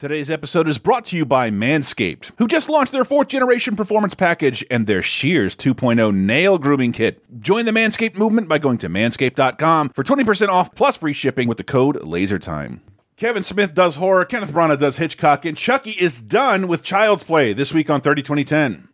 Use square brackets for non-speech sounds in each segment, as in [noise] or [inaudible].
Today's episode is brought to you by Manscaped, who just launched their fourth generation performance package and their Shears 2.0 nail grooming kit. Join the Manscaped movement by going to manscaped.com for 20% off plus free shipping with the code LASERTIME. Kevin Smith does horror, Kenneth Branagh does Hitchcock, and Chucky is done with Child's Play this week on 30 2010.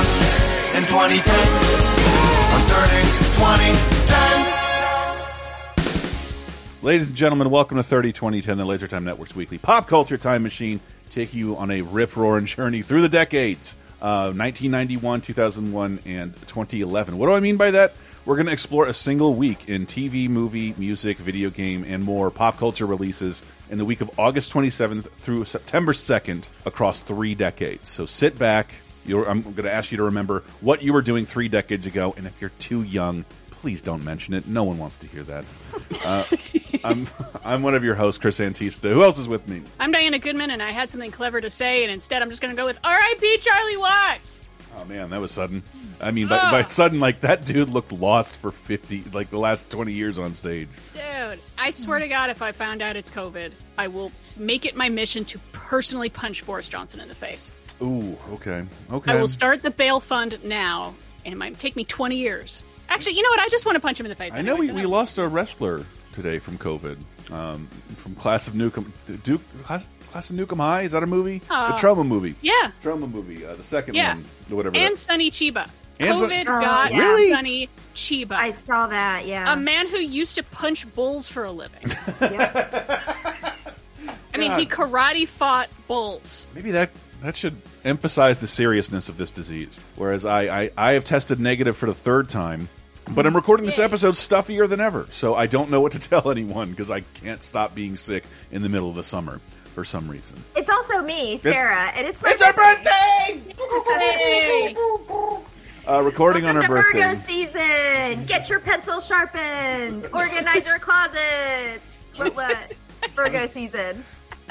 2000s and 2010s. On dirty 2010. Ladies and gentlemen, welcome to 30 2010, the Laser Time Network's weekly pop culture time machine, taking you on a rip roaring journey through the decades uh, 1991, 2001, and 2011. What do I mean by that? We're going to explore a single week in TV, movie, music, video game, and more pop culture releases in the week of August 27th through September 2nd across three decades. So sit back. You're, I'm going to ask you to remember what you were doing three decades ago, and if you're too young, please don't mention it. No one wants to hear that. [laughs] Uh, I'm I'm one of your hosts, Chris Antista. Who else is with me? I'm Diana Goodman, and I had something clever to say, and instead I'm just going to go with R.I.P. Charlie Watts. Oh man, that was sudden. I mean, by, by sudden, like that dude looked lost for fifty, like the last twenty years on stage. Dude, I swear to God, if I found out it's COVID, I will make it my mission to personally punch Boris Johnson in the face. Ooh, okay, okay. I will start the bail fund now, and it might take me 20 years. Actually, you know what? I just want to punch him in the face. I know anyway, we, so we no. lost a wrestler today from COVID, um, from Class of Nuke 'Em. Duke Class, Class of Nuke 'Em High is that a movie? Oh. the Troma movie. Yeah, Troma movie. Uh, the second Yeah. one, whatever. and that- Sonny Chiba. And COVID Oh, got yeah. Really? Sonny Chiba. I saw that, yeah. a man who used to punch bulls for a living. [laughs] Yep. I mean, he karate fought bulls. Maybe that that should emphasize the seriousness of this disease. Whereas I, I, I have tested negative for the third time, but I'm recording this episode stuffier than ever, so I don't know what to [laughs] tell anyone because I can't stop being sick in the middle of the summer for some reason. It's also me, Sarah, and it's my It's our birthday! Hey! Uh, recording on Welcome our to birthday. Virgo season. Get your pencil sharpened. Organize your closets. What? What? [laughs] Virgo season.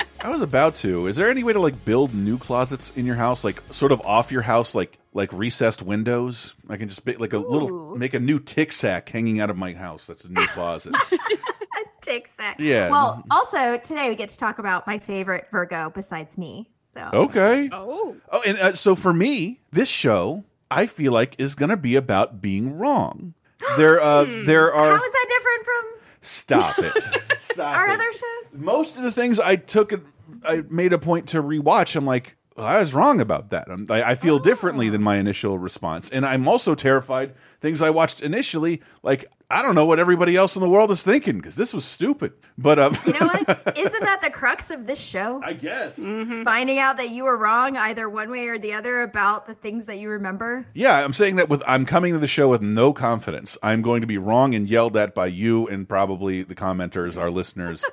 [laughs] I was about to. Is there any way to like build new closets in your house, like sort of off your house, like like recessed windows? I can just make like a little, make a new tick sack hanging out of my house. That's a new [laughs] closet. A tick sack. Yeah. Well, also today we get to talk about my favorite Virgo besides me. So. okay. Oh, Oh, and uh, so for me, this show I feel like is going to be about being wrong. There, uh, [gasps] there are. is that different from Stop it. [laughs] Stop our it. other shows? Most of the things I took, I made a point to rewatch. I'm like, "Well, I was wrong about that. I, I feel differently than my initial response, and I'm also terrified. Things I watched initially, like I don't know what everybody else in the world is thinking because this was stupid. But um, You know what? [laughs] Isn't that the crux of this show? I guess. Finding out that you were wrong either one way or the other about the things that you remember. Yeah, I'm saying that with I'm coming to the show with no confidence. I'm going to be wrong and yelled at by you and probably the commenters, our listeners,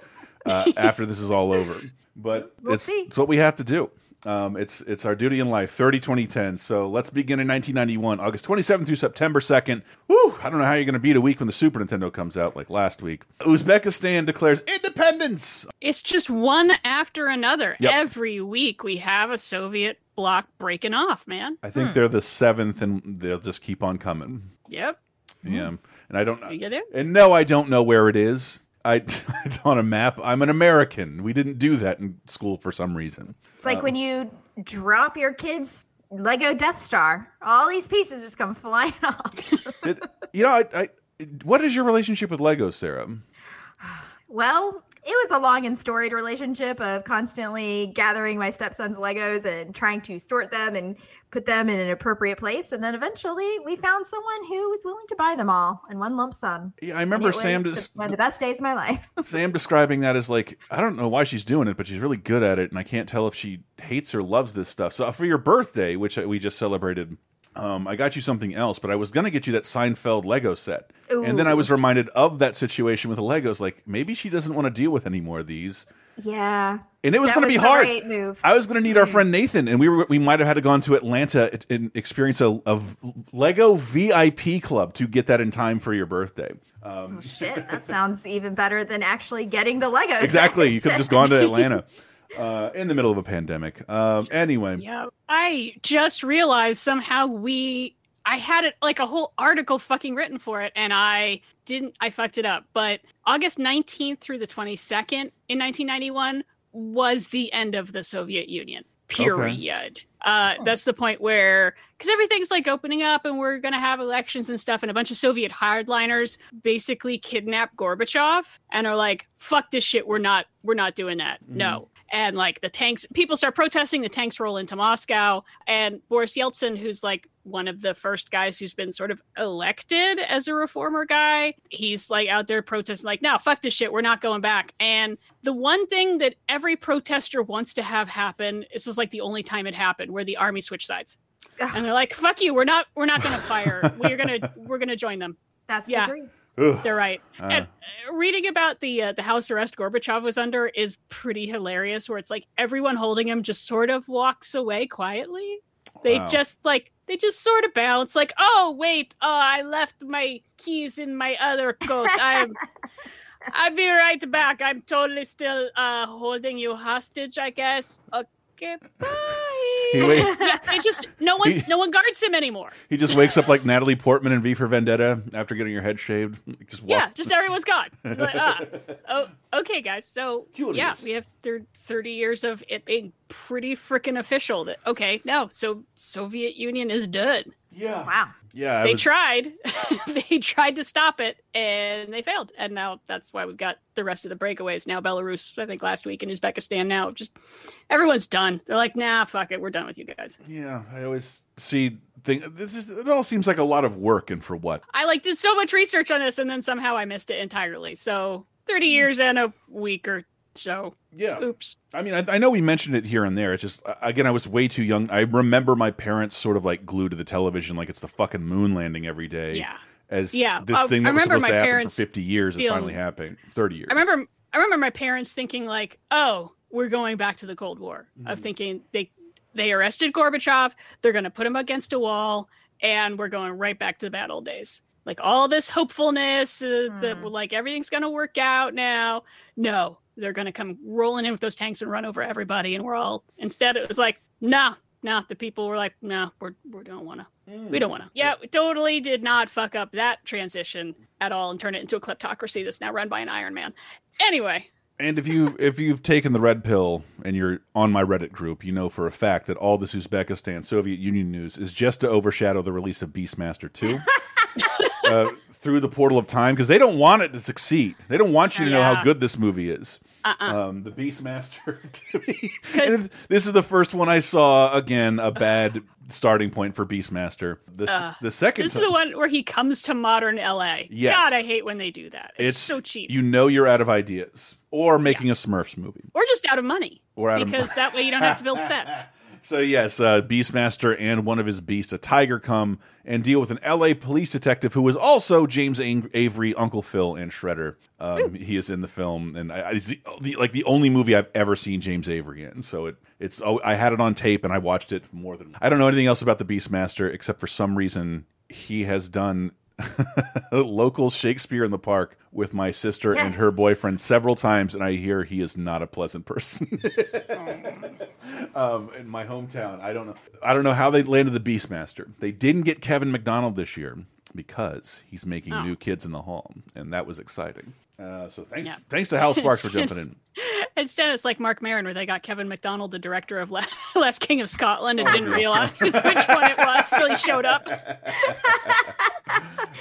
uh, [laughs] after this is all over. But We'll it's, it's what we have to do. Um, it's it's our duty in life. 30 2010. So let's begin in 1991, August 27th through September 2nd. Whew, I don't know how you're going to beat a week when the Super Nintendo comes out like last week. Uzbekistan declares independence. it's just one after another. Yep. Every week we have a Soviet bloc breaking off, man. I Hmm. think they're the seventh, and they'll just keep on coming. Yep. Yeah, and I don't. You get it? And no, I don't know where it is. I [laughs] it's on a map. I'm an American. We didn't do that in school for some reason. It's like when um, you drop your kids Lego Death Star. All these pieces just come flying [laughs] off. It, you know, I, I, what is your relationship with Lego, Sarah? well, it was a long and storied relationship of constantly gathering my stepson's Legos and trying to sort them and put them in an appropriate place. And then eventually we found someone who was willing to buy them all in one lump sum. Yeah, I remember Sam. Des- one of the best days of my life. [laughs] Sam describing that as like I don't know why she's doing it, but she's really good at it, and I can't tell if she hates or loves this stuff. So for your birthday, which we just celebrated um, I got you something else, but I was gonna get you that Seinfeld Lego set, and then I was reminded of that situation with the Legos. Like maybe she doesn't want to deal with any more of these, Yeah. and it was gonna be the hard. I was gonna need our friend Nathan, and we were we might have had to gone to Atlanta and- and experience a, a Lego VIP club to get that in time for your birthday. Um, Oh, shit, that sounds even better than actually getting the Legos. [laughs] exactly, you could have just gone to Atlanta [laughs] uh, in the middle of a pandemic. Um, anyway, Yeah. I just realized somehow we I had it like a whole article fucking written for it and I didn't I fucked it up. But August 19th through the 22nd in 1991 was the end of the Soviet Union. Period. Uh, that's the point where, because everything's like opening up and we're going to have elections and stuff, and a bunch of Soviet hardliners basically kidnap Gorbachev and are like, "Fuck this shit. We're not. We're not doing that. No." And like the tanks, people start protesting. The tanks roll into Moscow, and Boris Yeltsin, who's like one of the first guys who's been sort of elected as a reformer guy, he's like out there protesting, like, "No, fuck this shit. We're not going back." And the one thing that every protester wants to have happen this is like the only time it happened where the army switched sides and they're like fuck you we're not we're not gonna fire we're gonna [laughs] we're gonna join them That's Yeah. the dream. Ugh. they're right Ah. and uh, reading about the uh, the house arrest gorbachev was under is pretty hilarious where it's like everyone holding him just sort of walks away quietly they Wow. just like they just sort of bounce like oh wait oh i left my keys in my other coat i'm [laughs] I'll be right back. I'm totally still uh holding you hostage, I guess. Okay, bye. He wait- yeah, it just no one He- no one guards him anymore. he just wakes up like Natalie Portman in V for Vendetta after getting your head shaved. Just Yeah, just everyone's gone. Like, ah, [laughs] oh, okay, guys. So yeah, Curious. we have thir- thirty years of it being pretty freaking official. That okay, no, so Soviet Union is done. yeah, Wow. Yeah. I they was- tried, [laughs] they tried to stop it, and they failed. And now that's why we've got the rest of the breakaways. Now Belarus, I think last week, and Uzbekistan. Now just everyone's done. They're like, nah, fuck it, we're done with you guys. Yeah, I always see thing. This is it. All seems like a lot of work, and for what? I like did so much research on this, and then somehow I missed it entirely. So thirty years and a week or so. Yeah, Oops. I mean, I, I know we mentioned it here and there. It's just uh, again, I was way too young. I remember my parents sort of like glued to the television, like it's the fucking moon landing every day. Yeah. as Yeah, this uh, thing I that was supposed my to happen for fifty years is finally happening. Thirty years. I remember I remember my parents thinking like, "Oh, we're going back to the Cold War." Of thinking they they arrested Gorbachev, they're going to put him against a wall and we're going right back to the bad old days. Like all this hopefulness is that Hmm. like everything's going to work out now. No, they're going to come rolling in with those tanks and run over everybody and we're all instead it was like, "Nah, nah, the people were like, nah, we're we don't want to. We don't want to." Yeah, we totally did not fuck up that transition at all and turn it into a kleptocracy that's now run by an Iron Man. Anyway, And if you if you've taken the red pill and you're on my Reddit group, you know for a fact that all this Uzbekistan Soviet Union news is just to overshadow the release of Beastmaster Two [laughs] uh, through the portal of time because they don't want it to succeed. They don't want you to know how good this movie is. Uh-uh. Um, the Beastmaster. [laughs] this is the first one I saw. Again, a bad starting point for Beastmaster. The Uh, the second this is the one where he comes to modern LA. Yes. God, I hate when they do that. It's, so cheap. You know you're out of ideas, or making a Smurfs movie. or just out of money. Or out of- because that way you don't have to build [laughs] sets. So yes, uh, Beastmaster and one of his beasts, a tiger, come and deal with an L.A. police detective who is also James Avery, Uncle Phil, and Shredder. Um, he is in the film, and I, I, it's the, the, like the only movie I've ever seen James Avery in. So it it's oh, I had it on tape and I watched it more than I don't know anything else about the Beastmaster except for some reason he has done [laughs] local Shakespeare in the Park with my sister and her boyfriend several times, and I hear he is not a pleasant person. [laughs] um, in my hometown, I don't know. I don't know how they landed the Beastmaster. They didn't get Kevin McDonald this year because he's making Oh. New Kids in the Hall, and that was exciting. Uh, so thanks, Yeah. thanks to Hal [laughs] Sparks for jumping in. Instead, it's like Marc Maron, where they got Kevin Macdonald, the director of La- [laughs] Last King of Scotland, Oh, and didn't realize which one it was till he showed up. [laughs] he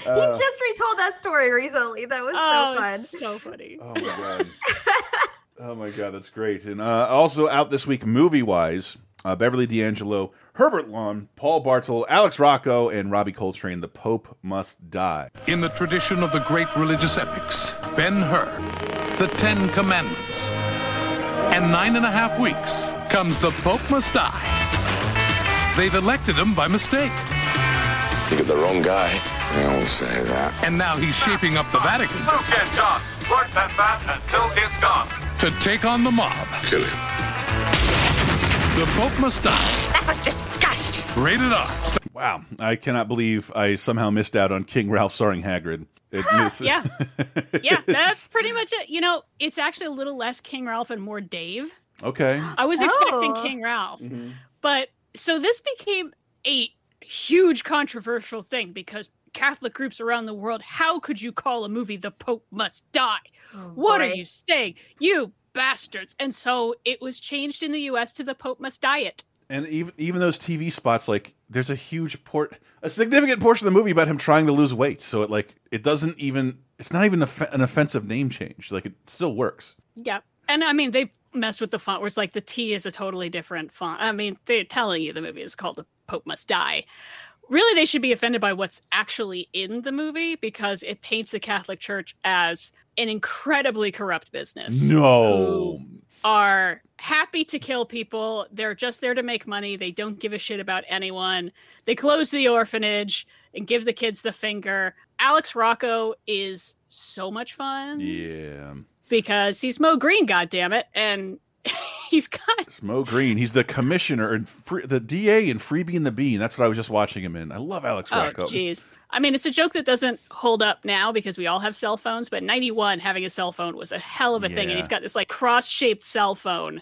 just retold that story recently. That was oh, so fun. so funny. Oh my god. oh my god, that's great. And uh, also out this week, movie wise, uh, Beverly D'Angelo, Herbert Lom, Paul Bartel, Alex Rocco, and Robbie Coltrane. The Pope Must Die. In the tradition of the great religious epics, Ben Hur, the Ten Commandments, and nine and a half weeks comes the Pope Must Die. They've elected him by mistake. You get the wrong guy. They don't say that. And now he's shaping up the Vatican Luke and John, work that bat until it's gone. to take on the mob. Kill him. The Pope Must Die. That was disgusting. Rated R. Wow, I cannot believe I somehow missed out on King Ralph starring Hagrid. It, [laughs] this- Yeah. [laughs] Yeah, that's pretty much it. You know, it's actually a little less King Ralph and more Dave. okay. I was expecting Oh. King Ralph. Mm-hmm. But so this became a huge controversial thing because Catholic groups around the world, how could you call a movie The Pope Must Die? Oh, what are you saying? You bastards. And so it was changed in the US to The Pope Must Diet. And even even those TV spots, like there's a huge port, a significant portion of the movie about him trying to lose weight. So it like it doesn't even, it's not even an offensive name change. Like it still works. Yeah. And I mean, they messed with the font where it's like the T is a totally different font. I mean, they're telling you the movie is called The Pope Must Die. Really, they should be offended by what's actually in the movie because it paints the Catholic Church as an incredibly corrupt business. No, are happy to kill people. They're just there to make money. They don't give a shit about anyone. They close the orphanage and give the kids the finger. Alex Rocco is so much fun yeah, because he's Moe Greene, goddammit, and [laughs] he's got it's Moe Greene. He's the commissioner and free, the DA in Freebie and the Bean. That's what I was just watching him in. I love Alex oh Rocco. jeez. I mean, it's a joke that doesn't hold up now because we all have cell phones. But '91, having a cell phone was a hell of a thing, and he's got this like cross-shaped cell phone,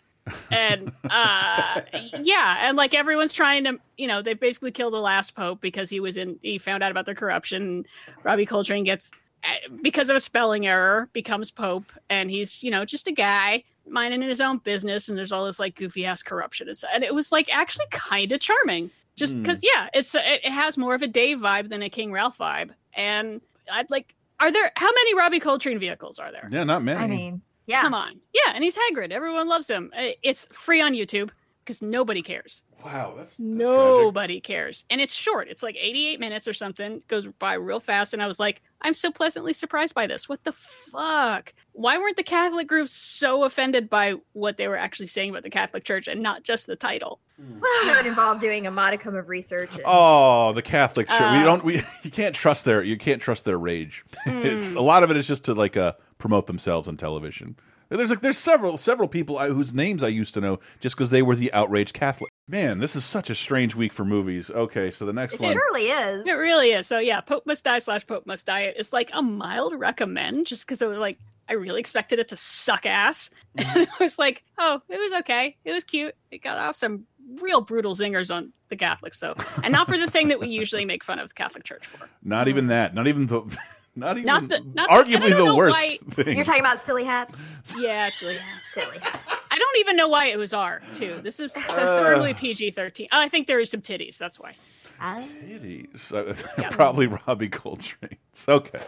and uh, [laughs] yeah, and like everyone's trying to, you know, they basically killed the last pope because he was in, he found out about the corruption. Robbie Coltrane gets eh, because of a spelling error becomes pope, and he's you know just a guy minding in his own business, and there's all this like goofy ass corruption, and, so, and it was like actually kind of charming, just Hmm. because yeah, it's it, it has more of a Dave vibe than a King Ralph vibe, and I'd like. Are there how many Robbie Coltrane vehicles are there? Yeah, not many. I mean, yeah. Come on, yeah, and he's Hagrid. Everyone loves him. It's free on YouTube because nobody cares. wow, that's, that's tragic. Nobody cares. And it's short. It's like 88 minutes or something. Goes by real fast. And I was like, I'm so pleasantly surprised by this. What the fuck? Why weren't the Catholic groups so offended by what they were actually saying about the Catholic Church and not just the title? Well, it involved doing a modicum of research. and- Oh, the Catholic Church. we Uh, don't. We [laughs] you can't trust their. You can't trust their rage. [laughs] Hmm. it's a lot of it is just to like uh promote themselves on television. There's like there's several several people I, whose names I used to know just because they were the outraged Catholic. Man, this is such a strange week for movies. Okay, so the next It one. surely is. It really is. So yeah, Pope Must Die slash Pope Must Diet is like a mild recommend just because it was like I really expected it to suck ass. [laughs] And mm-hmm. it was like, oh, it was okay. It was cute. It got off some real brutal zingers on the Catholics though. And not for the thing that we usually make fun of the Catholic Church for. Not mm. even that. Not even the. [laughs] Not even. Not the- not arguably I don't the worst why- thing. You're talking about silly hats? [laughs] Yeah, actually. [laughs] Silly hats. I don't even know why it was R too. This is preferably PG thirteen. Oh, I think there is some titties, that's why. Uh, Titties. Uh, [laughs] Yeah. Probably Robbie Coltrane's. Okay.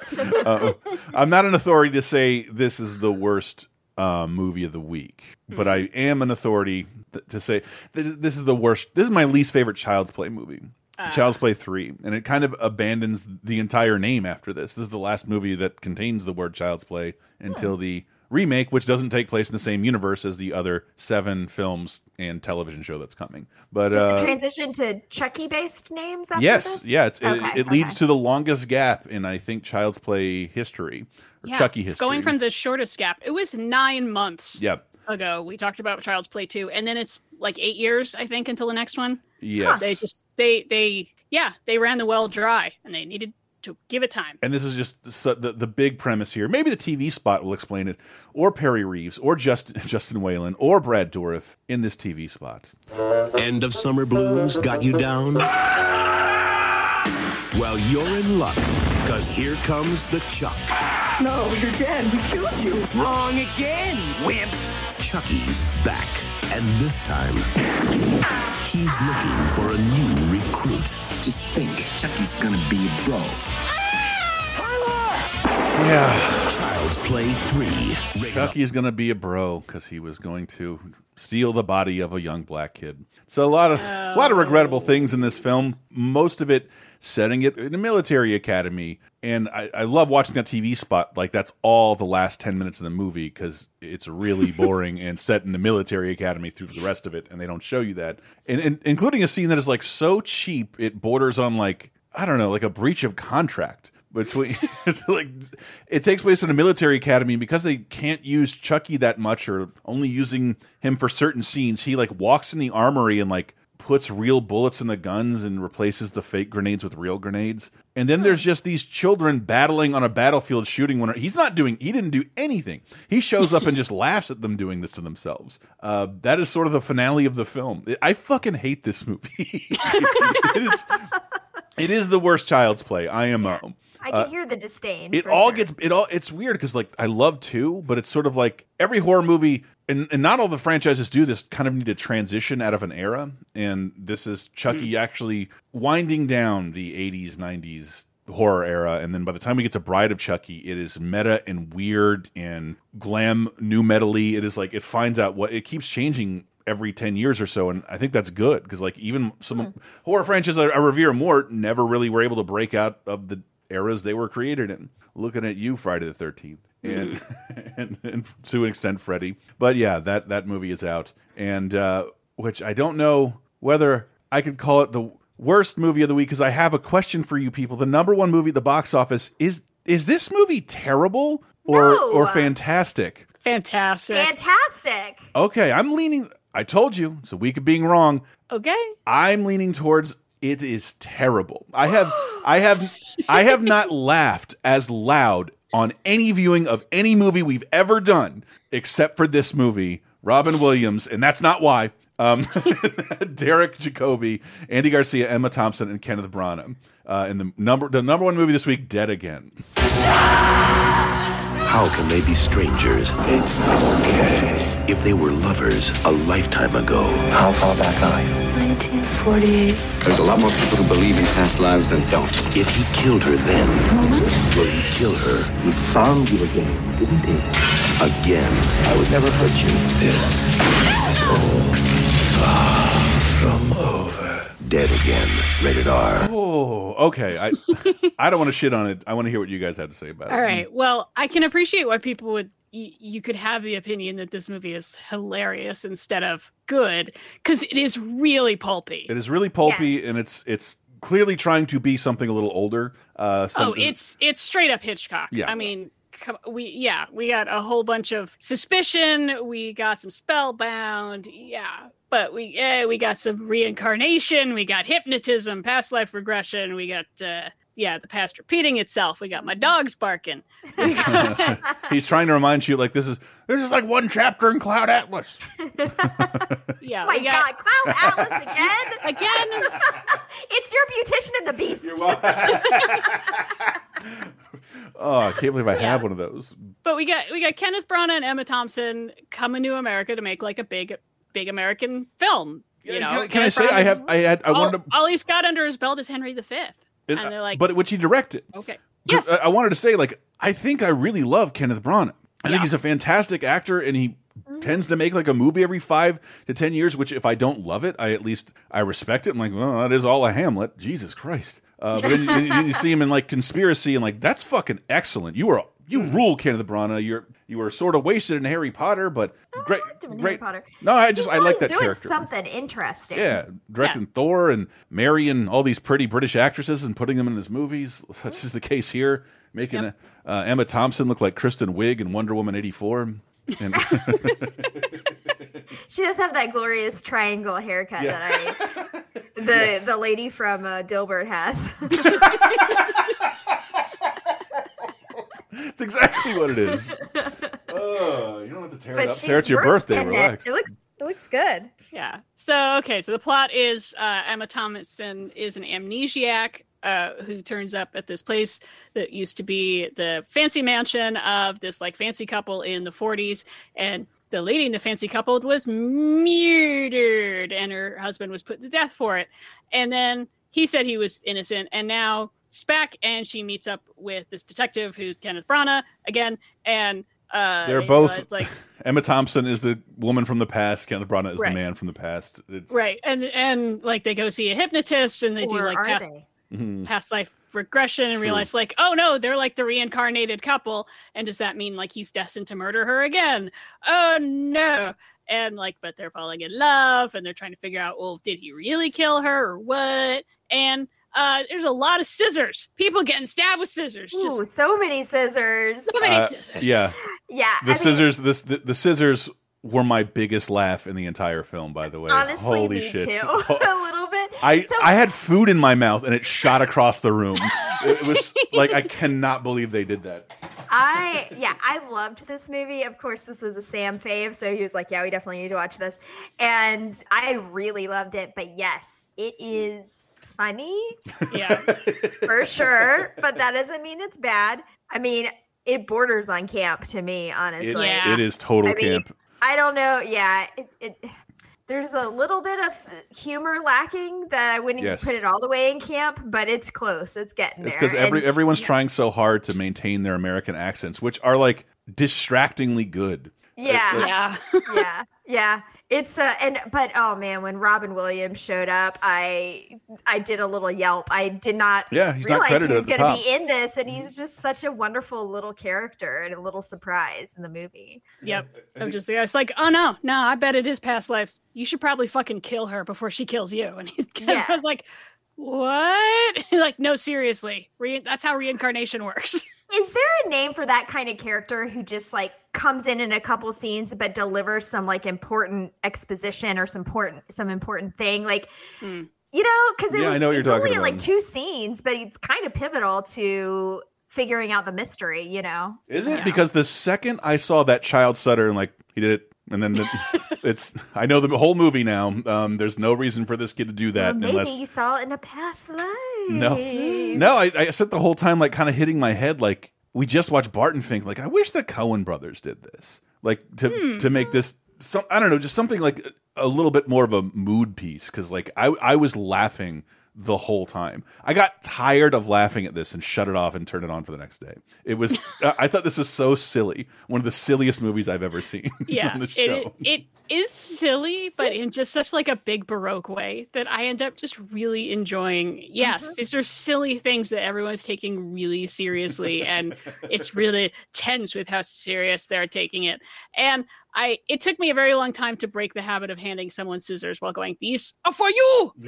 Uh, I'm not an authority to say this is the worst uh, movie of the week, but I am an authority th to say th this is the worst. This is my least favorite Child's Play movie. Child's Play 3. And it kind of abandons the entire name after this. This is the last movie that contains the word Child's Play until the remake, which doesn't take place in the same universe as the other seven films and television show that's coming. But does uh, it transition to Chucky based names after Yes, this? yeah, it's, Okay, it, it leads to the longest gap in I think Child's Play history or Yeah. Chucky history. Going from the shortest gap. It was nine months yep, ago. We talked about Child's Play 2. And then it's like eight years, I think, until the next one. yes, They just they they yeah, they ran the well dry and they needed to give it time. and this is just the, the the big premise here. Maybe the TV spot will explain it, or Perrey Reeves, or Justin [laughs] Justin Whalen, or Brad Dourif in this TV spot. End of summer blues got you down? Well, you're in luck, because here comes the Chuck. No, you're dead. We killed you. Wrong again, wimp. Chucky's back, and this time, he's looking for a new recruit. Just think, Chucky's gonna be a bro. Yeah, Child's Play 3. Rated Chucky's gonna be a bro because he was going to steal the body of a young black kid. So a lot of a lot of oh. regrettable things in this film. Most of it setting it in a military academy, and I, I love watching that TV spot. Like that's all the last ten minutes of the movie because it's really [laughs] boring and set in the military academy through the rest of it, and they don't show you that, and, and including a scene that is like so cheap it borders on like. I don't know, like a breach of contract between [laughs] it's like it takes place in a military academy because they can't use Chucky that much or only using him for certain scenes. He like walks in the armory and like puts real bullets in the guns and replaces the fake grenades with real grenades. And then hmm. there's just these children battling on a battlefield shooting one. He's not doing. He didn't do anything. He shows up and just [laughs] laughs at them doing this to themselves. Uh, that is sort of the finale of the film. I fucking hate this movie. [laughs] it is. It is the worst child's play. IMO. Um, I can uh, hear the disdain. It all sure. gets it all. It's weird because like I love two, but it's sort of like every horror movie, and, and not all the franchises do this. Kind of need to transition out of an era, and this is Chucky hmm. actually winding down the '80s, '90s horror era, and then by the time we get to Bride of Chucky, it is meta and weird and glam new metally. It is like it finds out what it keeps changing every 10 years or so and i think that's good because like even some hmm. horror franchises I revere more never really were able to break out of the eras they were created in looking at you friday the 13th and, [laughs] and and to an extent freddy but yeah that that movie is out and uh which i don't know whether i could call it the worst movie of the week because i have a question for you people the number one movie at the box office is is this movie terrible or No. or fantastic Fantastic. fantastic. okay i'm leaning i told you it's a week of being wrong okay. I'm leaning towards it is terrible. I have I have I have not [laughs] laughed as loud on any viewing of any movie we've ever done except for this movie, Robin Williams, and that's not why. Um, [laughs] Derek Jacobi, Andy Garcia, Emma Thompson, and Kenneth Branagh. Uh, in the number the number one movie this week, Dead Again. [laughs] How can they be strangers? It's okay. If they were lovers a lifetime ago. How far back are you? 1948. There's a lot more people who believe in past lives than don't. If he killed her then, Woman? will he kill her He found you again, didn't he? again? I would never hurt you. This is all far from over. Dead again. Rated R. Oh, okay. I [laughs] I don't want to shit on it. I want to hear what you guys had to say about it. All right. Well, I can appreciate why people would. You could have the opinion that this movie is hilarious instead of good because it is really pulpy. It is really pulpy Yes. and it's it's clearly trying to be something a little older. Uh, Oh, it's it's straight up Hitchcock. Yeah. I mean, we yeah, we got a whole bunch of suspicion. We got some spellbound. Yeah, but we yeah, we got some reincarnation. We got hypnotism, past life regression. We got uh, yeah, the past repeating itself. We got my dogs barking. Got- [laughs] he's trying to remind you like this is this is like one chapter in Cloud Atlas. [laughs] yeah, Oh my got God, Cloud Atlas again? [laughs] again. it's your beautician and the beast. oh, I can't believe I have one of those. But we got we got Kenneth Branagh and Emma Thompson coming to America to make like a big big American film. You know, can, can I say I have I had I all, wanted to all he's got under his belt is Henry V. And, and- they're like, but which he directed. Okay. yes, I, I wanted to say like I think I really love Kenneth Branagh. I think he's a fantastic actor and he mm-hmm. tends to make like a movie every 5 to 10 years which if I don't love it, I at least I respect it. I'm like, well, that is all a Hamlet. Jesus Christ. Uh, but then [laughs] you, you- you see him in like Conspiracy and like that's fucking excellent. You are you mm-hmm. rule Kenneth Branagh. You're you were sort of wasted in Harry Potter, but great liked him in great. Harry Potter. No, I just He's I like always that doing character. something interesting. Yeah, directing Thor and marrying all these pretty British actresses and putting them in his movies. [laughs] Such is the case here, making Yep. uh, Emma Thompson look like Kristen Wiig in Wonder Woman eighty four. And [laughs] [laughs] She does have that glorious triangle haircut Yeah. that I the the lady from uh, Dilbert has. [laughs] it's exactly what it is. Oh, [laughs] you don't have to tear it up. she's Sarah, it's your birthday. it. Relax. It looks it looks good. yeah. So okay, so the plot is uh, Emma Thompson is an amnesiac. Uh, who turns up at this place that used to be the fancy mansion of this like fancy couple in the 40s and the lady in the fancy couple was murdered and her husband was put to death for it and then he said he was innocent and now she's back and she meets up with this detective who's kenneth branagh again and uh They're they both realize, like [laughs] Emma Thompson is the woman from the past. Kenneth Branagh is Right. the man from the past. It's, right and and like they go see a hypnotist and they do like past they? Mhm. past life regression and True. realize like oh no they're like the reincarnated couple and does that mean like he's destined to murder her again oh no and like but they're falling in love and they're trying to figure out well did he really kill her or what and Uh, there's a lot of scissors. People getting stabbed with scissors. Ooh, Just so many scissors. so many Uh, scissors. yeah, Yeah, the I mean, scissors. This the, the scissors were my biggest laugh in the entire film. By the way, Honestly, holy me shit! too. [laughs] [laughs] a little bit. I So- I had food in my mouth and it shot across the room. It was like I cannot believe they did that. I yeah, I loved this movie. Of course, this was a Sam fave, so he was like, "Yeah, we definitely need to watch this," and I really loved it. But yes, it is funny yeah. [laughs] for sure, but that doesn't mean it's bad. I mean, it borders on camp to me, honestly. It, Yeah. it is total I mean, camp. I don't know. Yeah, it, it there's a little bit of humor lacking that I wouldn't Yes. put it all the way in camp, but it's close. It's getting there. It's because every And- everyone's trying so hard to maintain their American accents, which are like distractingly good. yeah, Yeah. yeah, yeah. It's uh, and but oh man, when Robin Williams showed up, I I did a little yelp. I did not Yeah, he's not realize credited he was at the going to top. be in this, and he's just such a wonderful little character and a little surprise in the movie. Yep. I'm just the guy's like, oh no, no, I bet it is past lives. You should probably fucking kill her before she kills you. And he's [laughs] Yeah. I was like, what? [laughs] Like, no, seriously. Re- that's how reincarnation works. [laughs] Is there a name for that kind of character who just like comes in in a couple scenes but delivers some like important exposition or some important some important thing like Hmm. you know because it Yeah, I was know what you're it's only talking in, like two scenes but it's kind of pivotal to figuring out the mystery you know Is it Yeah. because the second I saw that child stutter and like he did it, and then the, [laughs] it's I know the whole movie now. Um, there's no reason for this kid to do that Well, maybe unless you saw it in a past life no, no. I, I spent the whole time like kind of hitting my head like we just watched Barton Fink. Like I wish the Coen brothers did this, like to Hmm. to make this some I don't know, just something like a little bit more of a mood piece because like I I was laughing the whole time. I got tired of laughing at this and shut it off and turned it on for the next day. It was [laughs] I thought this was so silly, one of the silliest movies I've ever seen [laughs] yeah. It, it is silly, but in just such like a big baroque way that I end up just really enjoying. Yes, Mm-hmm. these are silly things that everyone's taking really seriously, and it's really tense with how serious they're taking it. And I, it took me a very long time to break the habit of handing someone scissors while going, "These are for you." [laughs]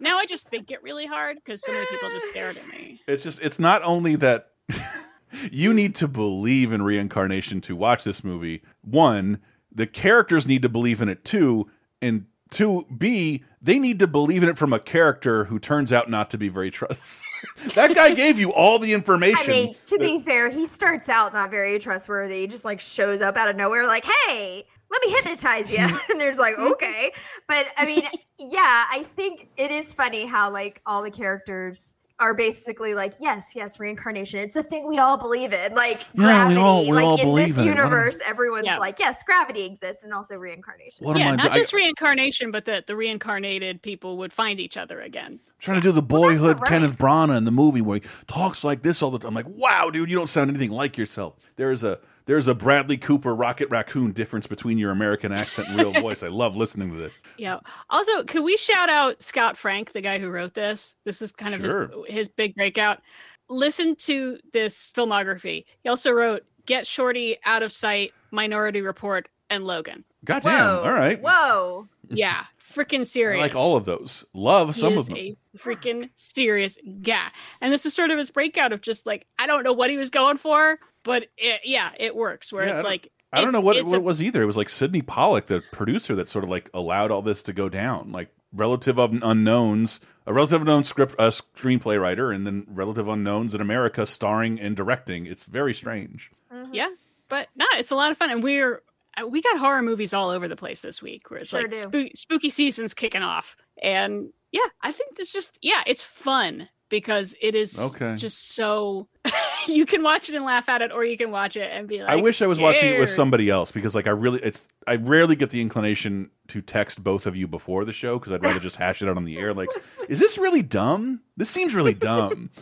Now I just think it really hard because so many people just stared at me. It's just it's not only that [laughs] you need to believe in reincarnation to watch this movie. One, the characters need to believe in it too, and to B, they need to believe in it from a character who turns out not to be very trust. [laughs] that guy gave you all the information. I mean, to that- be fair, he starts out not very trustworthy. He just like shows up out of nowhere, like, "Hey, let me hypnotize you," [laughs] and there's like, "Okay," but I mean, [laughs] yeah, I think it is funny how like all the characters are basically like, "Yes, yes, reincarnation. It's a thing we all believe in." Like, Yeah, we gravity. all- we like all in believe this in it. What am- universe, everyone's Yeah. like, "Yes, gravity exists, and also reincarnation." what yeah, am I not I- just reincarnation, but that the reincarnated people would find each other again. trying to do the that's boyhood all right. Kenneth Branagh in the movie where he talks like this all the time. I'm like, wow, dude, you don't sound anything like yourself. There's a there's a Bradley Cooper Rocket Raccoon difference between your American accent and real [laughs] voice. I love listening to this. Yeah. Also, could we shout out Scott Frank, the guy who wrote this? This is kind of Sure. his, his big breakout. Listen to this filmography. He also wrote Get Shorty, Out of Sight, Minority Report, and Logan. Goddamn. Whoa, All right. Whoa. Yeah, freaking I serious. like all of those. Love He some is of them. a freaking serious guy. And this is sort of his breakout of just like, I don't know what he was going for, but it, yeah, it works where Yeah, it's don't- like, I don't know what, it's what a- it was either. It was like Sydney Pollack, the producer, that sort of like allowed all this to go down. Like relative of unknowns, a relative unknown script, a screenplay writer, and then relative unknowns in America starring and directing. It's very strange. Yeah, but no, it's a lot of fun, and we're uh, we got horror movies all over the place this week, where it's Sure like do. spooky season's kicking off, and yeah, I think it's just yeah, it's fun because it is Okay. just so [laughs] [laughs] you can watch it and laugh at it, or you can watch it and be like, I wish I was watching it with somebody else because, like, I really, it's, I rarely get the inclination to text both of you before the show because I'd rather just hash it out on the air. Like, is this really dumb? This seems really dumb. [laughs]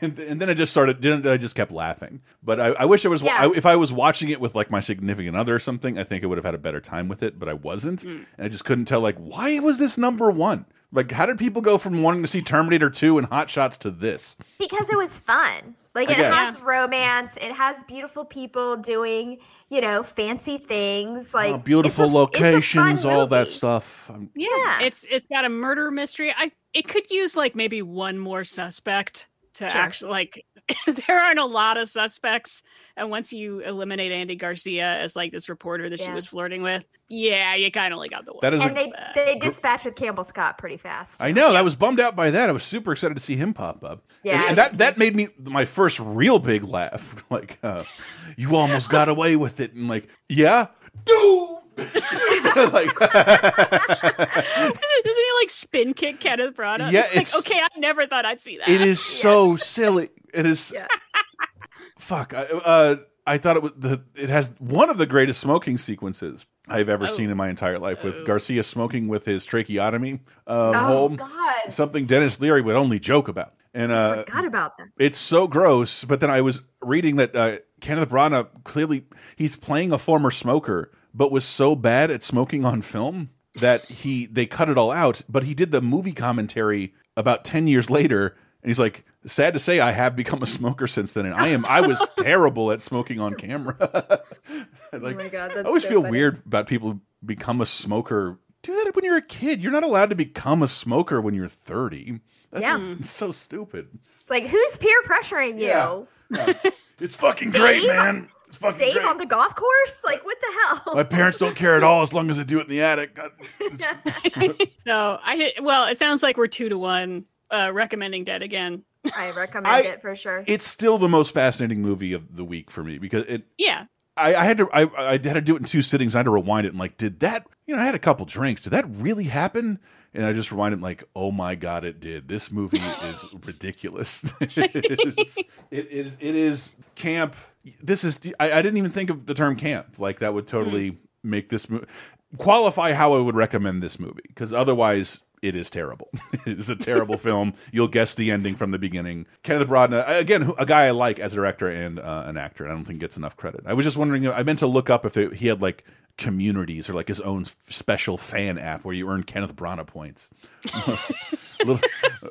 And then I just started, didn't I just kept laughing. But I, I wish I was, Yeah. I, if I was watching it with like my significant other or something, I think I would have had a better time with it. But I wasn't, Mm. and I just couldn't tell. Like, why was this number one? Like, how did people go from wanting to see Terminator Two and Hot Shots to this? because it was fun. Like it has romance, it has beautiful people doing, you know, fancy things. Like Oh, beautiful a- it's a fun locations, all that stuff. Um, Yeah, Yeah. it's it's got a murder mystery. I it could use like maybe one more suspect to Sure. actually like [laughs] there aren't a lot of suspects and once you eliminate andy garcia as like this reporter that she was flirting with yeah you kind of like got the one That is and a- they they dispatch with Campbell Scott pretty fast. I know. I was bummed out by that. I was super excited to see him pop up. Yeah. And, and that that made me my first real big laugh. [laughs] Like, uh, you almost got away with it, and like, yeah, dude. [laughs] like, [laughs] doesn't he like spin kick kenneth branagh Yeah, it's like it's- okay i never thought i'd see that it is so silly. It is. Fuck. I, uh, I thought it was the. It has one of the greatest smoking sequences I've ever Oh. seen in my entire life, with Garcia smoking with his tracheotomy uh, Oh hole. God, Something Denis Leary would only joke about. And uh, forgot about that. it's so gross. But then I was reading that uh, Kenneth Branagh clearly he's playing a former smoker, but was so bad at smoking on film that he they cut it all out. But he did the movie commentary about ten years later, and he's like, "Sad to say, I have become a smoker since then, and I am I was [laughs] terrible at smoking on camera." [laughs] like, oh my God, I always so feel funny. weird about people who become a smoker. Do that when you're a kid. You're not allowed to become a smoker when you're 30. That's Yeah. [laughs] so stupid. It's like who's peer pressuring you? Yeah. It's fucking great, man. It's fucking Dave great. on the golf course? Like what the hell? My parents don't care at all as long as I do it in the attic. So i well it sounds like we're two to one uh recommending dead again I recommend I- it for sure. It's still the most fascinating movie of the week for me because it. yeah I, I had to. I, I had to do it in two sittings. I had to rewind it and like, did that? You know, I had a couple drinks. Did that really happen? And I just reminded him like, oh my god, it did. This movie is [laughs] ridiculous. it, is, [laughs] it is. It is camp. This is. I, I didn't even think of the term camp. Like that would totally mm. make this movie qualify how I would recommend this movie because otherwise it is terrible. [laughs] it is a terrible [laughs] film. You'll guess the ending from the beginning. Kenneth Branagh, again, a guy I like as a director and uh, an actor. and I don't think gets enough credit. I was just wondering. I meant to look up if they, he had like communities or like his own special fan app where you earn Kenneth Branagh points. [laughs] Little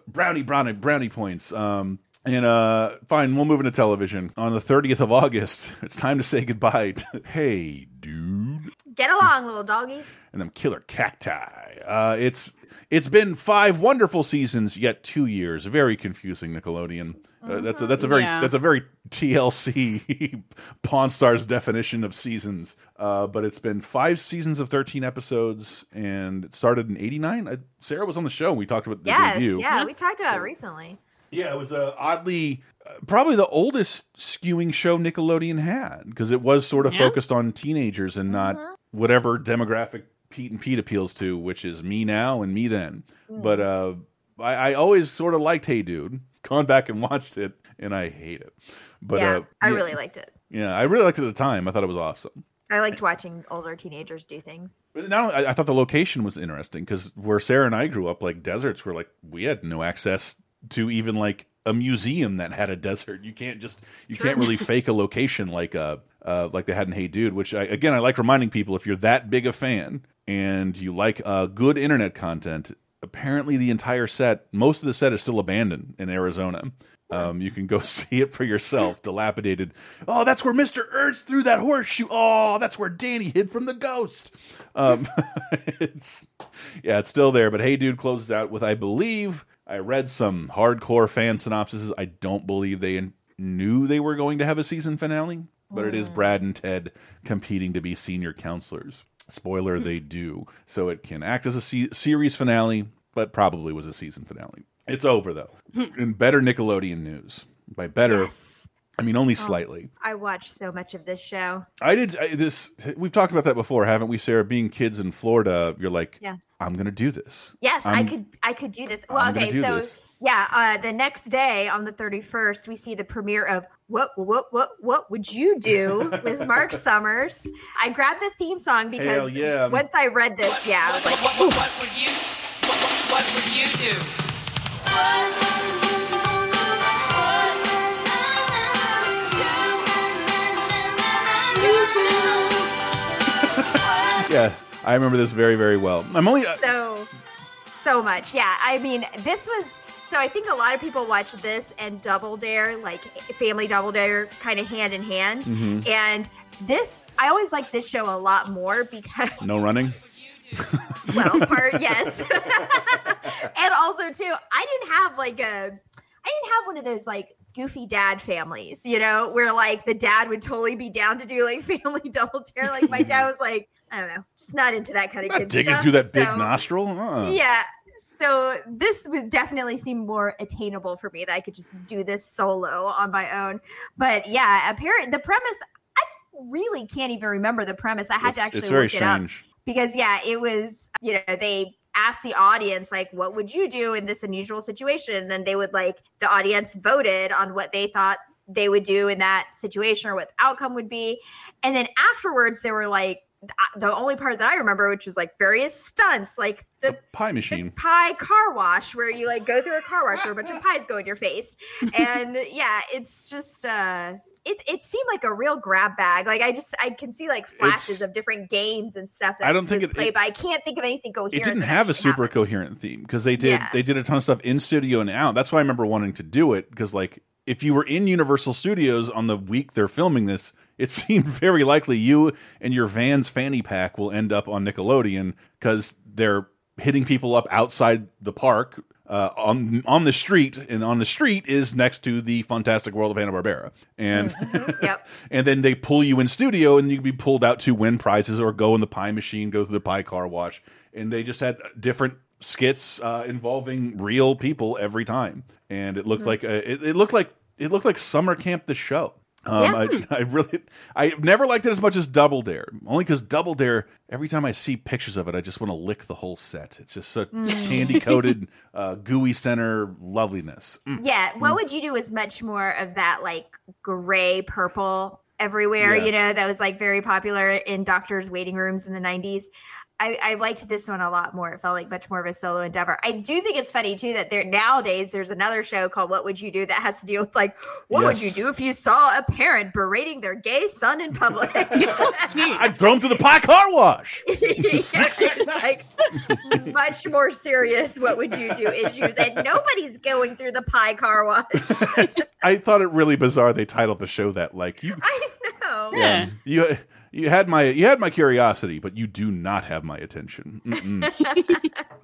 brownie brownie brownie points. Um, and uh, fine, we'll move into television on the 30th of August. It's time to say goodbye. To, hey, dude Get along, little doggies. and them killer cacti. Uh, it's it's been five wonderful seasons, yet two years. Very confusing, Nickelodeon. Uh, that's a, that's a very Yeah. that's a very TLC [laughs] Pawn Stars definition of seasons. Uh, but it's been five seasons of thirteen episodes, and it started in '89. Uh, Sarah was on the show. and We talked about the Yes, debut. yeah, we talked about it recently. Yeah, it was uh, oddly uh, probably the oldest skewing show Nickelodeon had because it was sort of Yeah. focused on teenagers and not Mm-hmm. whatever demographic Pete and Pete appeals to, which is me now and me then. Mm. But uh, I, I always sort of liked Hey Dude. Gone back and watched it, and I hate it. But yeah, uh, I really liked it. yeah, I really liked it at the time. I thought it was awesome. I liked watching older teenagers do things. But now I, I thought the location was interesting because where Sarah and I grew up, like deserts were like we had no access to even like a museum that had a desert. You can't just you can't really [laughs] fake a location like uh, uh like they had in Hey Dude. Which I, again I like reminding people if you're that big a fan and you like uh, good internet content, apparently the entire set, most of the set is still abandoned in Arizona. Um, you can go [laughs] see it for yourself. Dilapidated. Oh, that's where Mister Ernst threw that horseshoe. Oh, that's where Danny hid from the ghost. Um, [laughs] it's yeah, it's still there. But hey, dude, closes out with I believe I read some hardcore fan synopsises. I don't believe they knew they were going to have a season finale, but it is Brad and Ted competing to be senior counselors. Spoiler, they do. So it can act as a se series finale, but probably was a season finale. It's over though. In better Nickelodeon news, by better, Yes. I mean only slightly. I watched so much of this show. I did I, this. We've talked about that before, haven't we, Sarah? Being kids in Florida, you're like, Yeah. I'm going to do this. Yes, i I'm- could I could do this. Well, I'm okay, do so this. yeah, uh, the next day on the 31st, we see the premiere of What What What What Would You Do with Mark [laughs] Summers. I grabbed the theme song because Hell yeah. once I read this, yeah, I was like, What, what, what would you what, what, what would you do? [laughs] Yeah, I remember this very, very well. I'm only. Uh, so so much. Yeah, I mean, this was so I think a lot of people watch this and Double Dare, like Family Double Dare, kind of hand in hand. Mhm. And this, I always like this show a lot more because no running. [laughs] well, part [laughs] yes, [laughs] and also too, I didn't have like a, I didn't have one of those like goofy dad families, you know, where like the dad would totally be down to do like family double dare. Like my dad was like, I don't know, just not into that kind of Not kid digging stuff, through that big nostril. Uh-uh. Yeah. So this would definitely seem more attainable for me that I could just do this solo on my own. But yeah, apparent the premise I really can't even remember the premise. I had to actually it's very look it up because yeah, it was you know they asked the audience like what would you do in this unusual situation and then they would like the audience voted on what they thought they would do in that situation or what the outcome would be and then afterwards they were like the only part that i remember which was like various stunts like the Pie machine. pie car wash where you like go through a car wash where a bunch of pies go in your face [laughs] and yeah it's just uh it, it seemed like a real grab bag like i just i can see like flashes It's- of different games and stuff that I don't think it- played, but i can't think of anything coherent it didn't have a super coherent theme because they did Yeah. they did a ton of stuff in studio and out. That's why I remember wanting to do it because like if you were in Universal Studios on the week they're filming this, it [laughs] seemed very likely you and your van's fanny pack will end up on Nickelodeon because they're hitting people up outside the park. Uh, on on the street, and on the street is next to the Fantastic World of Hanna Barbera, and [laughs] and then they pull you in studio, and you can be pulled out to win prizes or go in the pie machine, go through the pie car wash, and they just had different skits uh, involving real people every time, and it looked Hmm. like a, it, it looked like it looked like summer camp the show. Um, Yeah. I, I really, I never liked it as much as Double Dare, only because Double Dare. Every time I see pictures of it, I just want to lick the whole set. It's just such [laughs] Mm. candy coated, uh, gooey center loveliness. Mm. Yeah, what would you do is much more of that like gray purple everywhere, Yeah. you know, that was like very popular in doctors' waiting rooms in the 90s. I, I liked this one a lot more. It felt like much more of a solo endeavor. I do think it's funny too that there nowadays there's another show called What Would You Do that has to deal with like what would you do if you saw a parent berating their gay son in public? [laughs] [laughs] I'd throw him through the pie car wash. [laughs] it's like much more serious. What would you do issues, and nobody's going through the pie car wash. I thought it really bizarre they titled the show that. Like you, I know. yeah, you you had my you had my curiosity, but you do not have my attention. Mm -mm.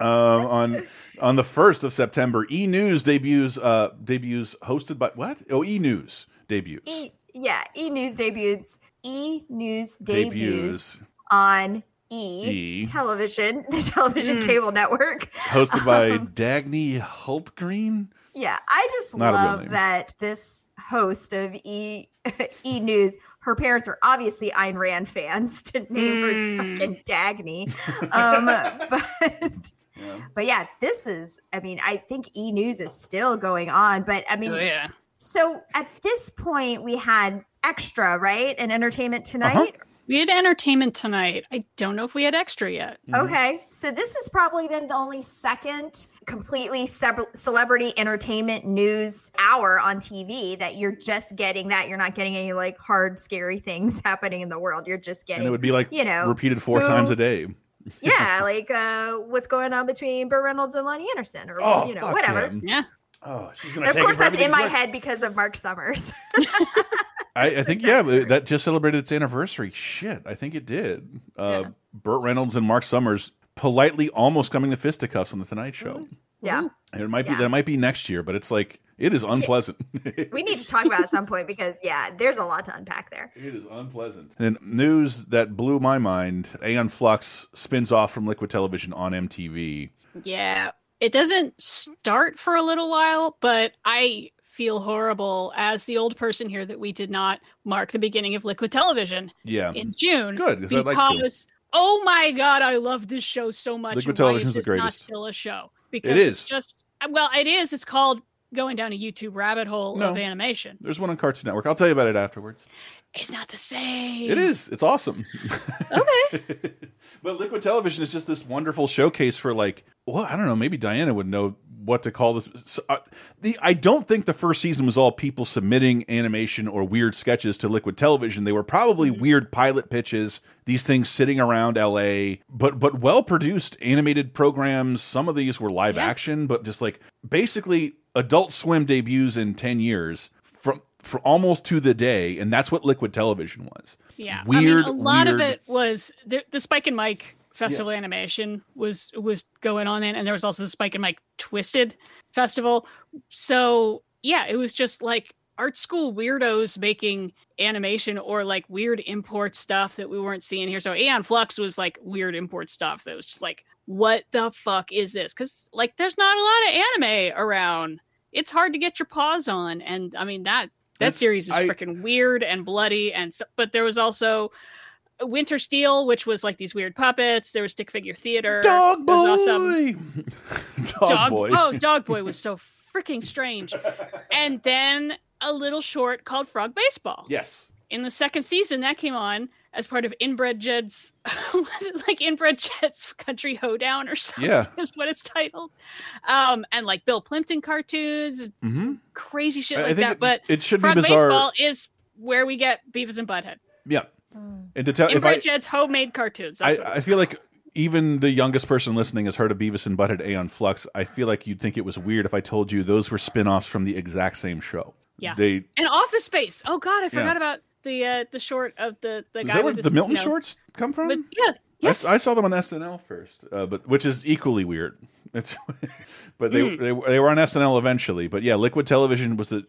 [laughs] um, on on the first of September, E News debuts uh debuts hosted by what? Oh, E News debuts. E, yeah, E News debuts. E News debuts, Debuts. on E, E. television, the television Mm. cable network. hosted by [laughs] Um, Dagny Hultgreen. Yeah, I just Not love that this host of E [laughs] E News, her parents are obviously Ayn Rand fans to name her Mm. fucking Dagny. [laughs] Um, but but yeah, this is. I mean, I think E News is still going on, but I mean, Oh, yeah. so at this point we had extra, right, and entertainment tonight. Uh-huh. We had entertainment tonight. I don't know if we had extra yet. Mm-hmm. Okay, so this is probably then the only second completely ceb- celebrity entertainment news hour on TV that you're just getting that you're not getting any like hard scary things [laughs] happening in the world. You're just getting And it would be like you know repeated four who- times a day. [laughs] yeah, like uh, what's going on between Burt Reynolds and Loni Anderson or Oh, you know whatever. him. Yeah. Oh, she's gonna of course, it that's in my like- head because of Marc Summers. [laughs] I, I think yeah, that just celebrated its anniversary. Shit, I think it did. Uh, Burt Reynolds and Marc Summers politely almost coming to fisticuffs on the Tonight Show. yeah, And it might be Yeah. that might be next year, but it's like it is unpleasant. [laughs] [laughs] we need to talk about it at some point because yeah, there's a lot to unpack there. It is unpleasant. And news that blew my mind: Aeon Flux spins off from Liquid Television on MTV. Yeah. It doesn't start for a little while, but I feel horrible as the old person here that we did not mark the beginning of Liquid Television Yeah, in June. Good, 'cause I'd like to. because oh my god, I love this show so much. Liquid Television's is the this not greatest. still a show? Because It it's just well, it is. It's called going down a YouTube rabbit hole No. of animation. there's one on Cartoon Network. I'll tell you about it afterwards. It's not the same. It is. It's awesome. [laughs] Okay. [laughs] But Liquid Television is just this wonderful showcase for like, well, I don't know, maybe Diana would know what to call this. So, uh, the I don't think the first season was all people submitting animation or weird sketches to Liquid Television. They were probably weird pilot pitches. These things sitting around LA, but but well produced animated programs. Some of these were live Yeah. action, but just like basically Adult Swim debuts in ten years from for almost to the day, and that's what Liquid Television was. Yeah, weird. I mean, a lot weird, of it was the, the Spike and Mike festival animation was was going on then, and there was also the Spike and Mike Twisted festival. So yeah, it was just like art school weirdos making animation or like weird import stuff that we weren't seeing here. So Aeon Flux was like weird import stuff that was just like, what the fuck is this? Because like there's not a lot of anime around. It's hard to get your paws on, and I mean that that series is freaking weird and bloody and st- but there was also Winter Steel, which was like these weird puppets. There was stick figure theater. Dog It was awesome. boy. [laughs] Dog, boy. Oh, Dog Boy was so freaking strange. And then a little short called Frog Baseball. Yes. In the second season, that came on as part of Inbred Jed's, [laughs] was it like Inbred Jed's Country Hoedown or something? Yeah. [laughs] Is what it's titled. Um, and like Bill Plympton cartoons, hmm crazy shit I- I like think that. it- but it should be Frog bizarre- Baseball is where we get Beavis and Butthead. Yeah. And to tell if Inbred I, Jed's homemade cartoons. That's what it I, I feel like even the youngest person listening has heard of Beavis and Butthead Aeon Flux. I feel like you'd think it was weird if I told you those were spin-offs from the exact same show. Yeah. They And Office Space. Oh God, I forgot Yeah. about the uh, the short of the the is guy that with where his, the Milton you know, shorts come from? with- yeah. I Yes. s- I, saw them on SNL first, uh, but which is equally weird. It's, [laughs] but they, Mm. they they were on SNL eventually. But yeah, Liquid Television was the,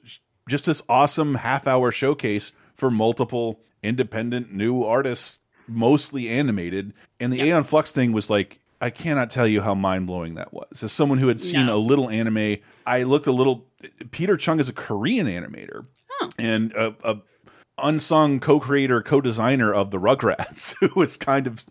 just this awesome half hour showcase for multiple independent new artists, mostly animated. And the Aeon Flux thing was like I cannot tell you how mind blowing that was. As someone who had seen No. a little anime, I looked a little. Peter Chung is a Korean animator, and a, a unsung co-creator, co-designer of the Rugrats, [laughs] who was kind of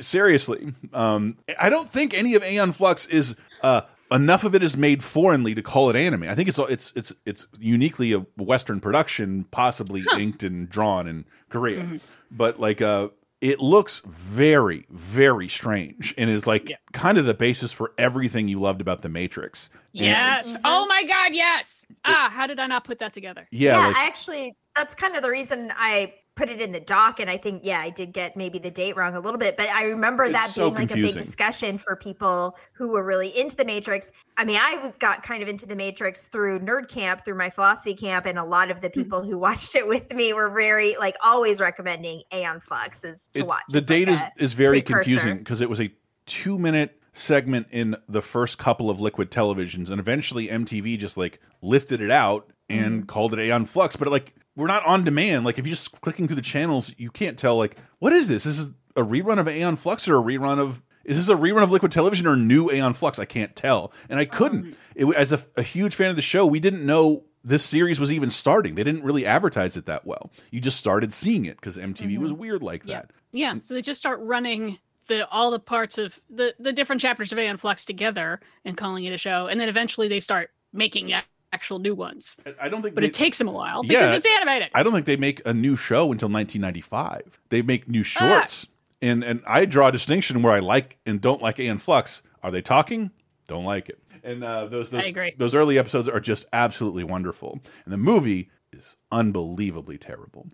seriously. Um, I don't think any of Aeon Flux is uh, enough of it is made foreignly to call it anime. I think it's it's it's it's uniquely a Western production, possibly inked and drawn in Korea, but like uh. It looks very, very strange, and is like kind of the basis for everything you loved about the Matrix. And- Yes. Oh my God. Yes. Ah, how did I not put that together? yeah, yeah, like- I actually that's kind of the reason I put it in the doc and I think yeah, I did get maybe the date wrong a little bit, but I remember It's that so being like a big discussion for people who were really into the Matrix. I mean, I was got kind of into the Matrix through nerd camp, through my philosophy camp, and a lot of the Hmm. people who [laughs] watched it with me were very like always recommending Aeon Flux is to It's- watch. The date like is is very precursor. confusing because it was a two minute segment in the first couple of liquid televisions, and eventually MTV just like lifted it out and Mm-hmm. called it Aeon Flux. But like we're not on demand. Like if you're just clicking through the channels, you can't tell like what is this? This is a rerun of Aeon Flux or a rerun of is this a rerun of Liquid Television or new Aeon Flux? I can't tell, and I couldn't. Um, it, as a, a huge fan of the show, we didn't know this series was even starting. They didn't really advertise it that well. You just started seeing it because MTV mm-hmm. was weird like that. Yeah. So they just start running the all the parts of the the different chapters of Aeon Flux together and calling it a show, and then eventually they start making actual new ones. I don't think But they- it takes them a while because Yeah. it's animated. I don't think they make a new show until 1995. They make new Ah. shorts, and and I draw a distinction where I like and don't like Aeon Flux. Are they talking? Don't like it. And uh, those those I agree. those early episodes are just absolutely wonderful, and the movie is unbelievably terrible.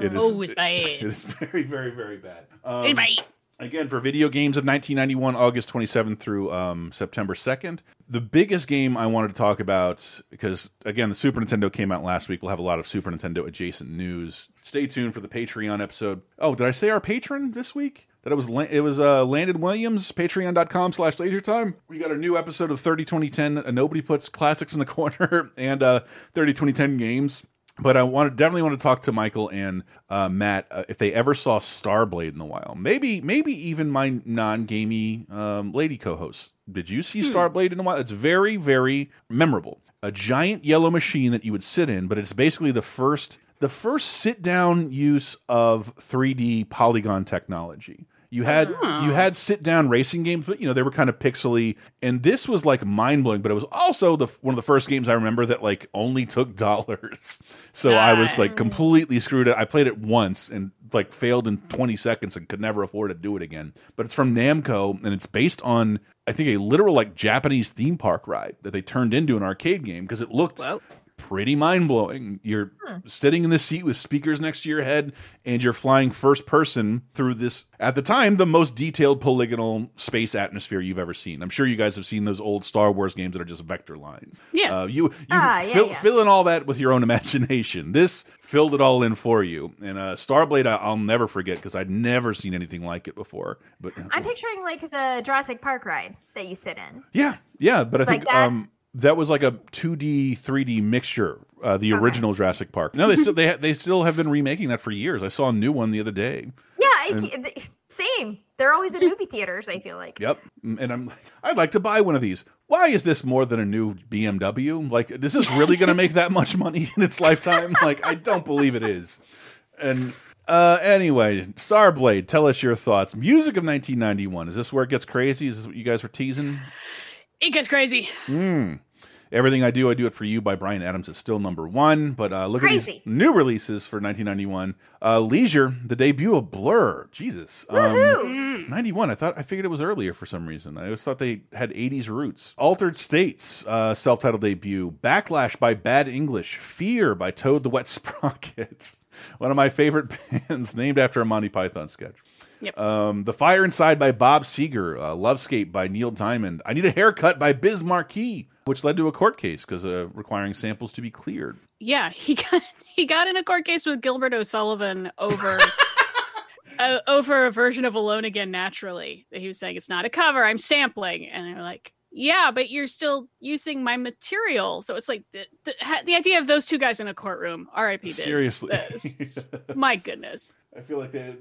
It is. Oh, it's bad. [laughs] It is very very very bad. Um, It's bad. Again, for video games of 1991, August 27th through um, September 2nd. The biggest game I wanted to talk about, because again, the Super Nintendo came out last week. We'll have a lot of Super Nintendo adjacent news. Stay tuned for the Patreon episode. Oh, did I say our patron this week? That it was it was uh, Landon Williams, patreon.com slash lasertime. We got a new episode of 30 2010. Uh, nobody puts classics in the [laughs] corner and uh, 30 2010 games. But I want to definitely want to talk to Michael and uh, Matt uh, if they ever saw Starblade in the wild. Maybe maybe even my non-gamey um, lady co-host. Did you see Starblade in the wild? It's very very memorable. A giant yellow machine that you would sit in, but it's basically the first the first sit down use of 3D polygon technology. You had you had sit down racing games, but you know they were kind of pixely, and this was like mind blowing. But it was also the one of the first games I remember that like only took [laughs] dollars. So I was like completely screwed. I played it once and like failed in 20 seconds and could never afford to do it again. But it's from Namco and it's based on I think a literal like Japanese theme park ride that they turned into an arcade game because it looked pretty mind blowing. You're Hmm. sitting in the seat with speakers next to your head, and you're flying first person through this, at the time, the most detailed polygonal space atmosphere you've ever seen. I'm sure you guys have seen those old Star Wars games that are just vector lines. Yeah. Uh, you you Ah, fill, yeah. fill in all that with your own [laughs] imagination. This filled it all in for you. And uh, Starblade, I, I'll never forget because I'd never seen anything like it before. But I'm picturing like the Jurassic Park ride that you sit in. yeah, yeah. But I Like think that? um, that was like a 2D, 3D mixture. Uh, the original Jurassic Park. No, they still they they still have been remaking that for years. I saw a new one the other day. Yeah, I, And- same. They're always in movie theaters. I feel like. Yep. And I'm like, I'd like to buy one of these. Why is this more than a new BMW? Like, this is this [laughs] really going to make that much money in its lifetime? Like, I don't believe it is. And uh, anyway, Starblade, tell us your thoughts. Music of 1991. Is this where it gets crazy? Is this what you guys were teasing? It gets crazy. Mm. Everything I Do, I Do It For You by Bryan Adams is still number one. But uh, look at Crazy. these new releases for 1991. Uh, Leisure, the debut of Blur. Jesus. Um, 91. I thought I figured it was earlier for some reason. I always thought they had 80s roots. Altered States, uh, self-titled debut. Backlash by Bad English. Fear by Toad the Wet [laughs] Sprocket. One of my favorite [laughs] bands, named after a Monty Python sketch. Yep. Um, the Fire Inside by Bob Seger. Uh, Lovescape by Neil Diamond. I Need a Haircut by Biz Markie, which led to a court case because uh, requiring samples to be cleared. Yeah, he [laughs] got he got in a court case with Gilbert O'Sullivan over [laughs] uh, over a version of Alone Again Naturally. That he was saying it's not a cover, I'm sampling, and they're like, "Yeah, but you're still using my material." So it's like the the, the idea of those two guys in a courtroom. R.I.P. Biz. Seriously. My goodness. I feel like they,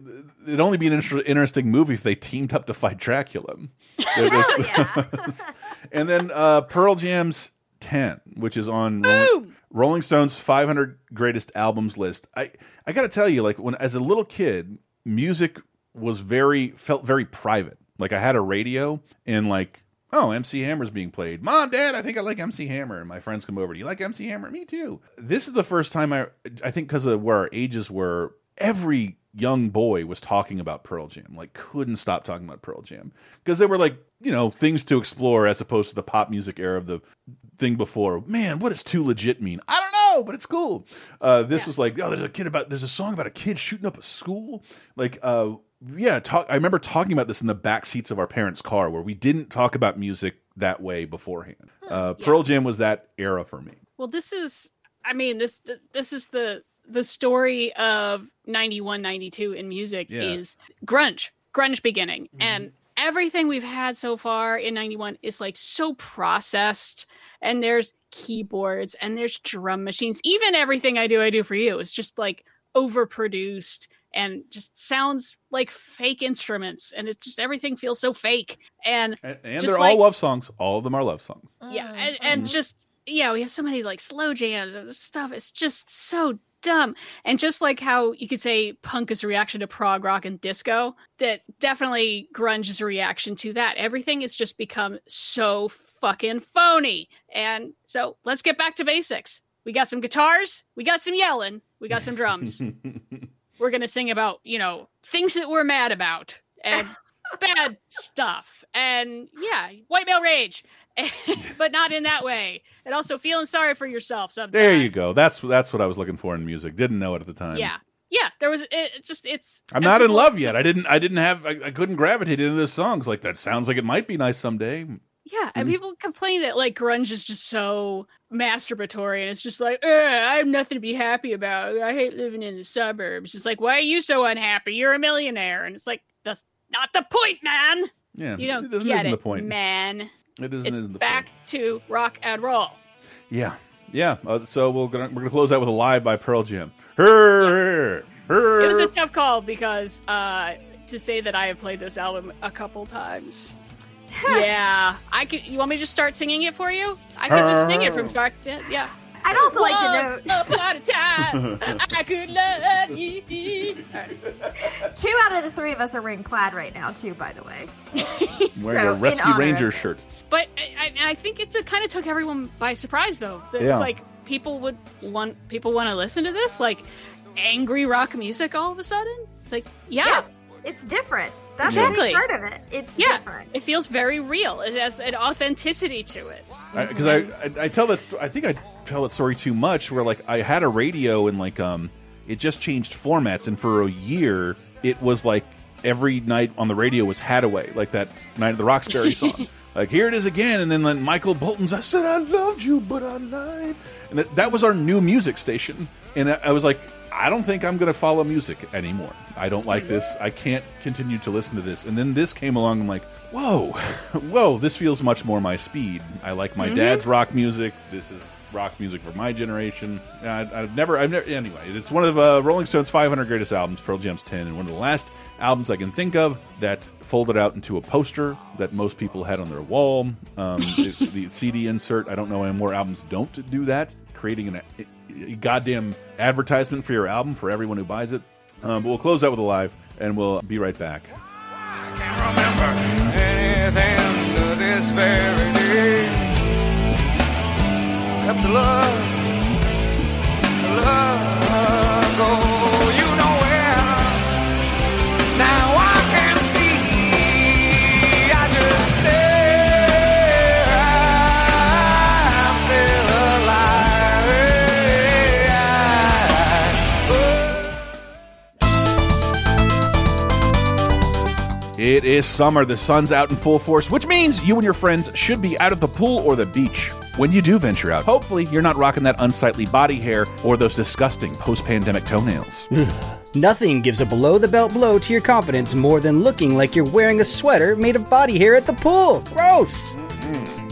it'd only be an inter interesting movie if they teamed up to fight Dracula. [laughs] There's- [laughs] and then uh, Pearl Jam's 10, which is on Rolling, Rolling Stone's 500 greatest albums list. I I got to tell you, like when as a little kid, music was very felt very private. Like I had a radio and like. Oh, MC Hammer's being played. Mom, Dad, I think I like MC Hammer. And my friends come over. Do you like MC Hammer? Me too. This is the first time I, I think, because of where our ages were, every young boy was talking about Pearl Jam. Like, couldn't stop talking about Pearl Jam because they were like, you know, things to explore as opposed to the pop music era of the thing before. Man, what does too legit mean? I don't know, but it's cool. Uh, this was like, oh, there's a kid about, there's a song about a kid shooting up a school. Like, uh, yeah, talk. I remember talking about this in the back seats of our parents' car, where we didn't talk about music that way beforehand. Uh, Pearl Jam was that era for me. Well, this is I mean, this this is the the story of 91 92 in music Yeah. is grunge, grunge beginning. Mm-hmm. And everything we've had so far in 91 is like so processed and there's keyboards and there's drum machines. Even everything I do I do for you is just like overproduced and just sounds like fake instruments and it's just everything feels so fake and And, and they're like- all love songs. All of them are love songs. yeah mm, and, and mm-hmm. just yeah we have so many like slow jams and stuff it's just so dumb. And just like how you could say punk is a reaction to prog rock and disco that definitely grunge is a reaction to that. Everything has just become so fucking phony. And so let's get back to basics. We got some guitars we got some yelling we got some drums. [laughs] We're gonna sing about you know things that we're mad about and [laughs] bad stuff. And yeah white male rage [laughs] but not in that way and also feeling sorry for yourself sometimes There you go. That's that's what I was looking for in music. Didn't know it at the time. yeah yeah there was it, it just it's I'm not in love yet. I didn't. I didn't have. I, I couldn't gravitate into the songs like that. Sounds like it might be nice someday. yeah and Mhm. people complain that like grunge is just so masturbatory and it's just like i have nothing to be happy about i hate living in the suburbs it's like why are you so unhappy you're a millionaire and it's like that's not the point man Yeah, you don't it get isn't it the point. man It isn't. it's isn't the back to rock and roll Yeah, yeah. Uh, so we're gonna we're gonna close out with a live by Pearl Jam. Her, her. It was a tough call because uh, to say that I have played this album a couple times. yeah, I could. You want me to just start singing it for you? I could just sing it from start to yeah. I'd also like to Once note upon a time, I could love you. All right. [laughs] two out of the three of us are wearing plaid right now, too. By the way, [laughs] wearing so, a Rescue Ranger shirt. But I, I I think it kind of took everyone by surprise, though. That Yeah. It's like people would want people want to listen to this, like angry rock music. All of a sudden, it's like yeah, Yes, it's different. That's Exactly. part of it. It's yeah. different. It feels very real. It has an authenticity to it. Because I, I, I tell that sto- I think I tell that story too much. Where like I had a radio and like um, it just changed formats, and for a year it was like every night on the radio was Haddaway, like that Night of the Roxbury [laughs] song. like here it is again, and then, then Michael Bolton's "I said I loved you, but I lied," and that, that was our new music station. And I, I was like, I don't think I'm going to follow music anymore. I don't like this. I can't continue to listen to this. And then this came along. I'm like, whoa, [laughs] whoa, this feels much more my speed. I like my Mhm. dad's rock music. This is rock music for my generation. I, I've never, I've never, anyway, it's one of uh, Rolling Stone's 500 greatest albums, Pearl Jam's 10, and one of the last albums I can think of that folded out into a poster that most people had on their wall. Um, [laughs] the, the CD insert, I don't know any more albums don't do that, creating an, a, a goddamn advertisement for your album for everyone who buys it. Um, but we'll close out with a live, and we'll be right back. It is summer. The sun's out in full force, which means you and your friends should be out at the pool or the beach. When you do venture out, hopefully you're not rocking that unsightly body hair or those disgusting post pandemic toenails. [sighs] Nothing gives a below the belt blow to your confidence more than looking like you're wearing a sweater made of body hair at the pool. Gross!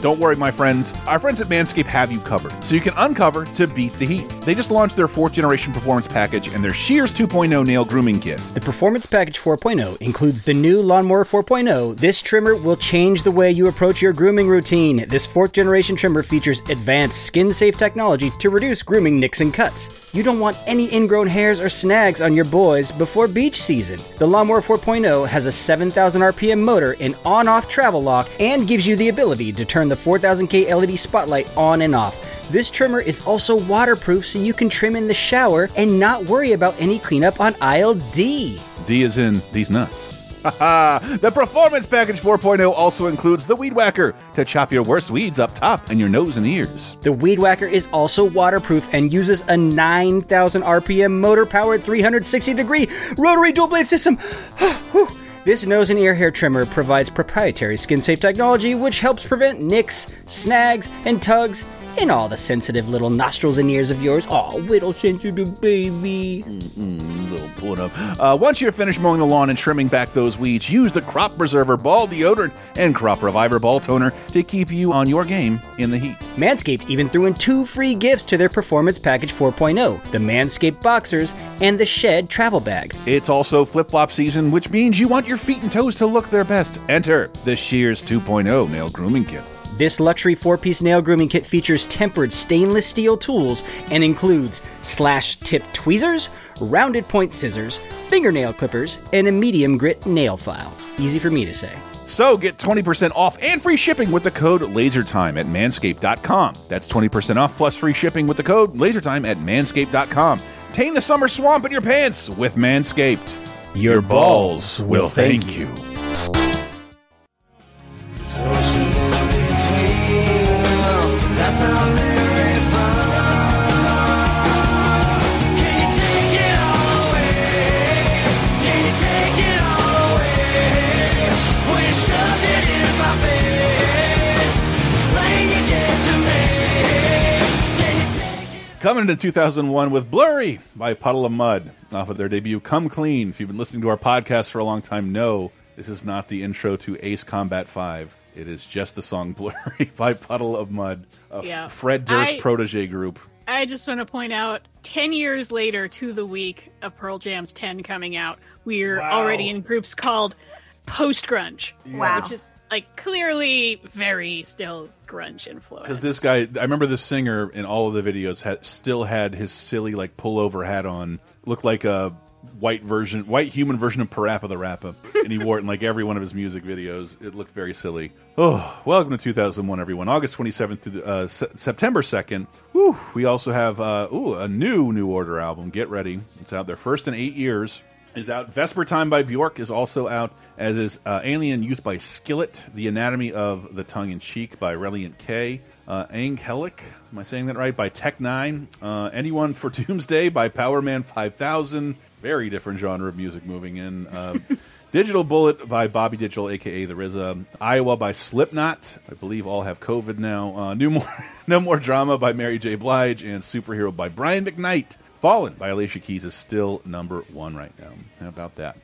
Don't worry, my friends. Our friends at Manscaped have you covered, so you can uncover to beat the heat. They just launched their fourth generation performance package and their Shears 2.0 nail grooming kit. The Performance Package 4.0 includes the new Lawnmower 4.0. This trimmer will change the way you approach your grooming routine. This fourth generation trimmer features advanced skin safe technology to reduce grooming nicks and cuts. You don't want any ingrown hairs or snags on your boys before beach season. The Lawnmower 4.0 has a 7,000 RPM motor, an on off travel lock, and gives you the ability to turn the 4000K LED spotlight on and off. This trimmer is also waterproof so you can trim in the shower and not worry about any cleanup on aisle D. D is in these nuts. the Performance Package 4.0 also includes the Weed Whacker to chop your worst weeds up top and your nose and ears. The Weed Whacker is also waterproof and uses a 9,000 RPM motor powered 360 degree rotary dual blade system. [sighs] This nose and ear hair trimmer provides proprietary skin safe technology which helps prevent nicks, snags, and tugs in all the sensitive little nostrils and ears of yours. Aw, little sensitive baby. little pulling up. Uh, once you're finished mowing the lawn and trimming back those weeds, use the Crop Preserver Ball Deodorant and Crop Reviver Ball Toner to keep you on your game in the heat. Manscaped even threw in two free gifts to their Performance Package 4.0 the Manscaped Boxers and the Shed Travel Bag. It's also flip flop season, which means you want your feet and toes to look their best. Enter the Shears 2.0 Nail Grooming Kit. This luxury four piece nail grooming kit features tempered stainless steel tools and includes slash tip tweezers, rounded point scissors, fingernail clippers, and a medium grit nail file. Easy for me to say. So get 20% off and free shipping with the code LASERTIME at manscaped.com. That's 20% off plus free shipping with the code LASERTIME at manscaped.com. Tame the summer swamp in your pants with Manscaped. Your balls will thank you. Coming into 2001 with Blurry by Puddle of Mudd off of their debut Come Clean. If you've been listening to our podcast for a long time, no, this is not the intro to Ace Combat 5. It is just the song [laughs] Blurry by Puddle of Mudd, a Yeah. Fred Durst I- protege group. I just want to point out 10 years later to the week of Pearl Jam's 10 coming out, we're Wow. already in groups called post grunge. Wow. Which is like clearly very still grunge influence. Because this guy, I remember the singer in all of the videos had still had his silly like pullover hat on, looked like a white version, white human version of PaRappa the Rapper, and he wore it in like every one of his music videos. It looked very silly. Oh, welcome to 2001, everyone. August 27th to uh, Se September 2nd. Whew, we also have uh, ooh, a new New Order album. Get ready, it's out. there first in eight years is out. Vespertine by Bjork is also out, as is uh, Alien Youth by Skillet, The Anatomy of the Tongue in Cheek by Relient K. Uh, Angelic, am I saying that right? By Tech N9ne. Uh, Anyone for [laughs] Doomsday by Powerman 5000. Very different genre of music moving in. Um, [laughs] Digital Bullet by Bobby Digital, aka the RZA. Iowa by Slipknot. I believe all have COVID now. Uh, New More, [laughs] No More Drama by Mary J. Blige and Superhero by Brian McKnight. Fallen by Alicia Keys is still number one right now. How about that?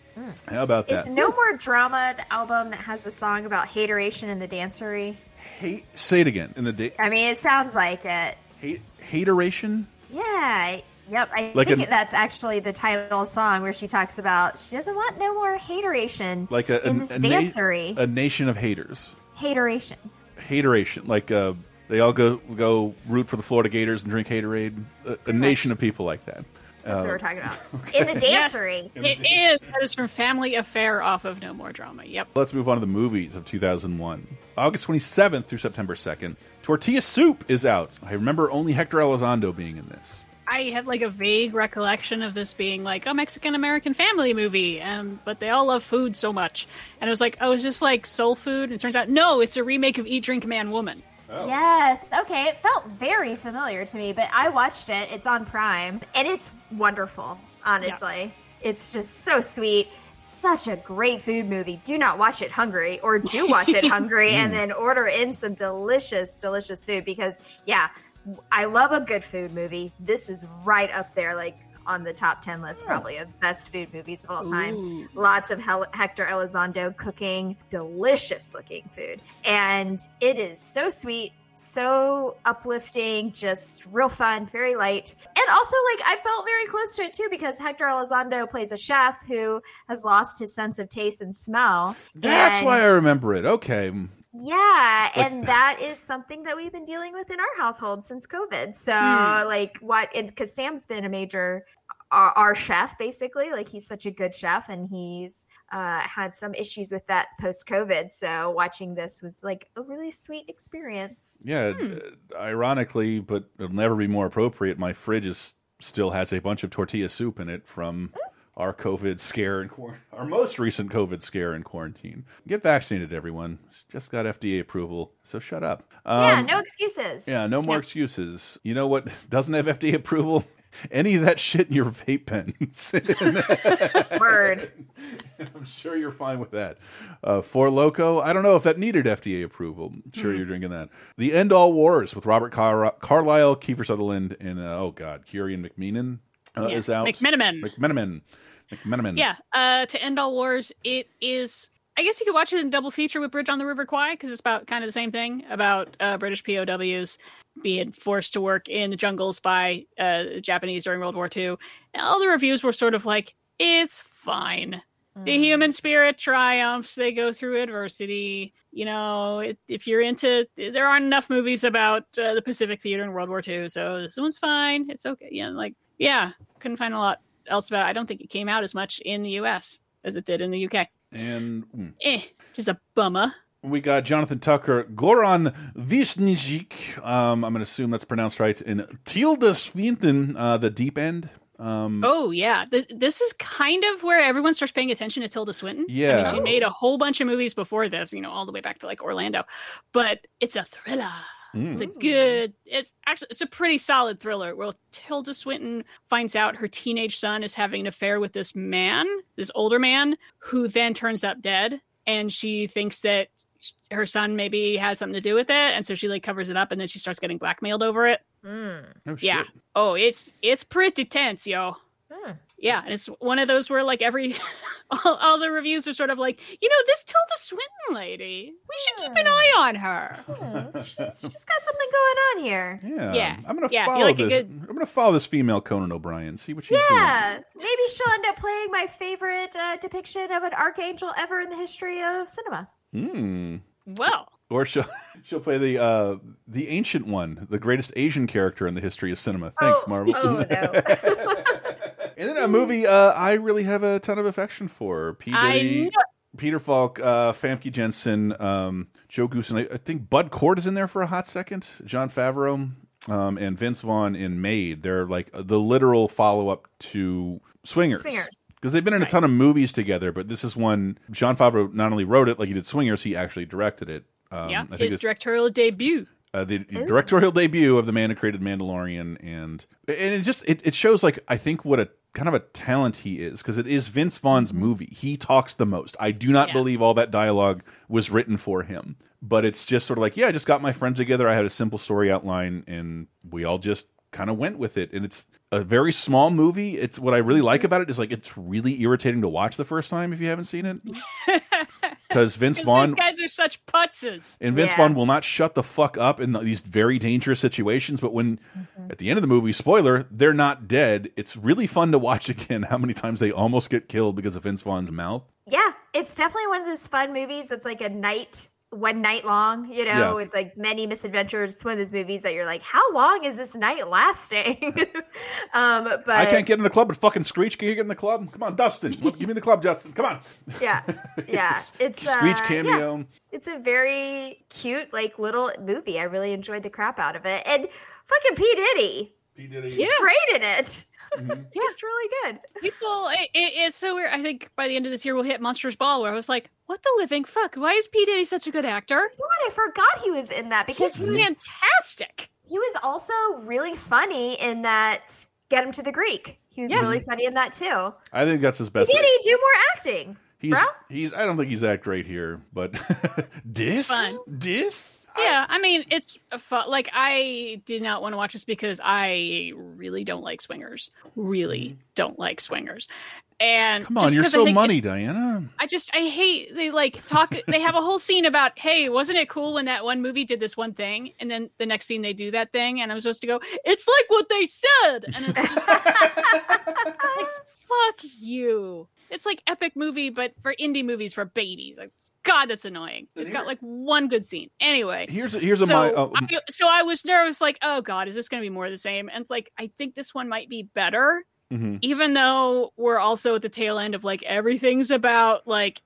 How about Is that? No More Drama the album that has the song about hateration in the dancery? Hate. Say it again. In the day. I mean, it sounds like it. Hate. Hateration. Yeah. Yep. I Like think an- that's actually the title song where she talks about she doesn't want no more hateration Like a, in a, this a, na- dancery. a nation of haters. hateration. Hateration. Like uh, they all go go root for the Florida Gators and drink haterade. A, a nation of people like that. That's Uh, what we're talking about. [laughs] In the Yes, dancery. it is. That is from Family Affair off of No More Drama. Yep. Let's move on to the movies of 2001. August 27th through September 2nd, Tortilla Soup is out. I remember only Hector Elizondo being in this. I have like a vague recollection of this being like a Mexican American family movie, um, but they all love food so much. And it was like, oh, is this like soul food? And it turns out, no, it's a remake of Eat, Drink, Man, Woman. Oh. Yes. Okay. It felt very familiar to me, but I watched it. It's on Prime, and it's wonderful. Honestly, it's just so sweet. Such a great food movie. Do not watch it hungry, or do watch it [laughs] hungry, and then order in some delicious, delicious food. Because yeah, I love a good food movie. This is right up there, like on the top ten list, probably of best food movies of all time. Ooh. Lots of Hel- Hector Elizondo cooking delicious looking food. And it is so sweet, so uplifting, just real fun, very light. And also, like, I felt very close to it too because Hector Elizondo plays a chef who has lost his sense of taste and smell. That's And- why I remember it. Okay. yeah, Like- and that is something that we've been dealing with in our household since COVID. So, Hmm. like, what? Because Sam's been a major our, our chef, basically. Like, he's such a good chef, and he's uh, had some issues with that post COVID. So, watching this was like a really sweet experience. Yeah, uh, ironically, but it'll never be more appropriate. My fridge is still has a bunch of tortilla soup in it from our COVID scare and quar- our most recent COVID scare in quarantine. Get vaccinated, everyone. Just got FDA approval, so shut up. yeah, Um, no excuses. Yeah, no more excuses. You know what [laughs] doesn't have FDA approval? Any of that shit in your vape pens. [laughs] Word. I'm sure you're fine with that. Uh, Four Loko, I don't know if that needed FDA approval. Sure, Hmm. you're drinking that. The End All Wars with Robert Car Carlyle, Kiefer Sutherland, and uh, oh god, Kieran McMenan uh, Yeah, is out. McMenamin. McMenamin. McMenamin. Yeah. Uh, to end all wars, it is. I guess you could watch it in double feature with Bridge on the River Kwai because it's about kind of the same thing about uh, British POWs being forced to work in the jungles by uh, Japanese during World War II. And all the reviews were sort of like, it's fine. The human spirit triumphs. They go through adversity. You know, it, if you're into, there aren't enough movies about uh, the Pacific Theater in World War II, so this one's fine. It's okay. Yeah, like yeah, couldn't find a lot else about. it. I don't think it came out as much in the U.S. as it did in the UK. And mm, Eh, just a bummer. We got Jonathan Tucker, Goran Visnjic. Um, I'm going to assume that's pronounced right. In Tilda Swinton, uh, The Deep End. Um, Oh yeah, Th- this is kind of where everyone starts paying attention to Tilda Swinton. I Yeah. mean, she made a whole bunch of movies before this, you know, all the way back to like Orlando, but it's a thriller. It's a good. It's actually it's a pretty solid thriller. Where Tilda Swinton finds out her teenage son is having an affair with this man, this older man, who then turns up dead, and she thinks that her son maybe has something to do with it, and so she like covers it up, and then she starts getting blackmailed over it. Mm. Oh, shit. Yeah. Oh, it's it's pretty tense, yo. Hmm. Yeah, and it's one of those where like every [laughs] all, all the reviews are sort of like, you know, this Tilda Swinton lady, we should keep an eye on her. Hmm, [laughs] she's, she's got something going on here. Yeah, Yeah. I'm gonna Yeah, follow like this. good- I'm gonna follow this female Conan O'Brien. See what she's Yeah, maybe she'll end up playing my favorite uh, depiction of an archangel ever in the history of cinema. Hmm. Well, Or she'll [laughs] she'll play the uh, the ancient one, the greatest Asian character in the history of cinema. Thanks, Oh, Marvel. oh, no. [laughs] and then a movie uh, I really have a ton of affection for. P. Diddy, Peter Falk, uh, Famke Janssen, um, Joe Goose, and I, I think Bud Cort is in there for a hot second. Jon Favreau um, and Vince Vaughn in Made. They're like the literal follow up to Swingers. Swingers. Because they've been in a ton of movies together, but this is one Jon Favreau not only wrote it like he did Swingers, he actually directed it. Um, yeah, I think his directorial debut. uh, the directorial debut of the man who created Mandalorian, and and it just it, it shows like I think what a kind of a talent he is because it is Vince Vaughn's movie. He talks the most. I do not Yeah. believe all that dialogue was written for him, but it's just sort of like yeah, I just got my friends together. I had a simple story outline, and we all just kind of went with it. And it's a very small movie. It's what I really like about it is like it's really irritating to watch the first time if you haven't seen it [laughs] because Vince 'Cause Vaughn these guys are such putzes. and Vince Yeah. Vaughn will not shut the fuck up in these very dangerous situations. But when Mm-hmm. at the end of the movie, spoiler, they're not dead. It's really fun to watch [laughs] again how many times they almost get killed because of Vince Vaughn's mouth. Yeah, it's definitely one of those fun movies that's like a night, one night long, you know, Yeah. with like many misadventures. It's one of those movies that you're like, how long is this night lasting? [laughs] um, but I can't get in the club, but fucking Screech, can you get in the club? Come on, Dustin, give me the club, Justin. Come on, yeah, [laughs] yeah, it's Screech uh, yeah. cameo. It's a very cute, like little movie. I really enjoyed the crap out of it, and fucking P Diddy, He did it. he's great in it. Mhm. He's really good. People, it, it, it's so weird. I think by the end of this year we'll hit Monsters Ball, where I was like, "What the living fuck? Why is P Diddy such a good actor? God, I forgot he was in that because He's he was, fantastic." he was also really funny in that Get Him to the Greek. He was Yeah. really funny in that too. I think that's his best. Did he do more acting? He's bro? he's. I don't think he's that great here, but [laughs] this Fun. this. Yeah, I mean, it's a fu- like I did not want to watch this because I really don't like swingers. Really mm. don't like swingers. And Come on, you're so money, Diana. I just I hate they like talk. they have a whole scene about hey, wasn't it cool when that one movie did this one thing, and then the next scene they do that thing, and I'm supposed to go, it's like what they said, and it's just [laughs] like fuck you. It's like epic movie, but for indie movies for babies. Like God, that's annoying. It's got like one good scene. Anyway, Here's a, here's a so, my. Uh, I, so I was nervous, like, oh god, is this going to be more of the same? And it's like, I think this one might be better, mhm. even though we're also at the tail end of like everything's about like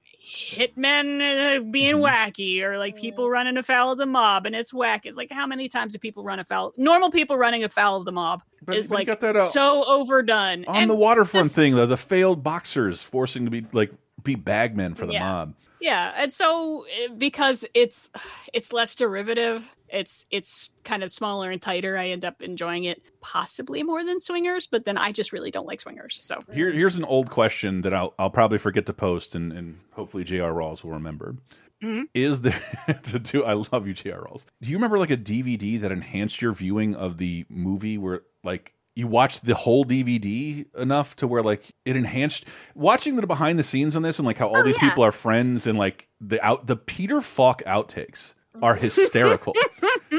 hitmen uh, being Mm-hmm. wacky or like people running afoul of the mob, and it's whack. It's like how many times do people run afoul? Normal people running afoul of the mob But- is but like got that, uh, so overdone. on And the waterfront this- thing, though, the failed boxers forcing to be like be bagmen for the Yeah. mob. Yeah, and so eh, because it's [sighs] it's less derivative, it's it's kind of smaller and tighter. I end up enjoying it possibly more than swingers, but then I just really don't like swingers. So Here, here's an old question that I'll I'll probably forget to post, and, and hopefully J.R. Rawls will remember. Mhm. Is there [laughs] to do? I love you, J.R. Rawls. Do you remember like a DVD that enhanced your viewing of the movie, where like you watched the whole DVD enough to where like it enhanced watching the behind the scenes on this and like how all Oh, these yeah. people are friends and like the out the Peter Falk outtakes are hysterical. [laughs]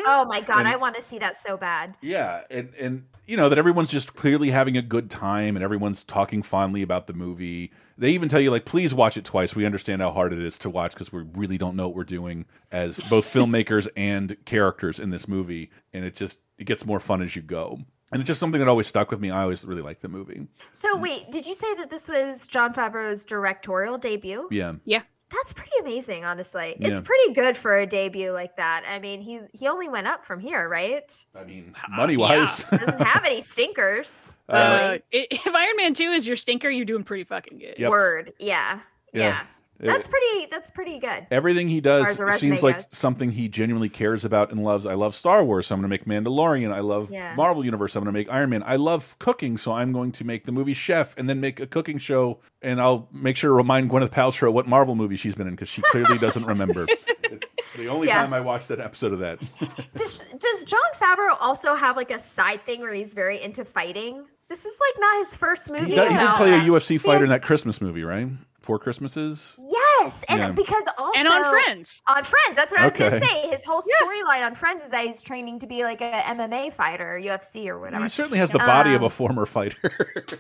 Oh my god, And- I want to see that so bad. Yeah, and and you know that everyone's just clearly having a good time and everyone's talking fondly about the movie. They even tell you like, please watch it twice. We understand how hard it is to watch because we really don't know what we're doing as both [laughs] filmmakers and characters in this movie, and it just it gets more fun as you go. And it's just something that always stuck with me. I always really liked the movie. So wait, did you say that this was Jon Favreau's directorial debut? Yeah, yeah, That's pretty amazing, honestly. It's Yeah. pretty good for a debut like that. I mean, he he only went up from here, right? I mean, money wise, yeah. Doesn't have any stinkers. [laughs] Uh, uh, if Iron Man Two is your stinker, you're doing pretty fucking good. Yep. Word, yeah, Yeah. yeah. That's pretty. That's pretty good. Everything he does as a seems like goes. something he genuinely cares about and loves. I love Star Wars, so I'm going to make Mandalorian. I love Yeah. Marvel Universe, so I'm going to make Iron Man. I love cooking, so I'm going to make the movie Chef and then make a cooking show. And I'll make sure to remind Gwyneth Paltrow what Marvel movie she's been in because she clearly doesn't remember. [laughs] It's the only Yeah. time I watched that episode of that. [laughs] Does Does Jon Favreau also have like a side thing where he's very into fighting? This is like not his first movie. He, did, he did about play a. UFC fighter He in that Christmas movie, right? Four Christmases. Yes, and Yeah. because also And on Friends. on Friends. That's what I was Okay. gonna say. His whole storyline on Friends is that he's training to be like a MMA fighter, UFC or whatever. He certainly has the body of Um, a former fighter. [laughs]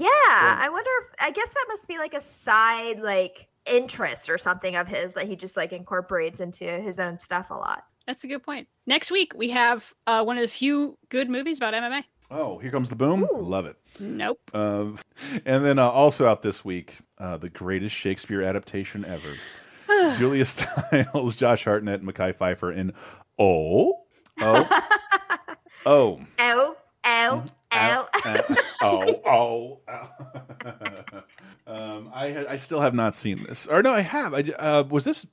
Yeah, I wonder if I guess that must be like a side like interest or something of his that he just like incorporates into his own stuff a lot. That's a good point. Next week we have uh, one of the few good movies about MMA. oh, here comes the boom. Love it. Nope. Uh, and then uh, also out this week, uh, the greatest Shakespeare adaptation ever. [sighs] Julia Stiles, [laughs] Josh Hartnett, and Mekhi Phifer in Oh, Oh, Oh, Ow, ow, ow. Oh, Oh, Oh. um, I I still have not seen this, or no, I have. I j- uh, was this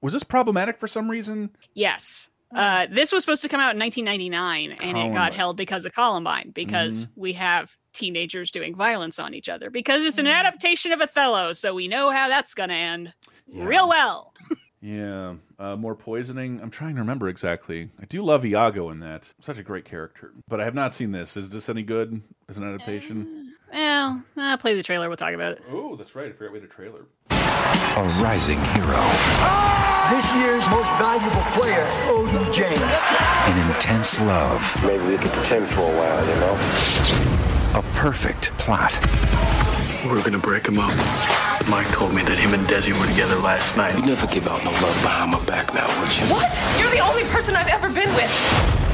was this problematic for some reason? Yes. Uh, this was supposed to come out in 1999, and it Columbine. got held because of Columbine, because we have teenagers doing violence on each other, because it's an adaptation of Othello, so we know how that's going to end real well. [laughs] Yeah, uh, more poisoning. I'm trying to remember exactly. I do love Iago in that. Such a great character. But I have not seen this. Is this any good as an adaptation? Well, uh, play the trailer. We'll talk about it. Oh, that's right. I forgot we had a trailer. A rising hero. This year's most valuable player, Odin James. An intense love. Maybe we could pretend for a while, you know? A perfect plot. We're gonna break him up. Mike told me that him and Desi were together last night. You never give out no love behind my back now, would you? What? You're the only person I've ever been with.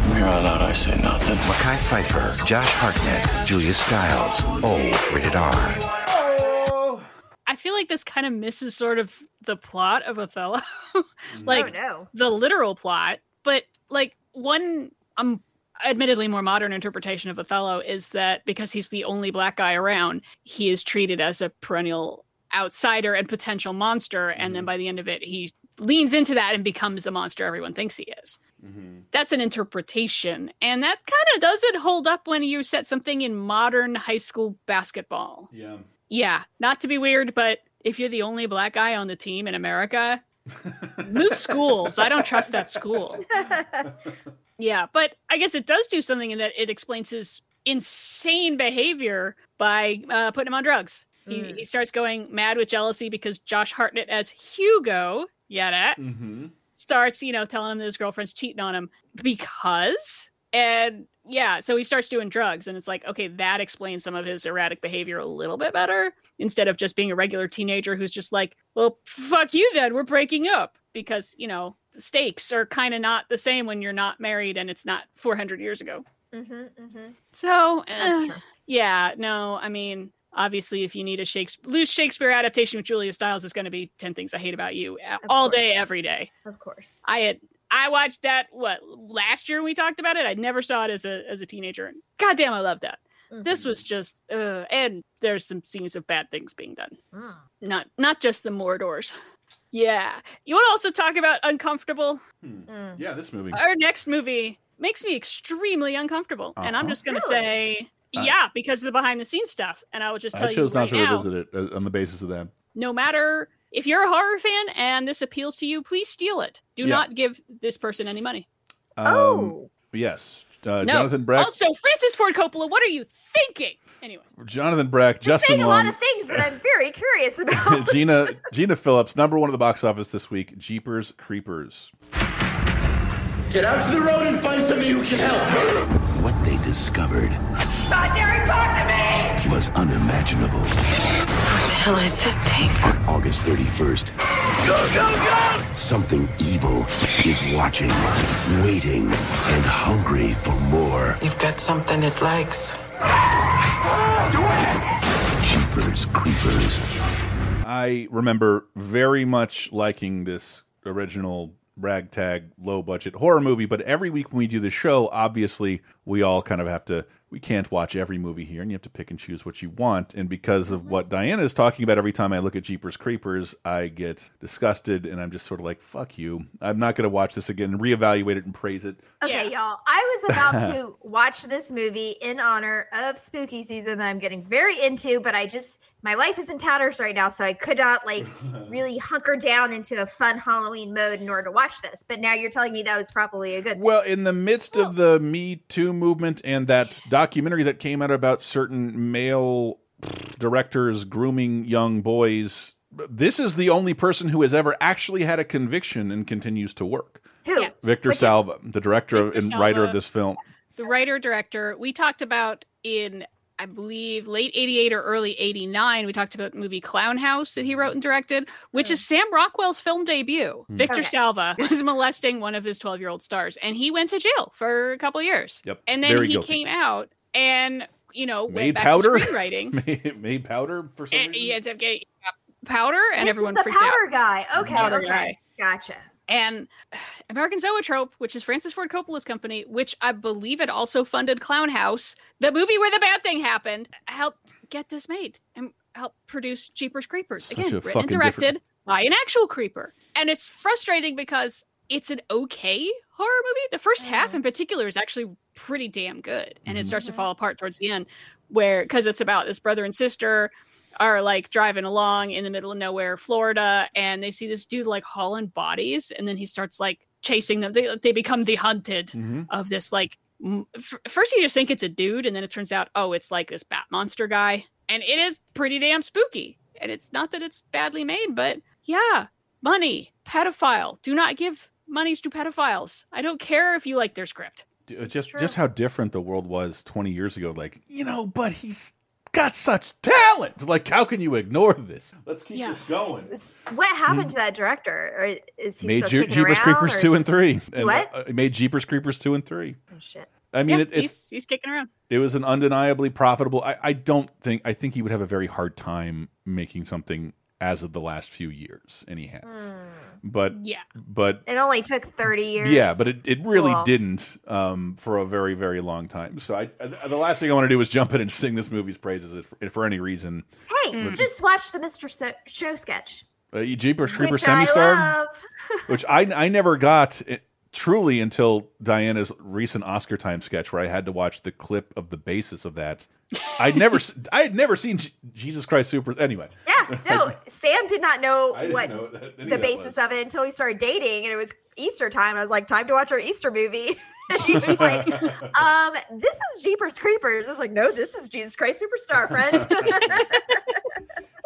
From here on out, I say nothing. Mekhi Phifer, Josh Hartnett, Julia Stiles. Oh, rated R. I feel like this kind of misses sort of the plot of Othello, [laughs] like Oh, no. the literal plot. But like one, um, admittedly more modern interpretation of Othello is that because he's the only black guy around, he is treated as a perennial outsider and potential monster, and then mm-hmm. by the end of it, he leans into that and becomes the monster everyone thinks he is. Mm-hmm. That's an interpretation, and that kind of doesn't hold up when you set something in modern high school basketball. Yeah. Yeah, not to be weird, but if you're the only black guy on the team in America, move [laughs] schools. I don't trust that school. [laughs] Yeah, but I guess it does do something in that it explains his insane behavior by uh, putting him on drugs. He, he starts going mad with jealousy because Josh Hartnett as Hugo, yeah, that Mm-hmm. starts, you know, telling him that his girlfriend's cheating on him because, and yeah, so he starts doing drugs, and it's like, okay, that explains some of his erratic behavior a little bit better instead of just being a regular teenager who's just like, well, fuck you then, we're breaking up because, you know, stakes are kind of not the same when you're not married and it's not 400 years ago. Mm-hmm, mm-hmm. So, That's eh, yeah, no, I mean, obviously, if you need a Shakespeare, loose Shakespeare adaptation with Julia Stiles, is going to be 10 Things I Hate About You uh, all day, every day. Of course. I had I watched that what last year we talked about it. I never saw it as a as a teenager, and goddamn, I love that. This was just, uh, and there's some scenes of bad things being done. Mm. Not not just the Mordors. Yeah, you want to also talk about uncomfortable? Mm. Yeah, this movie. Our next movie makes me extremely uncomfortable, and I'm Uh-huh. just gonna Really? say. Uh, Yeah, because of the behind the scenes stuff, and I will just tell I you chose right not to now, revisit it uh, on the basis of that. no matter if you're a horror fan and this appeals to you, please steal it. Do Yeah. not give this person any money. Um, Oh. Yes. Uh, no. Jonathan Breck. Also, Francis Ford Coppola, what are you thinking? Anyway, Jonathan Breck, You're Justin saying a lot of things that I'm very curious about. [laughs] Gina Gina Phillips, number one at the box office this week. Jeepers Creepers. Get out to the road and find somebody who can help. What they discovered Not Derek, talk to me! was unimaginable. What the hell is that thing? On August 31st, Go, go, go! something evil is watching, waiting, and hungry for more. You've got something it likes. Jeepers Creepers. I remember very much liking this original ragtag low budget horror movie, but every week when we do the show, obviously we all kind of have to we can't watch every movie here and you have to pick and choose what you want. And because of what Diana is talking about every time I look at Jeepers Creepers, I get disgusted and I'm just sort of like, fuck you. I'm not gonna watch this again and reevaluate it and praise it. Okay, y'all. I was about to [laughs] watch this movie in honor of spooky season that I'm getting very into, but I just my life is in tatters right now, so I could not like [laughs] really hunker down into a fun Halloween mode in order to watch this. But now you're telling me that was probably a good Well, in the midst of the Me Too movement and that documentary that came out about certain male directors grooming young boys, this is the only person who has ever actually had a conviction and continues to work. Who? Victor Which Salva, the director Victor and writer of this film. the writer director we talked about in I believe late 88 or early 89 we talked about the movie Clown House that he mm-hmm. wrote and directed which is Sam Rockwell's film debut. Mm. Victor Okay. Salva [laughs] was molesting one of his 12-year-old stars and he went to jail for a couple years. Yep, And then very he guilty. came out and you know went Made back powder? to screenwriting. [laughs] made, made powder for some and reason. he ends up getting uh, powder and this everyone is the freaked out. powder guy. Okay, Powder okay. guy. Gotcha. And [sighs] American Zoetrope, which is Francis Ford Coppola's company, which I believe it also funded Clown House, the movie where the bad thing happened, helped get this made and helped produce Jeepers Creepers. Such Again, written and directed different- by an actual creeper. And it's frustrating because it's an okay horror movie. The first half mm. in particular is actually pretty damn good, and it starts to mm-hmm. fall apart towards the end, where because it's about this brother and sister are like driving along in the middle of nowhere, Florida, and they see this dude like hauling bodies, and then he starts like chasing them. They they become the hunted Mhm. of this like. f- First, you just think it's a dude, and then it turns out, oh, it's like this bat monster guy, and it is pretty damn spooky. And it's not that it's badly made, but yeah, money, pedophile. Do not give monies to pedophiles. I don't care if you like their script. Uh, just just how different the world was 20 years ago like you know but he's got such talent like how can you ignore this let's keep this going What happened to that director? Or is he made still Je- kicking jeepers around, creepers or 2 and 3 [laughs] and, What? uh, it made jeepers creepers 2 and 3 Oh, shit. i mean Yeah, it, it's he's he's kicking around. it was an undeniably profitable I, I don't think i think he would have a very hard time making something as of the last few years and he has but yeah but It only took 30 years. yeah, but it, it really Cool. didn't um, for a very, very long time. So I, I- the last thing I want to do is jump in and sing this movie's praises if, if for any reason. Hey, But- just watch the Mr. So- Show sketch. Uh, Jeepers Creepers which I Semi-Star, love. [laughs] which I, I never got it, truly until Diana's recent Oscar time sketch where I had to watch the clip of the basis of that. I'd never, I had never seen J- Jesus Christ Super. Anyway, Yeah, [laughs] no, Sam did not know I what know that- the of that basis of it until we started dating, and it was Easter time. I was like, "Time to watch our Easter movie." [laughs] and he was like, [laughs] "Um, this is Jeepers Creepers." I was like, "No, this is Jesus Christ Superstar, friend."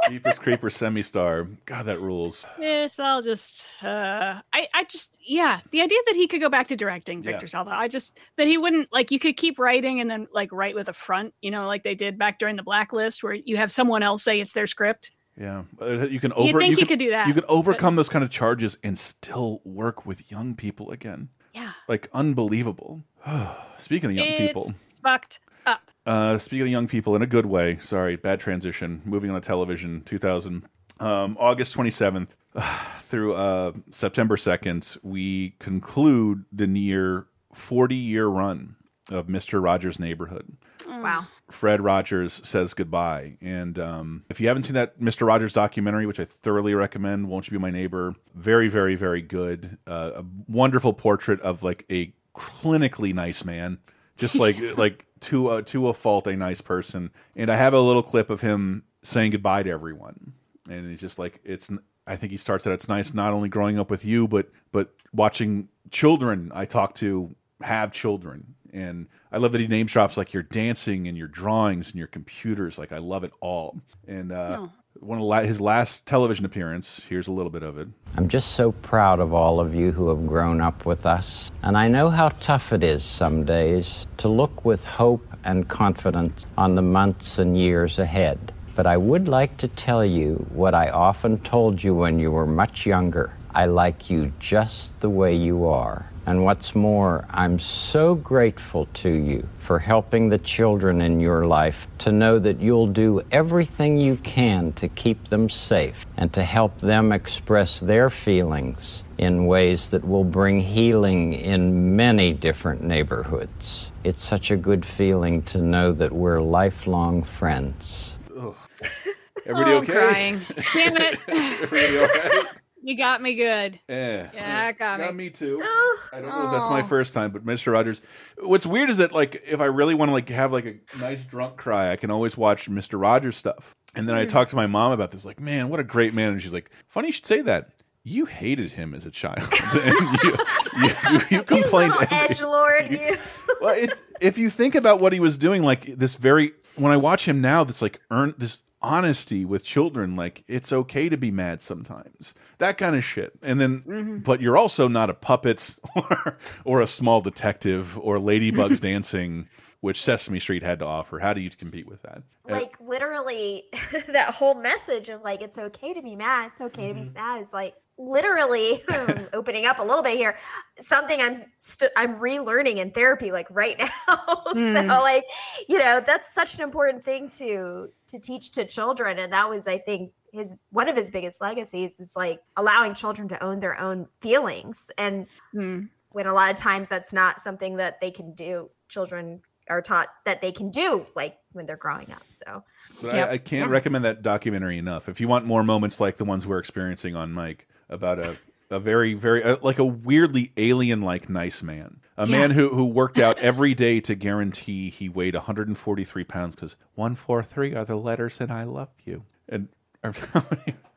Jeepers Creepers Semi-Star. God, that rules. Yes, I'll just uh I I just yeah, the idea that he could go back to directing Yeah. Victor Salva. I just that he wouldn't like you could keep writing and then like write with a front, you know, like they did back during the blacklist where you have someone else say it's their script. Yeah, Uh, you can over. You'd think you he could do that, You can but- overcome those kind of charges and still work with young people again. Yeah. like unbelievable. [sighs] Speaking of young it's people, fucked up. uh, speaking of young people in a good way. Sorry, bad transition. Moving on to television, 2000, um, August 27th [sighs] through uh, September 2nd, we conclude the near 40 year run of Mister Rogers' Neighborhood. Wow. Fred Rogers says goodbye. And um, if you haven't seen that Mr. Rogers documentary, which I thoroughly recommend, Won't You Be My Neighbor? Very, very, very good. Uh, a wonderful portrait of like a clinically nice man, just [laughs] like like to a, to a fault, a nice person. And I have a little clip of him saying goodbye to everyone, and it's just like it's. I think he starts out. It's nice not only growing up with you, but but watching children I talk to have children and I love that he name drops like your dancing and your drawings and your computers. Like I love it all. And uh, Oh. one of la his last television appearance. Here's a little bit of it. I'm just so proud of all of you who have grown up with us. And I know how tough it is some days to look with hope and confidence on the months and years ahead. But I would like to tell you what I often told you when you were much younger. I like you just the way you are. And what's more, I'm so grateful to you for helping the children in your life to know that you'll do everything you can to keep them safe and to help them express their feelings in ways that will bring healing in many different neighborhoods. It's such a good feeling to know that we're lifelong friends. [laughs] Everybody oh, okay? I'm crying. Damn it. [laughs] Everybody all right? You got me good. Eh. Yeah, it got, Got me. me too. I don't know if that's my Oh. first time, but Mr. Rogers. What's weird is that like if I really want to like have like a nice drunk cry, I can always watch Mr. Rogers stuff. And then I Mm. talk to my mom about this, like, man, what a great man. And she's like, funny you should say that. You hated him as a child. [laughs] and you, you, you, you [laughs] complained. Edge lord. [laughs] You. well, it, if you think about what he was doing, like this very when I watch him now, this like earn this honesty with children, like it's okay to be mad sometimes, that kind of shit. And then, Mm-hmm. but you're also not a puppet [laughs] or or a small detective or ladybugs [laughs] dancing, which Sesame Street had to offer. How do you compete with that? Uh, like literally [laughs] that whole message of like it's okay to be mad it's okay to be sad is like literally [laughs] [laughs] opening up a little bit here something i'm st- i'm relearning in therapy like right [laughs] now. Mm. so like you know that's such an important thing to to teach to children. And that was i think his one of his biggest legacies is like allowing children to own their own feelings. And Mm. when a lot of times that's not something that they can do children are taught that they can do like when they're growing up. So But I, I can't recommend that documentary enough. If you want more moments like the ones we're experiencing on Mike about a a very, very uh, like a weirdly alien-like nice man. A Yeah. man who who worked out every day to guarantee he weighed 143 pounds because one, four, three are the letters in "I love you." And [laughs]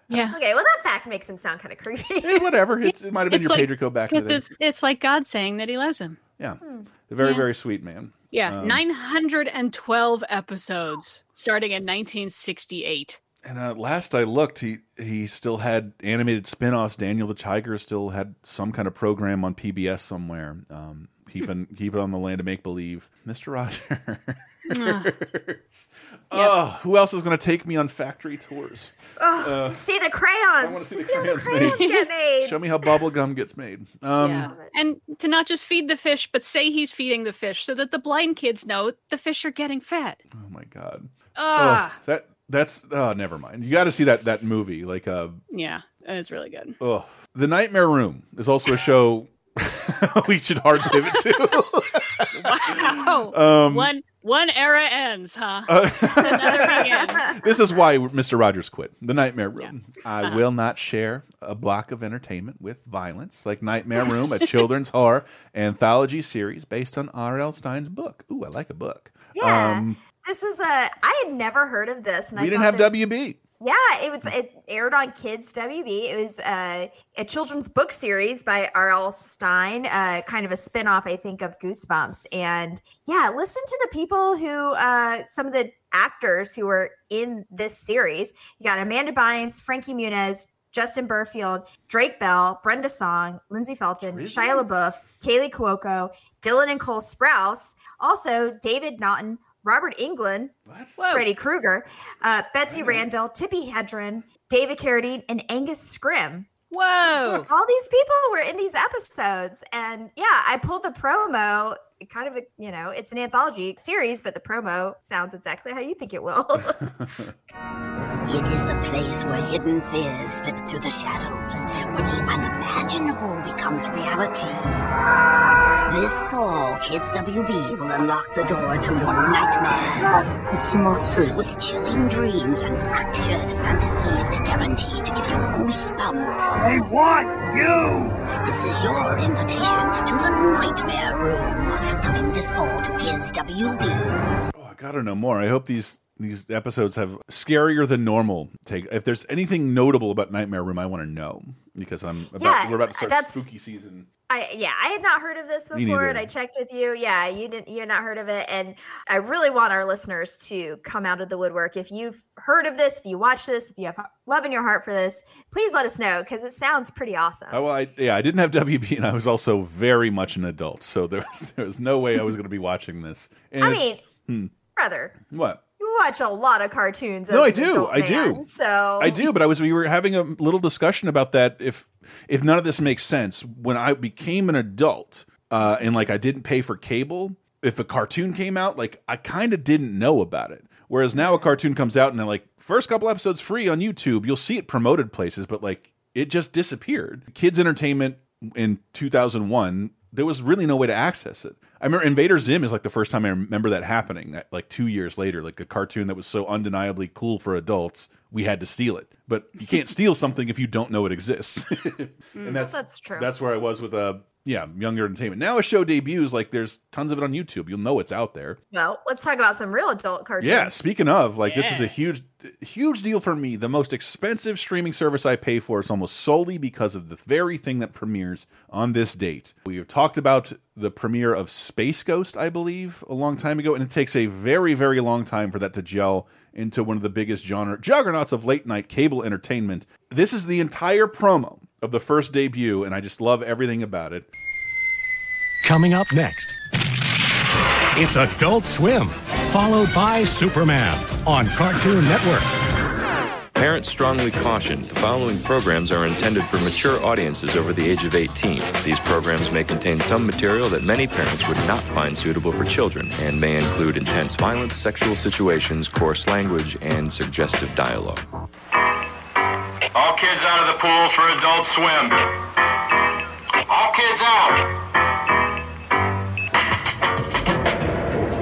Yeah. Okay, well, that fact makes him sound kind of creepy. Eh, whatever, it's, it might have been It's your like- Pedro back in the day. it's, it's like God saying that he loves him. Yeah, a very, Yeah. very sweet man. Yeah, Um, 912 episodes starting in 1968. And uh, last I looked, he he still had animated spin-offs. Daniel the Tiger still had some kind of program on PBS somewhere. Um, keeping keep it on the land of make believe. Mr. Roger. Oh, [laughs] who else is going to take me on factory tours? Oh, Uh, see the crayons. wanna see To the see how crayons the crayons made. get made. Show me how bubble gum gets made. Um, yeah. And to not just feed the fish, but say he's feeding the fish so that the blind kids know the fish are getting fed. Oh my god. Ah, Oh, that that's oh, never mind. You got to see that that movie. Like uh, yeah, it's really good. oh, the Nightmare Room is also a show [laughs] we should hard pivot to. Wow. Um, one one era ends, huh? Uh, Another begins. [laughs] this is why Mr. Rogers quit. The Nightmare Room. I will not share a block of entertainment with violence, like Nightmare Room, a children's horror anthology series based on R.L. Stine's book. Ooh, I like a book. Yeah. Um, This was a. I had never heard of this. And I we didn't have this- WB. Yeah, it was. It aired on Kids WB. It was uh, a children's book series by R.L. Stine, uh, kind of a spin-off, I think, of Goosebumps. And yeah, listen to the people who, uh, some of the actors who were in this series. You got Amanda Bynes, Frankie Muniz, Justin Berfield, Drake Bell, Brenda Song, Lindsay Felton, Shia LaBeouf, Kaley Cuoco, Dylan and Cole Sprouse, also David Naughton, Robert Englund, Freddy Krueger, uh, Betsy Randle, Tippi Hedren, David Carradine, and Angus Scrimm. Whoa! All these people were in these episodes, and yeah, I pulled the promo. Kind of, a, you know, it's an anthology series, but the promo sounds exactly how you think it will. [laughs] It is the place where hidden fears slip through the shadows, where the unimaginable becomes reality. This fall, Kids WB will unlock the door to your nightmares. With chilling dreams and fractured fantasies guaranteed to give you goosebumps. They want you! This is your invitation to the Nightmare Room. This fall to Kids WB. I gotta know more. I hope these these episodes have scarier than normal take. If there's anything notable about Nightmare Room, I want to know because I'm about Yeah, we're about to start spooky season. I yeah, I had not heard of this before, and I checked with you. Yeah, you didn't. You had not heard of it, and I really want our listeners to come out of the woodwork. If you've heard of this, if you watch this, if you have love in your heart for this, please let us know because it sounds pretty awesome. Oh, well, I, yeah, I didn't have [laughs] WB, and I was also very much an adult, so there was [laughs] there was no way I was going to be watching this. And I mean, hmm, brother, what? Watch a lot of cartoons. No, I do. I do. So I do, but I was we were having a little discussion about that. If if none of this makes sense, when I became an adult uh, and like I didn't pay for cable, if a cartoon came out, like I kind of didn't know about it. Whereas now a cartoon comes out and they're like first couple episodes free on YouTube, you'll see it promoted places, but like it just disappeared. Kids entertainment in 2001, there was really no way to access it. I remember Invader Zim is like the first time I remember that happening. Like two years later, like a cartoon that was so undeniably cool for adults, we had to steal it. But you can't steal something if you don't know it exists. [laughs] and that's That's true. That's where I was with uh yeah younger entertainment. Now a show debuts, like there's tons of it on YouTube. You'll know it's out there. Well, let's talk about some real adult cartoons. Yeah, speaking of, like this is a huge huge deal for me. The most expensive streaming service I pay for is almost solely because of the very thing that premieres on this date. We have talked about the premiere of Space Ghost, I believe, a long time ago, and it takes a very, very long time for that to gel into one of the biggest genre juggernauts of late night cable entertainment. This is the entire promo of the first debut, and I just love everything about it. Coming up next, it's Adult Swim, followed by Superman on Cartoon Network. Parents strongly caution the following programs are intended for mature audiences over the age of 18. These programs may contain some material that many parents would not find suitable for children and may include intense violence, sexual situations, coarse language, and suggestive dialogue. All kids out of the pool for Adult Swim. All kids out.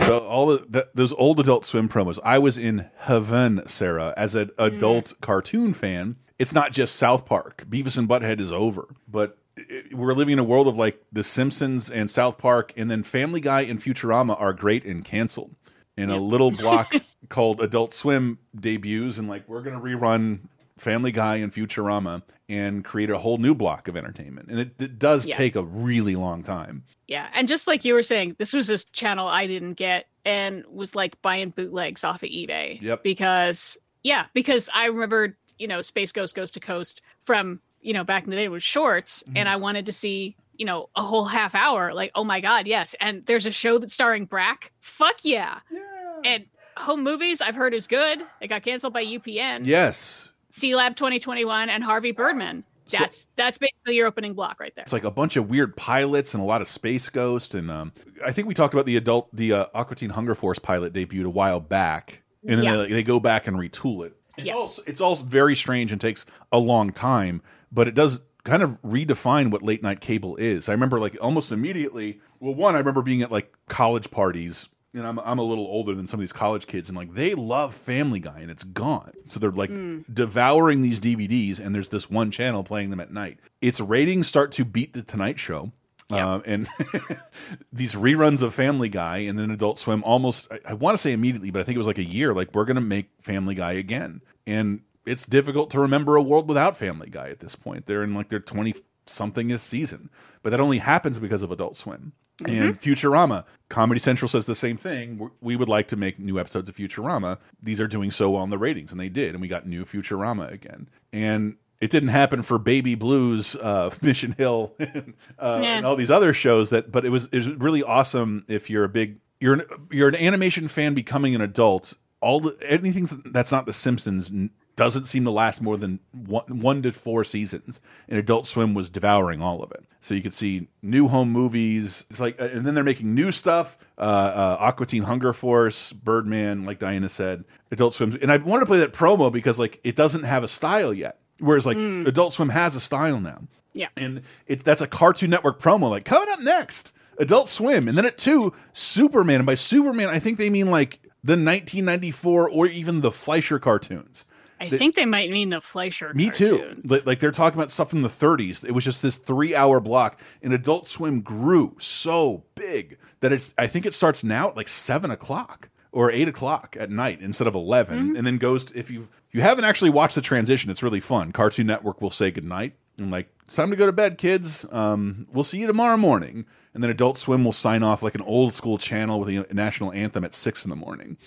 The, all the, the, those old Adult Swim promos. I was in heaven, Sarah, as an mm. adult cartoon fan. it's not just South Park. Beavis and Butthead is over, but it, we're living in a world of like The Simpsons and South Park, and then Family Guy and Futurama are great and canceled. And a little [laughs] block called Adult Swim debuts, and like we're gonna rerun Family Guy and Futurama and create a whole new block of entertainment. And it, it does Yeah. take a really long time. Yeah, and just like you were saying, this was this channel I didn't get and was like buying bootlegs off of eBay. Yep. Because yeah, because I remember you know Space Ghost Goes to Coast from you know back in the day with shorts, Mm-hmm. and I wanted to see you know a whole half hour. Like oh my god, yes, and there's a show that's starring Brak. Fuck yeah. Yeah. And home movies I've heard is good. It got canceled by UPN. Yes. Sealab 2021 and Harvey Birdman. That's that's basically your opening block right there. It's like a bunch of weird pilots and a lot of Space Ghost. And um, I think we talked about the adult, the uh, Aqua Teen Hunger Force pilot debuted a while back. And then Yeah. they, they go back and retool it. It's, all, it's all very strange and takes a long time, but it does kind of redefine what late night cable is. I remember like almost immediately. Well, one, I remember being at like college parties. And I'm I'm a little older than some of these college kids, and like they love Family Guy, and it's gone. So they're like devouring these DVDs, and there's this one channel playing them at night. Its ratings start to beat the Tonight Show, um, and [laughs] these reruns of Family Guy, and then Adult Swim. Almost, I, I want to say immediately, but I think it was like a year. Like we're gonna make Family Guy again, and it's difficult to remember a world without Family Guy at this point. They're in like their twenty somethingth season, but that only happens because of Adult Swim. And Futurama, Comedy Central says the same thing. We- would like to make new episodes of Futurama. These are doing so well on the ratings, and they did. And we got new Futurama again. And it didn't happen for Baby Blues, uh, [laughs] Mission Hill, and, [laughs] uh, Yeah. and all these other shows. That, but it was it was really awesome if you're a big you're an you're an animation fan becoming an adult. All the anything that's not The Simpsons doesn't seem to last more than one, one to four seasons. And Adult Swim was devouring all of it. So you could see new home movies. It's like, and then they're making new stuff. Uh, uh, Aqua Teen Hunger Force, Birdman, like Diana said, Adult Swim. And I wanted to play that promo because like it doesn't have a style yet. Whereas like Adult Swim has a style now. Yeah. And it's that's a Cartoon Network promo. Like coming up next, Adult Swim, and then at two, Superman. And by Superman, I think they mean like the 1994 or even the Fleischer cartoons. I The- think they might mean the Fleischer. me too. cartoons. Like, like they're talking about stuff from the 30s. It was just this three-hour block, and Adult Swim grew so big that it's. I think it starts now at like seven o'clock or eight o'clock at night instead of 11 Mm-hmm. and then goes to, if you you haven't actually watched the transition it's really fun cartoon network will say goodnight and like it's time to go to bed kids um, we'll see you tomorrow morning and then adult swim will sign off like an old school channel with a national anthem at six in the morning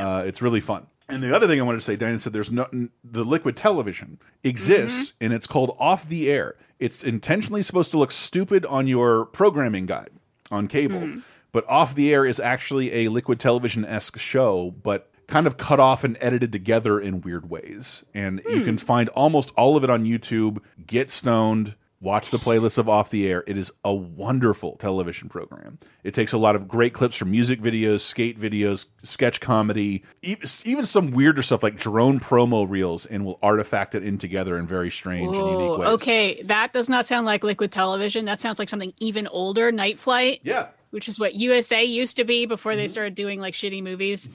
uh, it's really fun and the other thing i wanted to say diana said there's no the liquid television exists mm-hmm. and it's called off the air it's intentionally supposed to look stupid on your programming guide on cable mm. but off the air is actually a liquid television esque show, but kind of cut off and edited together in weird ways. And you hmm. can find almost all of it on YouTube. Get stoned, watch the playlist of Off the Air. It is a wonderful television program. It takes a lot of great clips from music videos, skate videos, sketch comedy, even some weirder stuff like drone promo reels, and will artifact it in together in very strange and unique ways. okay, that does not sound like liquid television. That sounds like something even older, Night Flight. Yeah. Which is what USA used to be before they mm-hmm. started doing like shitty movies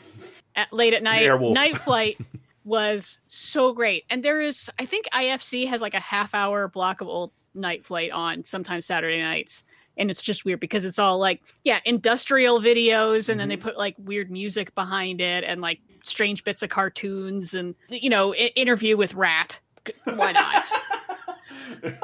at, late at night. Airwolf. Night [laughs] Flight was so great. And there is I think IFC has like a half hour block of old Night Flight on sometimes Saturday nights. And it's just weird because it's all like, yeah, industrial videos, and then they put like weird music behind it and like strange bits of cartoons and you know, I- interview with Rat. Why not?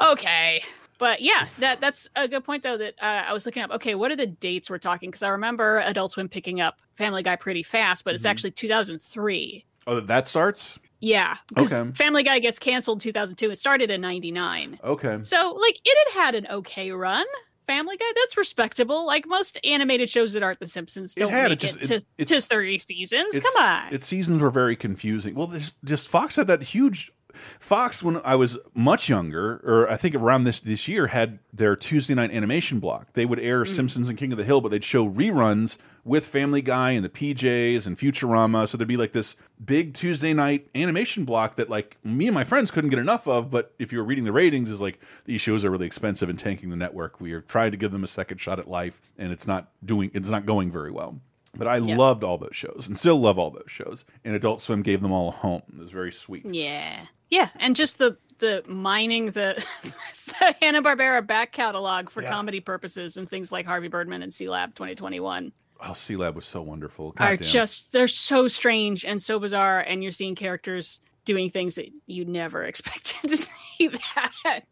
[laughs] okay but yeah that that's a good point though that uh, i was looking up okay what are the dates we're talking because i remember adult swim picking up family guy pretty fast but it's Mm-hmm. actually 2003 Oh, that starts? Yeah because Okay. family guy gets canceled in 2002 it started in 99 Okay. so like it had had an okay run family guy that's respectable like most animated shows that aren't the simpsons It don't had, it just- it, it- to, to 30 seasons come on Its seasons were very confusing. Well, this just Fox had that huge. Fox, when I was much younger, or I think around this this year, had their Tuesday night animation block. They would air hmm. Simpsons and King of the Hill, but they'd show reruns with Family Guy and the PJs and Futurama. So there'd be like this big Tuesday night animation block that like me and my friends couldn't get enough of. But if you were reading the ratings, is like these shows are really expensive and tanking the network. We are trying to give them a second shot at life, and it's not doing. It's not going very well. But I Yeah. loved all those shows and still love all those shows. And Adult Swim gave them all a home. It was very sweet. yeah Yeah, and just the the mining the, [laughs] the Hanna Barbera back catalog for Yeah. comedy purposes and things like Harvey Birdman and Sealab 2021 Oh, Sealab was so wonderful. are Goddamn. just they're so strange and so bizarre, and you're seeing characters doing things that you never [laughs] expected to see that.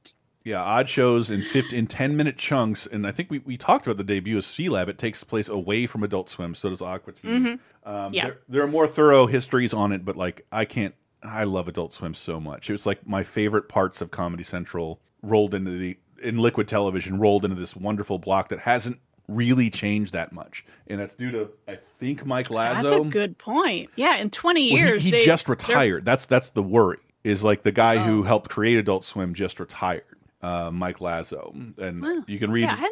Yeah, odd shows in 50, in ten minute chunks, and I think we, we talked about the debut of Sealab. It takes place away from Adult Swim, so does Aqua Teen. Mhm. Um, Yeah. there, there are more thorough histories on it, but like I can't. I love Adult Swim so much. It was like my favorite parts of Comedy Central rolled into the in liquid television rolled into this wonderful block that hasn't really changed that much, and that's due to I think Mike Lazzo. That's a good point. Yeah, in 20 Well, he- years, he, they- just they're- retired. That's that's the worry. Is like the guy who Oh. helped create Adult Swim just retired, uh, Mike Lazzo, and you can read yeah,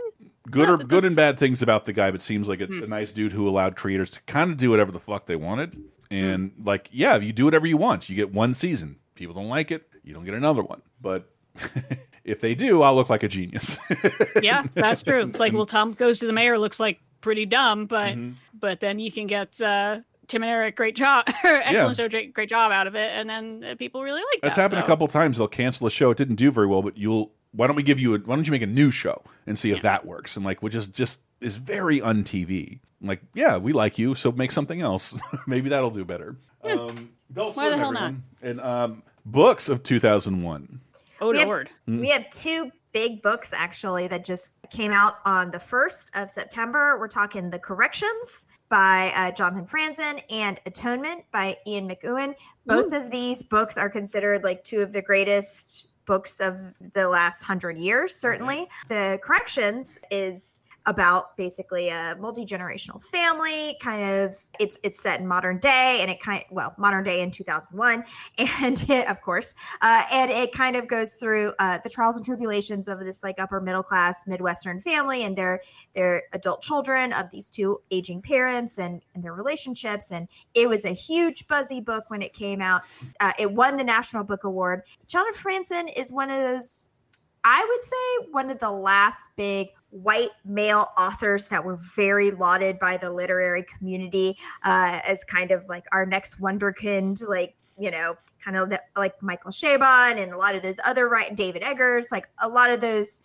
good yeah, or but good and bad things about the guy, but seems like a, Hmm. a nice dude who allowed creators to kind of do whatever the fuck they wanted. Hmm. And like, yeah, you do whatever you want. You get one season. People don't like it, you don't get another one. But [laughs] if they do, I'll look like a genius. [laughs] yeah, that's true. It's like, well, Tom goes to the mayor, looks like pretty dumb, but Mm-hmm. but then you can get uh, Tim and Eric great job, [laughs] excellent show, great, job out of it, and then uh, people really like That's that. happened so- a couple times. They'll cancel a show. It didn't do very well, but you'll. Why don't we give you a? Why don't you make a new show and see if that works? And like, which just just is very un TV. Like, yeah, we like you, so make something else. [laughs] Maybe that'll do better. Um, Adult Why the Swim, hell not? And um, books of two thousand one. Oh we have, lord. Mm. we have two big books actually that just came out on the 1st of September. We're talking The Corrections by uh, Jonathan Franzen and Atonement by Ian McEwan. Both of these books are considered like two of the greatest books of the last hundred years, certainly. The Corrections is about basically a multi-generational family kind of it's it's set in modern day and it kind well modern day in 2001 [laughs] and it, of course uh, and it kind of goes through uh, the trials and tribulations of this like upper middle class midwestern family and their their adult children of these two aging parents and, and their relationships. And it was a huge buzzy book when it came out. Uh, it won the national book award. Jonathan franzen is one of those I would say one of the last big white male authors that were very lauded by the literary community uh, as kind of like our next wonderkind, like you know, kind of the, like Michael Chabon and a lot of those other right, David Eggers, like a lot of those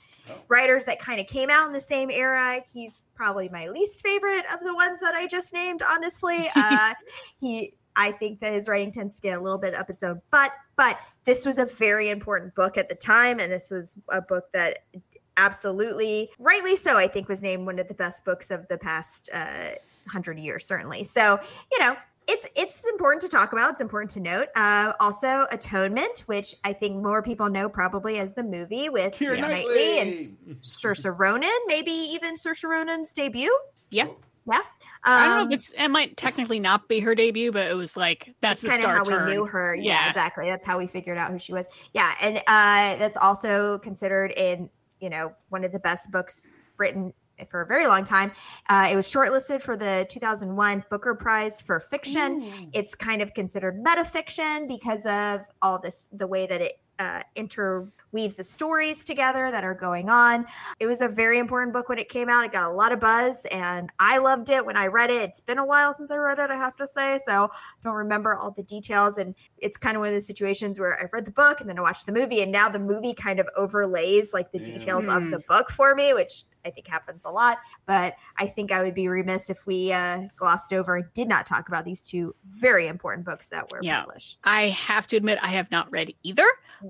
writers that kind of came out in the same era. He's probably my least favorite of the ones that I just named, honestly. [laughs] Uh, he I think that his writing tends to get a little bit up its own butt, but this was a very important book at the time, and this was a book that absolutely, rightly so, I think was named one of the best books of the past uh, hundred years, certainly. So, you know, it's it's important to talk about. It's important to note. Uh, also, Atonement, which I think more people know probably as the movie with Keira Keira Knightley and S- Saoirse Ronan, maybe even Saoirse Ronan's debut. Yeah. Yeah. I don't know Um, if it's it might technically not be her debut, but it was like that's the kind of start how turn. we knew her. Yeah, Yeah. exactly. That's how we figured out who she was. Yeah, and uh, that's also considered in you know one of the best books written for a very long time. Uh, it was shortlisted for the 2001 Booker Prize for fiction. It's kind of considered metafiction because of all this, the way that it uh, interweaves the stories together that are going on. It was a very important book when it came out. It got a lot of buzz, and I loved it when I read it. It's been a while since I read it, I have to say, so I don't remember all the details. And it's kind of one of those situations where I read the book and then I watched the movie, and now the movie kind of overlays like the details of hmm. the book for me, which I think happens a lot. But I think I would be remiss if we uh, glossed over and did not talk about these two very important books that were Yeah. published. I have to admit, I have not read either.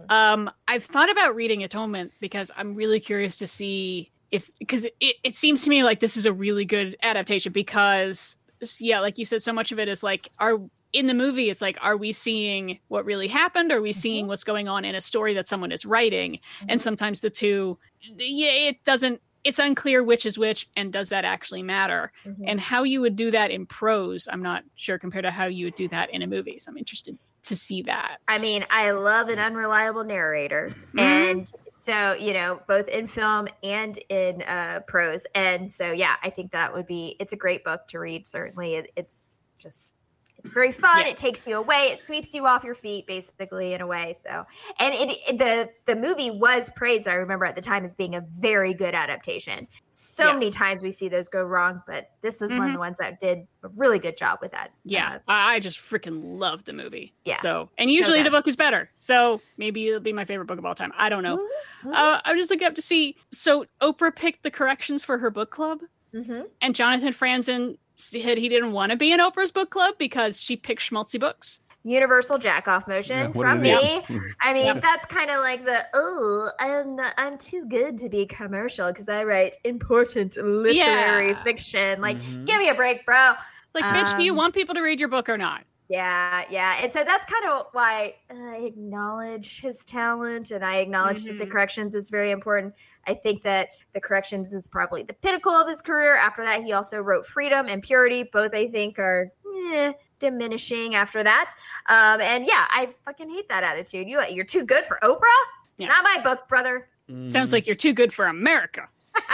Um, I've thought about reading Atonement because I'm really curious to see if, because it, it seems to me like this is a really good adaptation because, yeah, like you said, so much of it is like, are in the movie, it's like, are we seeing what really happened? Are we seeing what's going on in a story that someone is writing? And sometimes the two, yeah, it doesn't, it's unclear which is which and does that actually matter and how you would do that in prose i'm not sure compared to how you would do that in a movie so i'm interested to see that I mean, I love an unreliable narrator. Mhm. And so, you know, both in film and in uh, prose. And so, yeah, I think that would be, it's a great book to read, certainly. It, it's just, It's very fun. It takes you away. It sweeps you off your feet, basically, in a way. So, and it, the the movie was praised. I remember at the time as being a very good adaptation. So Yeah. many times we see those go wrong, but this was one of Mhm. the ones that did a really good job with that. Yeah, I I just freaking love the movie. Yeah, So, and so usually the book is better. So maybe it'll be my favorite book of all time. I don't know. Mm-hmm. Uh, I'm just looking up to see. So Oprah picked the corrections for her book club, Mm-hmm. and Jonathan Franzen said he didn't want to be in Oprah's book club because she picked schmaltzy books. Universal jack off motion Yeah, from me. idiot. I mean, Yeah. that's kind of like the oh, I'm not, I'm too good to be commercial because I write important literary Yeah. fiction. Like, give me a break, bro. Like, bitch, do you Um, want people to read your book or not? Yeah, yeah. And so that's kind of why I acknowledge his talent and I acknowledge that the Mhm. corrections is very important. I think that the corrections is probably the pinnacle of his career. After that, he also wrote Freedom and Purity. Both I think are eh, diminishing after that. Um, and yeah, I fucking hate that attitude. You you're too good for Oprah? Not my book, brother. Sounds like you're too good for America. [laughs]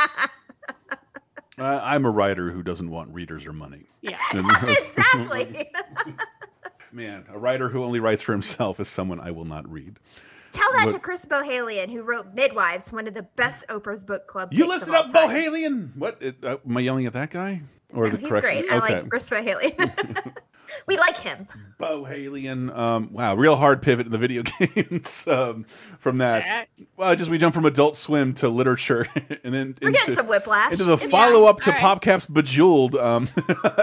Uh, I'm a writer who doesn't want readers or money. Yeah. [laughs] [laughs] exactly. Man, a writer who only writes for himself is someone I will not read. Tell that What- to Chris Bohjalian, who wrote Midwives, one of the best Oprah's book club. You picks listed up all time. Bohjalian. What uh, am I yelling at that guy or the He's correction? great. I like Chris Bohjalian. [laughs] [laughs] we like him. Bohjalian. Um, wow, real hard pivot in the video [laughs] games um, from that. Well, just we jump from Adult Swim to literature, and then We're getting some whiplash. into the It's- follow up yeah, to all right. PopCap's Bejeweled. Um,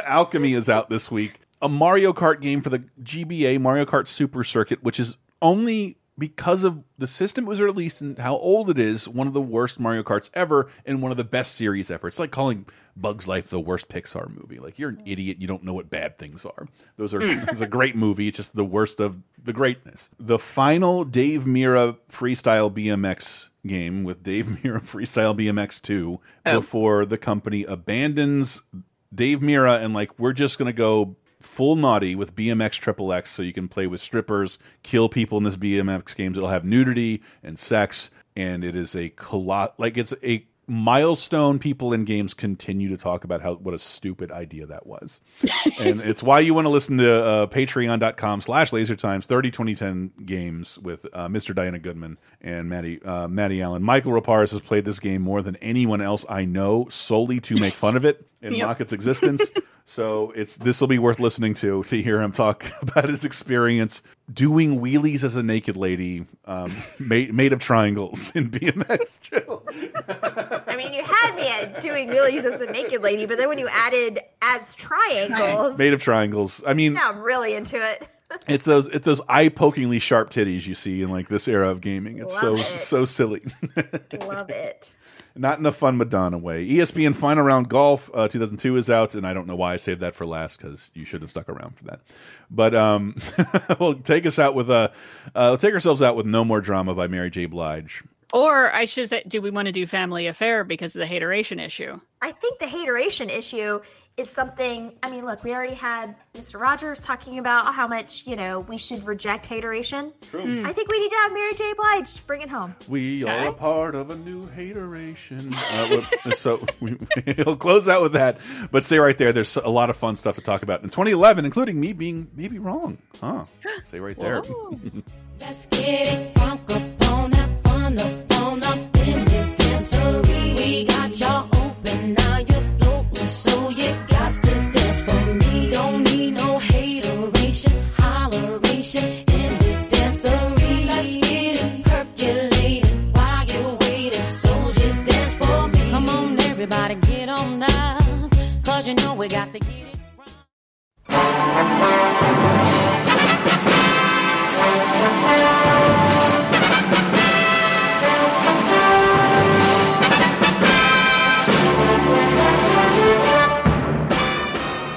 Alchemy is out this week. A Mario Kart game for the GBA Mario Kart Super Circuit, which is only because of the system it was released and how old it is, one of the worst Mario Karts ever and one of the best series ever. It's like calling Bugs Life the worst Pixar movie. Like you're an idiot, you don't know what bad things are. Those are mm. [laughs] it's a great movie, it's just the worst of the greatness. The final Dave Mirra freestyle BMX game with Dave [laughs] Mirra freestyle BMX 2 Oh. before the company abandons Dave Mirra and like we're just going to go full naughty with BMX Triple X so you can play with strippers, kill people in this BMX games. It'll have nudity and sex, and it is a colo- like it's a milestone people in games continue to talk about how what a stupid idea that was. [laughs] And it's why you want to listen to uh, patreon.com slash lasertimes 30 2010 games with uh, mr diana goodman and maddie uh, maddie allen. Michael raparis has played this game more than anyone else i know solely to make fun of it [laughs] and Yep. mock its existence. [laughs] So it's this will be worth listening to to hear him talk about his experience doing wheelies as a naked lady um, [laughs] made, made of triangles in bmx I mean, you had me at doing wheelies as a naked lady, but then when you added as triangles, made of triangles i mean now I'm really into it. It's those it's those eye pokingly sharp titties you see in like this era of gaming. It's so it. so silly. [laughs] Love it. Not in a fun Madonna way. ESPN Final Round Golf uh, 2002 is out, and I don't know why I saved that for last because you should have stuck around for that. But um, [laughs] we'll take us out with a uh, we'll take ourselves out with No More Drama by Mary J. Blige. Or I should say, do we want to do Family Affair because of the hateration issue? I think the hateration issue is something. I mean, look, we already had Mr. Rogers talking about how much you know we should reject hateration. True. Mm. I think we need to have Mary J. Blige bring it home. We Okay. are a part of a new hateration. Uh, so [laughs] we, we'll close out with that. But stay right there. There's a lot of fun stuff to talk about in 2011, including me being maybe wrong. Huh? [gasps] Stay right there. [laughs] Let's get it crunk up on that fun up on up in this dancery. We got to get it.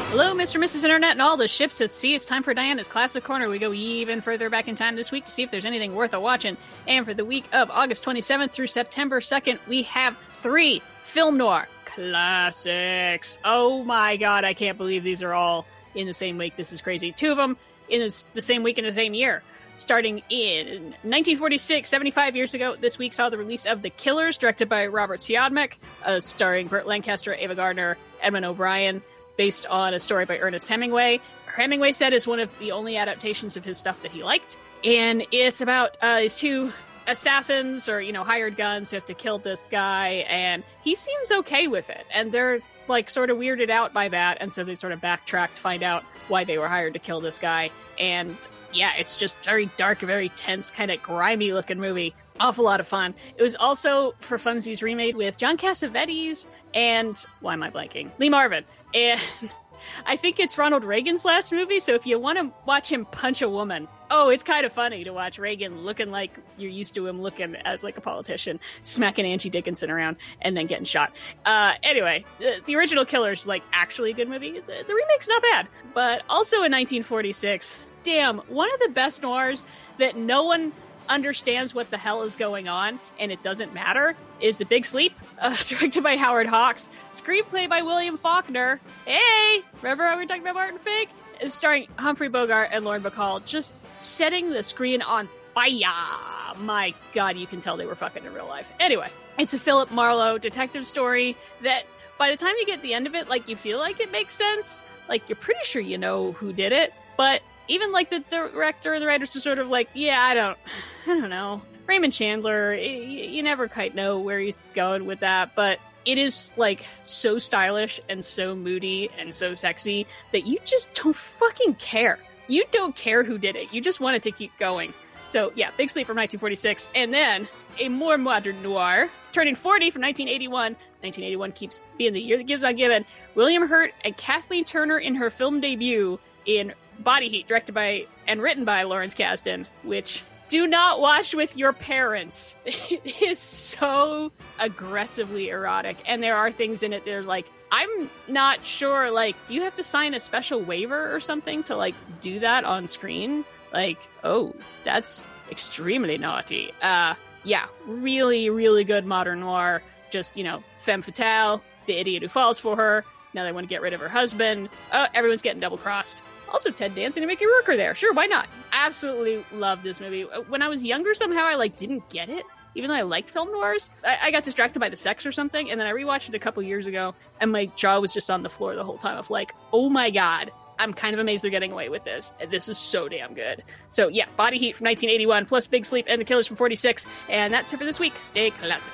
Hello, Mr. Mrs. Internet and all the ships at sea. It's time for Diana's Classic Corner. We go even further back in time this week to see if there's anything worth a watching. And for the week of August 27th through September 2nd, we have three film noir classics. Oh my god, I can't believe these are all in the same week. This is crazy. Two of them in the same week in the same year. Starting in 1946, 75 years ago, this week saw the release of The Killers, directed by Robert Siodmak, uh, starring Burt Lancaster, Ava Gardner, Edmund O'Brien. based on a story by Ernest Hemingway. Hemingway said is one of the only adaptations of his stuff that he liked, and it's about uh, these two assassins or you know hired guns who have to kill this guy, and he seems okay with it, and they're like sort of weirded out by that, and so they sort of backtrack to find out why they were hired to kill this guy, and yeah, it's just very dark, very tense, kind of grimy looking movie. Awful lot of fun. It was also for funsies remade with John Cassavetes and why am I blanking? Lee Marvin. And [laughs] I think it's Ronald Reagan's last movie, so if you want to watch him punch a woman, oh, it's kind of funny to watch Reagan looking like you're used to him looking as like a politician, smacking Angie Dickinson around and then getting shot. Uh, anyway, the, the original Killer's is like actually a good movie. The, the remake's not bad, but also in 1946, damn, one of the best noirs that no one understands what the hell is going on and it doesn't matter is The Big Sleep, uh, [laughs] directed by Howard Hawks, screenplay by William Faulkner. Hey, remember how we were talking about Barton Fink? It's starring Humphrey Bogart and Lauren Bacall, just setting the screen on fire. My God, you can tell they were fucking in real life. Anyway, it's a Philip Marlowe detective story that by the time you get the end of it, like you feel like it makes sense. Like you're pretty sure you know who did it, but even like the director and the writers are sort of like, yeah, I don't, [sighs] I don't know. Raymond Chandler, you never quite know where he's going with that, but it is like so stylish and so moody and so sexy that you just don't fucking care. You don't care who did it. You just want it to keep going. So yeah, Big Sleep from 1946, and then a more modern noir, turning 40 from 1981. 1981 keeps being the year that gives on given. William Hurt and Kathleen Turner in her film debut in Body Heat, directed by and written by Lawrence Kasdan, which do not watch with your parents. [laughs] It is so aggressively erotic, and there are things in it that are like, I'm not sure. Like, do you have to sign a special waiver or something to like do that on screen? Like, oh, that's extremely naughty. Uh, yeah, really, really good modern noir. Just you know, femme fatale, the idiot who falls for her. Now they want to get rid of her husband. Oh, everyone's getting double crossed. Also, Ted Danson and Mickey Rourke are there. Sure, why not? Absolutely love this movie. Uh, when I was younger, somehow I like didn't get it. Even though I liked film noirs, I, I got distracted by the sex or something, and then I rewatched it a couple years ago, and my jaw was just on the floor the whole time. Of like, oh my god, I'm kind of amazed they're getting away with this. This is so damn good. So yeah, Body Heat from 1981, plus Big Sleep and The Killers from 46, and that's it for this week. Stay classic.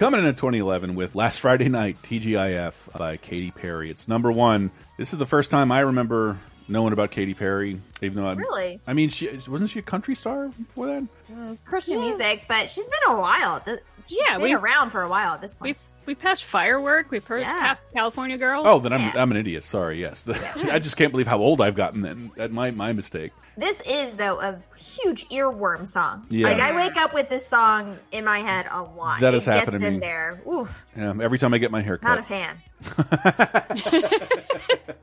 Coming in at 2011 with Last Friday Night, TGIF by Katy Perry. It's number one. This is the first time I remember knowing about Katy Perry, even though I Really? I mean, she wasn't she a country star before that? Mm, Christian music, but she's been a while. She's Yeah, been we- around for a while at this point. We passed Firework. We first Yeah. passed California Girls. Oh, then I'm I'm an idiot. Sorry. Yes, [laughs] I just can't believe how old I've gotten. Then that my my mistake. This is though a huge earworm song. Yeah. Like I wake up with this song in my head a lot. That it happened gets to in there. Oof, Um, every time I get my hair cut. not a fan. [laughs]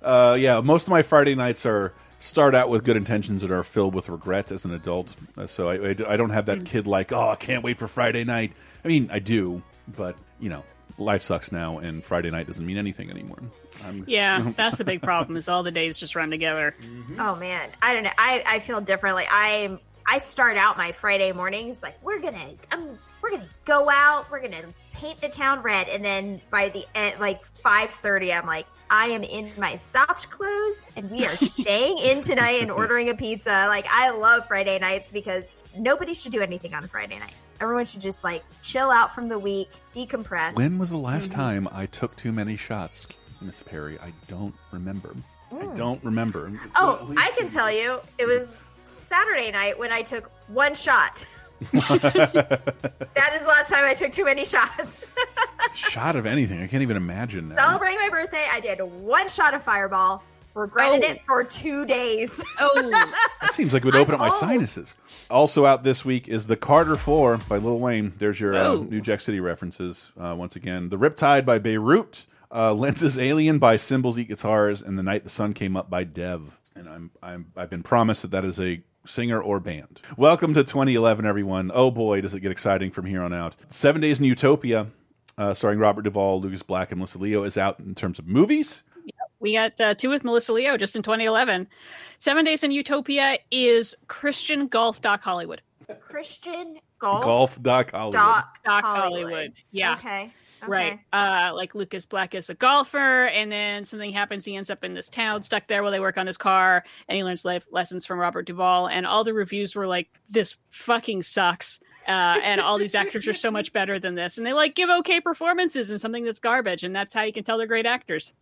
Uh, yeah, most of my Friday nights are start out with good intentions that are filled with regret as an adult. Uh, so I, I, I don't have that kid like, oh, I can't wait for Friday night. I mean, I do, but you know, life sucks now, and Friday night doesn't mean anything anymore. I'm, Yeah, [laughs] that's the big problem. Is all the days just run together. Mm-hmm. Oh man, I don't know. I, I feel differently. I I start out my Friday mornings like we're gonna I'm we're gonna go out. We're gonna paint the town red, and then by the end, like five thirty, I'm like I am in my soft clothes, and we are [laughs] staying in tonight and ordering a pizza. Like I love Friday nights because nobody should do anything on a Friday night. Everyone should just like chill out from the week, decompress. When was the last time I took too many shots, Miss Perry? I don't remember. I Mm. don't remember. Oh, I can tell you, it was Saturday night when I took one shot. [laughs] that is the last time I took too many shots. [laughs] Shot of anything. I can't even imagine now. Celebrating my birthday, I did one shot of Fireball. Regretted Oh. it for two days. [laughs] Oh, That seems like it would open up my old. sinuses. Also out this week is The Carter Four by Lil Wayne. There's your uh, New Jack City references uh, once again. The Riptide by Beirut. Uh, Lenses Alien by Cymbals Eat Guitars, and The Night the Sun Came Up by Dev. And I'm I'm I've been promised that that is a singer or band. Welcome to 2011, everyone. Oh boy, does it get exciting from here on out. Seven Days in Utopia, uh, starring Robert Duvall, Lucas Black, and Melissa Leo, is out in terms of movies. We got uh, two with Melissa Leo just in 2011. Seven Days in Utopia is Christian Golf Doc Hollywood. Christian golf. Golf Doc Hollywood. Doc, Doc Hollywood. Hollywood. Yeah. Okay. okay. Right. Uh, like Lucas Black is a golfer, and then something happens. He ends up in this town, stuck there while they work on his car, and he learns life lessons from Robert Duvall. And all the reviews were like, "This fucking sucks." Uh, and all these actors are so much better than this, and they like give okay performances in something that's garbage, and that's how you can tell they're great actors.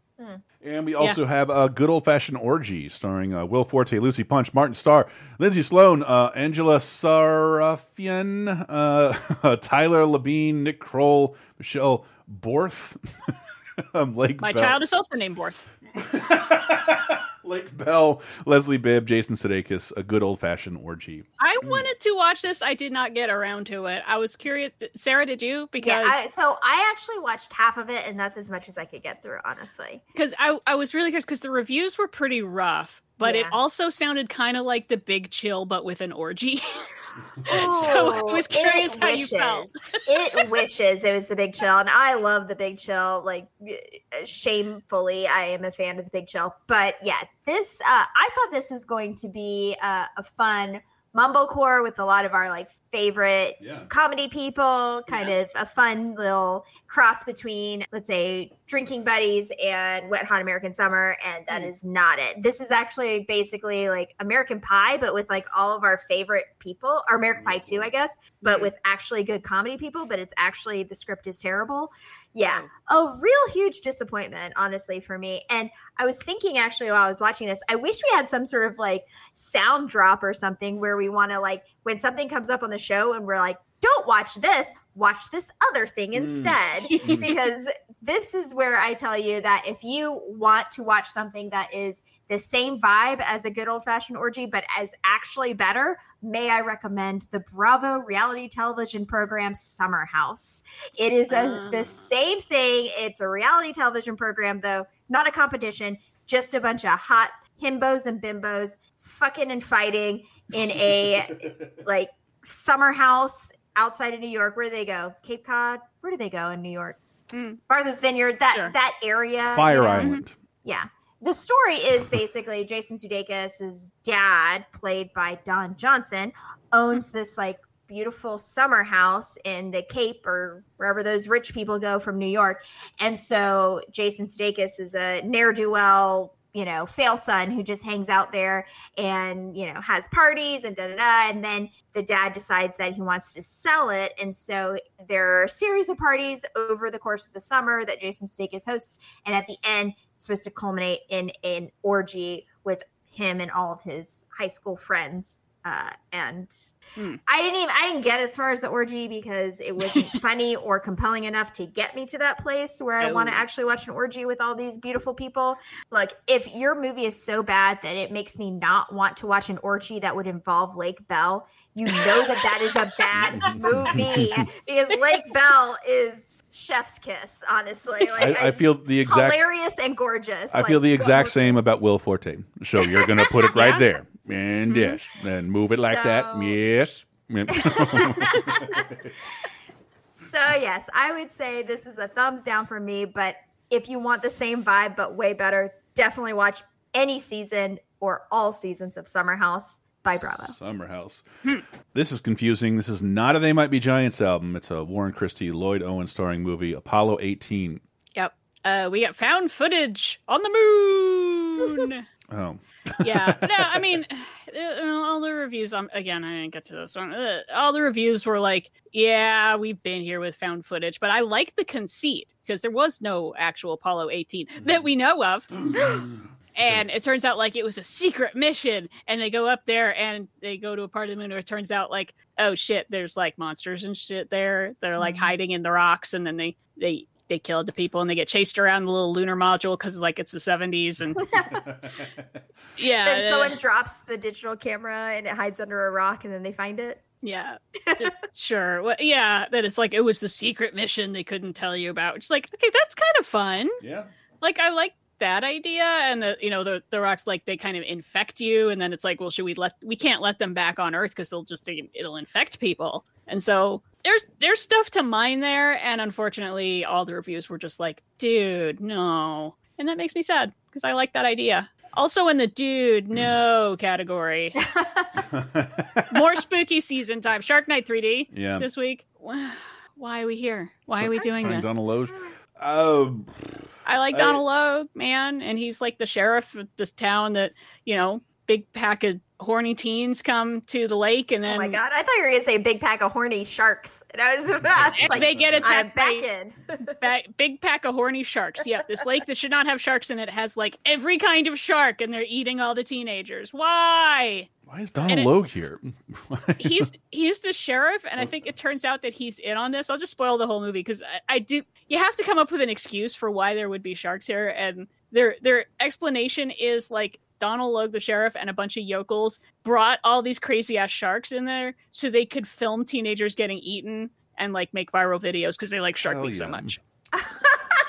And we also have a good old fashioned orgy starring uh, Will Forte, Lucy Punch, Martin Starr, Lindsay Sloane, uh, Angela Sarafyan, uh, [laughs] Tyler Labine, Nick Kroll, Michelle Borth, [laughs] [laughs] um, Lake My Bell, child is also named Borth. [laughs] Lake Bell, Leslie Bibb, Jason Sudeikis, a good old fashioned orgy. I wanted to watch this. I did not get around to it. I was curious. Sarah, did you? Because Yeah, I, so I actually watched half of it, and that's as much as I could get through, honestly. because I, I was really curious because the reviews were pretty rough, but it also sounded kind of like the Big Chill, but with an orgy. [laughs] [laughs] so I was curious how you felt. wishes. it wishes it was the Big Chill, and I love the Big Chill. Like shamefully, I am a fan of the Big Chill. But yeah, this uh, I thought this was going to be uh, a fun mumblecore with a lot of our like favorite Yeah. comedy people. Kind of a fun little cross between, let's say, Drinking Buddies and Wet Hot American Summer, and that Mm. is not it. This is actually basically like American Pie, but with like all of our favorite people, or American Pie too, I guess, but with actually good comedy people, but it's actually the script is terrible. Yeah, mm. a real huge disappointment, honestly, for me. And I was thinking actually while I was watching this, I wish we had some sort of like sound drop or something where we want to like when something comes up on the show and we're like, don't watch this, watch this other thing mm. instead. [laughs] Mm. because this is where I tell you that if you want to watch something that is the same vibe as a good old fashioned orgy, but as actually better, may I recommend the Bravo reality television program Summer House. It is a, mm. the same thing. It's a reality television program, though, not a competition, just a bunch of hot himbos and bimbos fucking and fighting in a [laughs] like summer house outside of New York. Where do they go? Cape Cod? Where do they go in New York? Mm. Martha's Vineyard, that that area. Fire you know? Island. Mm-hmm. Yeah. The story is basically [laughs] Jason Sudeikis' dad, played by Don Johnson, owns this like beautiful summer house in the Cape or wherever those rich people go from New York. And so Jason Sudeikis is a ne'er do well, you know, fail son who just hangs out there and, you know, has parties and da da da. And then the dad decides that he wants to sell it. And so there are a series of parties over the course of the summer that Jason Sudeikis hosts. And at the end, it's supposed to culminate in an orgy with him and all of his high school friends. Uh, and I didn't even I didn't get as far as the orgy because it wasn't [laughs] funny or compelling enough to get me to that place where I want to Oh. actually watch an orgy with all these beautiful people. Like if your movie is so bad that it makes me not want to watch an orgy that would involve Lake Bell, you know that that is a bad [laughs] movie [laughs] because Lake Bell is chef's kiss. Honestly, like I, I feel the exact. hilarious and gorgeous. I feel the exact same about Will Forte. So you're going to put it right there, and yes, and move it like that. Yes. [laughs] [laughs] So yes, I would say this is a thumbs down for me. But if you want the same vibe but way better, definitely watch any season or all seasons of Summer House by Bravo. Summer House. This is confusing. This is not a They Might Be Giants album. It's a Warren Christie, Lloyd Owen starring movie, Apollo 18. Yep. Uh, we got found footage on the moon. [laughs] Oh. Yeah. No, I mean, uh, [sighs] all the reviews. Um, again, I didn't get to this one. Uh, all the reviews were like, "Yeah, we've been here with found footage," but I like the conceit because there was no actual Apollo 18 that we know of. [gasps] And it turns out like it was a secret mission, and they go up there and they go to a part of the moon where it turns out like, oh shit, there's like monsters and shit there. They're like hiding in the rocks, and then they they they killed the people and they get chased around the little lunar module because like it's the 70s and [laughs] yeah Then uh, someone drops the digital camera and it hides under a rock, and then they find it. Yeah. [laughs] Just, sure. Well, yeah, that it's like it was the secret mission they couldn't tell you about. It's like, okay, that's kind of fun. Yeah. Like I like that idea and the you know the the rocks like they kind of infect you and then it's like well should we let we can't let them back on earth because they'll just it'll infect people and so there's there's stuff to mine there and unfortunately all the reviews were just like dude no. And that makes me sad because i like that idea. Also in the dude no category. [laughs] [laughs] More spooky season time. Shark night 3d Yeah. this week. [sighs] Why are we here? Why are we doing this? Donald Logue. Um, I like I- Donald Logue, man, and he's like the sheriff of this town that you know, big pack of horny teens come to the lake, and then Oh my god! I thought you were gonna say big pack of horny sharks, and I was about like, they get I'm attacked back by- in. ba- big pack of horny sharks. Yep, this lake that should not have sharks in it has like every kind of shark, and they're eating all the teenagers. Why? Why is Donald And it- Logue here? [laughs] he's he's the sheriff, and I think it turns out that he's in on this. I'll just spoil the whole movie because I, I do. You have to come up with an excuse for why there would be sharks here, and their their explanation is like Donald Logue, the sheriff, and a bunch of yokels brought all these crazy ass sharks in there so they could film teenagers getting eaten and like make viral videos because they like Shark Hell Week so much. [laughs]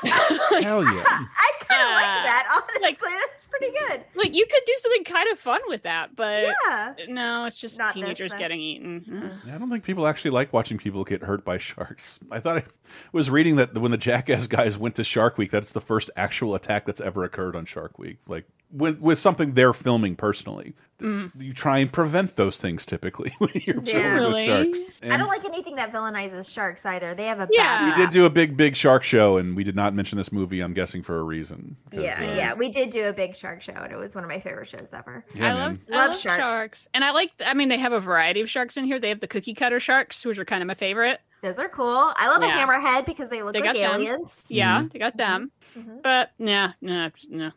Hell yeah. [laughs] I kind of like Uh, that. Honestly, that's pretty good. Like you could do something kind of fun with that, but Yeah. no, it's just Not teenagers though. getting eaten. I don't think people actually like watching people get hurt by sharks. I thought I was reading that when the Jackass guys went to Shark Week, that's the first actual attack that's ever occurred on Shark Week. Like with, with something they're filming personally. Mm. You try and prevent those things typically [laughs] when you're Yeah. filming Really? with sharks. I don't like anything that villainizes sharks either. They have a Yeah. bad we did do a big, big shark show, and we did not mention this movie. I'm guessing for a reason. Yeah, uh, yeah, we did do a big shark show, and it was one of my favorite shows ever. Yeah, I man. love, I Love love sharks. sharks. and I like. I mean, they have a variety of sharks in here. They have the cookie cutter sharks, which are kind of my favorite. Those are cool. I love Yeah. a hammerhead because they look They like got them. aliens. Yeah, Mm-hmm. they got them. Mhm. But yeah, no, no,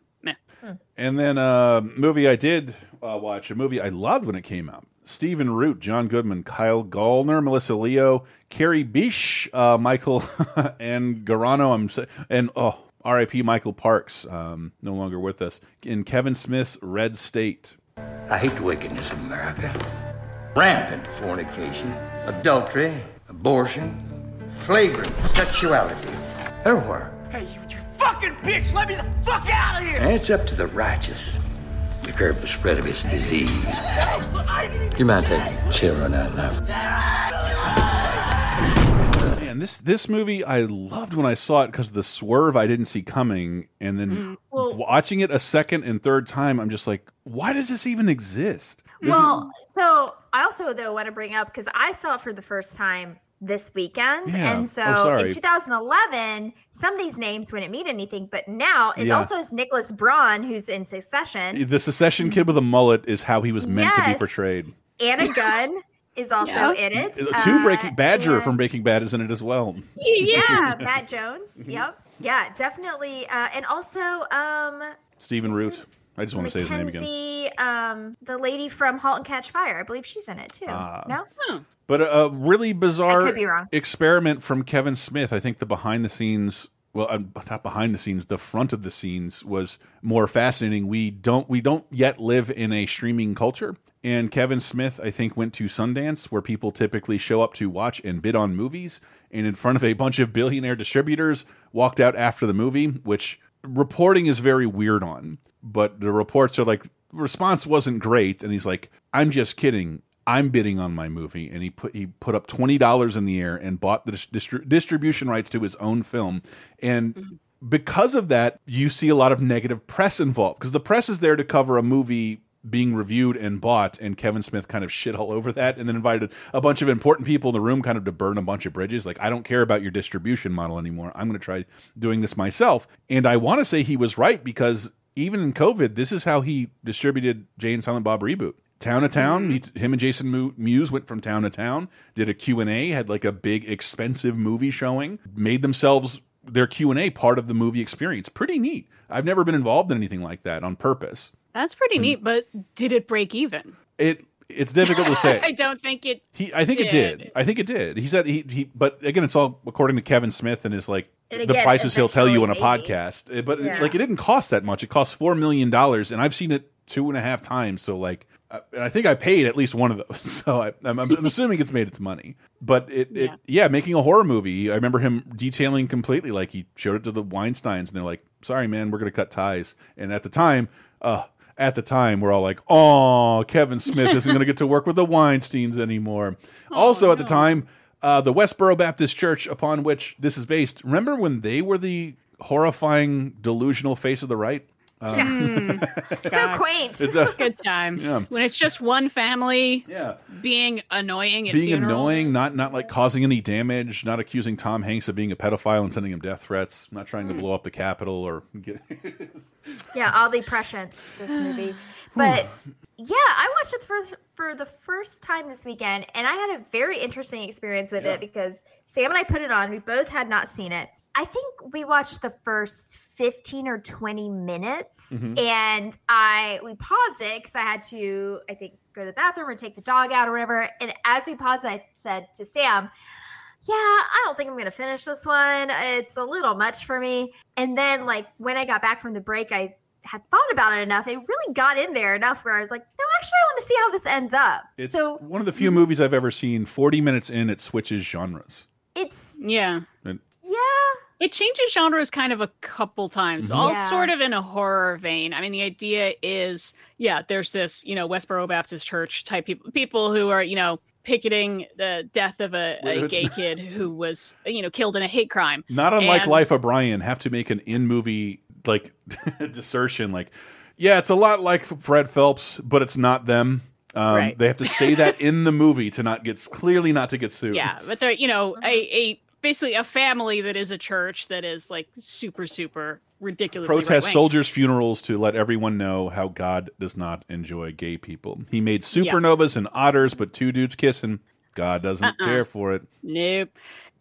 meh. And then a movie I did uh, watch, a movie I loved when it came out. Stephen Root, John Goodman, Kyle Gallner, Melissa Leo, Kerry Bishé, uh, Michael [laughs] Angarano. I'm sa- and oh, R.I.P. Michael Parks, um, no longer with us. In Kevin Smith's Red State. I hate the wickedness of America. Rampant fornication, adultery, abortion, flagrant sexuality. Everywhere. Hey, you, you fucking bitch! Let me the fuck out of here! And it's up to the righteous to curb the spread of this disease. You mind taking children out now? Man, this this movie I loved when I saw it because of the swerve I didn't see coming, and then Mm. Well- watching it a second and third time, I'm just like, why does this even exist? This is- Well, so I also though want to bring up because I saw it for the first time this weekend, Yeah. and Oh, so sorry. in 2011, some of these names wouldn't mean anything, but now it Yeah. also is Nicholas Braun, who's in Succession. the Succession kid with a mullet is how he was meant to be Yes. portrayed. Anna [laughs] Gunn is also Yeah. in it. Two Uh, Breaking Badger and- from Breaking Bad is in it as well. yeah, [laughs] Matt Jones. Yep, yeah, definitely, uh, and also um, Stephen Root. I just want to say his name again. Mackenzie, um, the lady from halt and catch fire. I believe she's in it too. Ah. no, But a, a really bizarre be experiment from Kevin Smith. I think the behind the scenes, well, uh, not behind the scenes, the front of the scenes was more fascinating. We don't we don't yet live in a streaming culture. And Kevin Smith, I think, went to Sundance, where people typically show up to watch and bid on movies, and in front of a bunch of billionaire distributors, walked out after the movie, which reporting is very weird on. But the reports are like, response wasn't great, and he's like, "I'm just kidding. I'm bidding on my movie," and he put he put up twenty dollars in the air and bought the distri distribution rights to his own film, and mm-hmm. because of that, you see a lot of negative press involved because the press is there to cover a movie being reviewed and bought, and Kevin Smith kind of shit all over that, and then invited a bunch of important people in the room, kind of to burn a bunch of bridges. Like, I don't care about your distribution model anymore. I'm going to try doing this myself, and I want to say he was right because even in COVID, this is how he distributed Jay and Silent Bob reboot. Town to town, mm-hmm. he, him and Jason Mewes went from town to town, did a Q&A, had like a big expensive movie showing, made themselves their Q&A part of the movie experience. Pretty neat. I've never been involved in anything like that on purpose. That's pretty neat. But did it break even? It it's difficult to say. [laughs] I don't think it. He, I think it did. I think it did. He said he, he, but again, it's all according to Kevin Smith and his like And the prices he'll tell you on a maybe. podcast. Uh, But it- Yeah. like, it didn't cost that much. It cost four million dollars, and I've seen it two and a half times. So like, uh, and I think I paid at least one of those, [laughs] so I, I'm, I'm [laughs] assuming it's made its money. But it, it, Yeah. yeah, making a horror movie. I remember him detailing completely, like he showed it to the Weinstein's, and they're like, "Sorry, man, we're gonna cut ties." And at the time, uh, at the time, we're all like, "Oh, Kevin Smith isn't gonna get to work with the Weinsteins anymore." [laughs] also, at the time, uh, the Westboro Baptist Church, upon which this is based, remember when they were the horrifying, delusional face of the right? Um, [laughs] so quaint. It's a- Good times. Yeah. When it's just one family Yeah. being annoying at being funerals. annoying, not not like causing any damage, not accusing Tom Hanks of being a pedophile and sending him death threats, not trying to blow up the Capitol or get. [laughs] Yeah, all the prescient this movie. [sighs] But yeah, I watched it for for the first time this weekend, and I had a very interesting experience with Yeah. it because Sam and I put it on. We both had not seen it. I think we watched the first fifteen or twenty minutes, Mhm. and I we paused it because I had to, I think, go to the bathroom or take the dog out or whatever. And as we paused, I said to Sam, yeah, I don't think I'm going to finish this one. It's a little much for me. And then, like, when I got back from the break, I had thought about it enough. It really got in there enough where I was like, no, actually, I want to see how this ends up. It's so one of the few movies I've ever seen. Forty minutes in, it switches genres. it's, Yeah. And yeah. It changes genres kind of a couple times, Mhm. all Yeah. sort of in a horror vein. I mean, the idea is, yeah, there's this, you know, Westboro Baptist Church type people, people who are, you know, picketing the death of a, a gay kid who [laughs] was, you know, killed in a hate crime. Not unlike And- Life of Brian, have to make an in movie like [laughs] dissertion. Like, yeah, it's a lot like Fred Phelps, but it's not them. Um, Right. They have to say that [laughs] in the movie to not get clearly not to get sued. Yeah, but they're, you know, a, a basically a family that is a church that is like super, super ridiculous. protest right-wing. soldiers' funerals to let everyone know how God does not enjoy gay people. He made supernovas and otters, but two dudes kissing, God doesn't Uh-uh. care for it. Nope.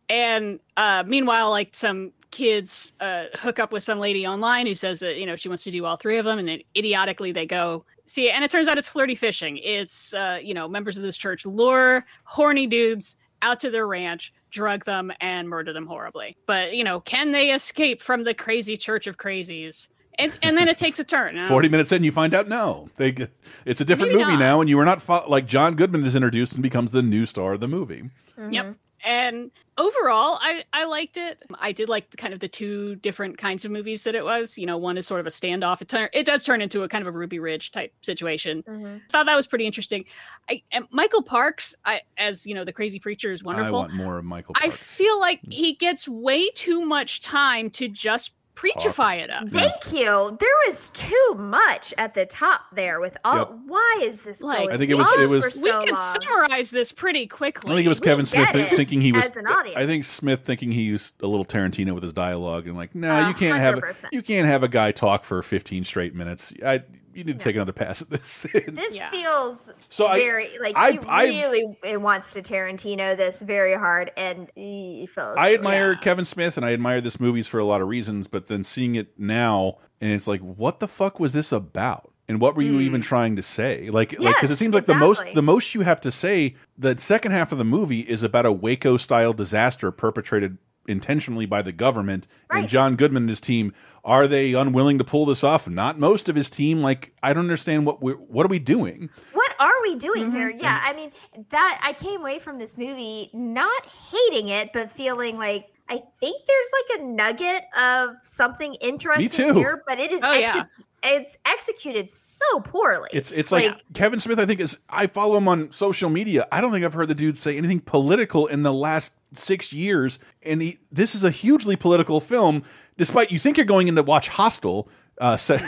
And uh, meanwhile, like some kids uh, hook up with some lady online who says that you know she wants to do all three of them, and then idiotically they go see. And it turns out it's flirty fishing. It's uh, you know members of this church lure horny dudes out to their ranch, drug them, and murder them horribly. But you know, can they escape from the crazy church of crazies? And, and then it takes a turn. Um, Forty minutes in, you find out no, they get- it's a different Maybe movie not. now, and you are not fo- like John Goodman is introduced and becomes the new star of the movie. Yep. And overall, I I liked it. I did like the, kind of the two different kinds of movies that it was. You know, one is sort of a standoff. It turn it does turn into a kind of a Ruby Ridge type situation. Mm-hmm. Thought that was pretty interesting. I and Michael Parks, I as you know, the crazy preacher is wonderful I wonderful. want more of Michael. I feel like mm. he gets way too much time to just preachify it up. Thank mm-hmm. you. There was too much at the top there with all. Yep. Why is this Like, going I think it was- it was- so we can long? summarize this pretty quickly. I think it was Kevin Smith th- thinking he was. as an audience. I think Smith thinking he used a little Tarantino with his dialogue and like, no, you can't have 100%. you can't have a guy talk for fifteen straight minutes. I you need to take another pass at this. [laughs] This feels So I- very like I- he I- really it wants to Tarantino this very hard, and he feels. I admire Kevin Smith and I admire this movies for a lot of reasons, but then seeing it now and it's like, what the fuck was this about? And what were you hmm. even trying to say? Like, like because it Yes, seems like the most the most you have to say. The second half of the movie is about a Waco style disaster perpetrated intentionally by the government and John Goodman and his team. Are they unwilling to pull this off? Not most of his team. Like, I don't understand what we're what are we doing? What are we doing Mm-hmm. here? Yeah, I mean that I came away from this movie not hating it, but feeling like I think there's like a nugget of something interesting too. here, but it is Oh, yeah. it's executed so poorly. It's it's like, Kevin Smith. I think is I follow him on social media. I don't think I've heard the dude say anything political in the last six years. And he, this is a hugely political film. Despite you think you're going in to watch Hostel uh, [laughs] set,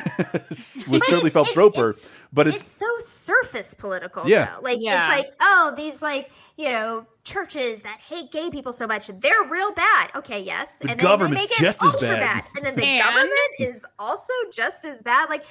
with Shirley Phelps Roper, but it's it's, so surface political. Yeah. though. like Yeah. it's like oh these like you know churches that hate gay people so much they're real bad. Okay, yes, The and then government's they make just it as ultra bad. and then the [laughs] And- government is also just as bad. Like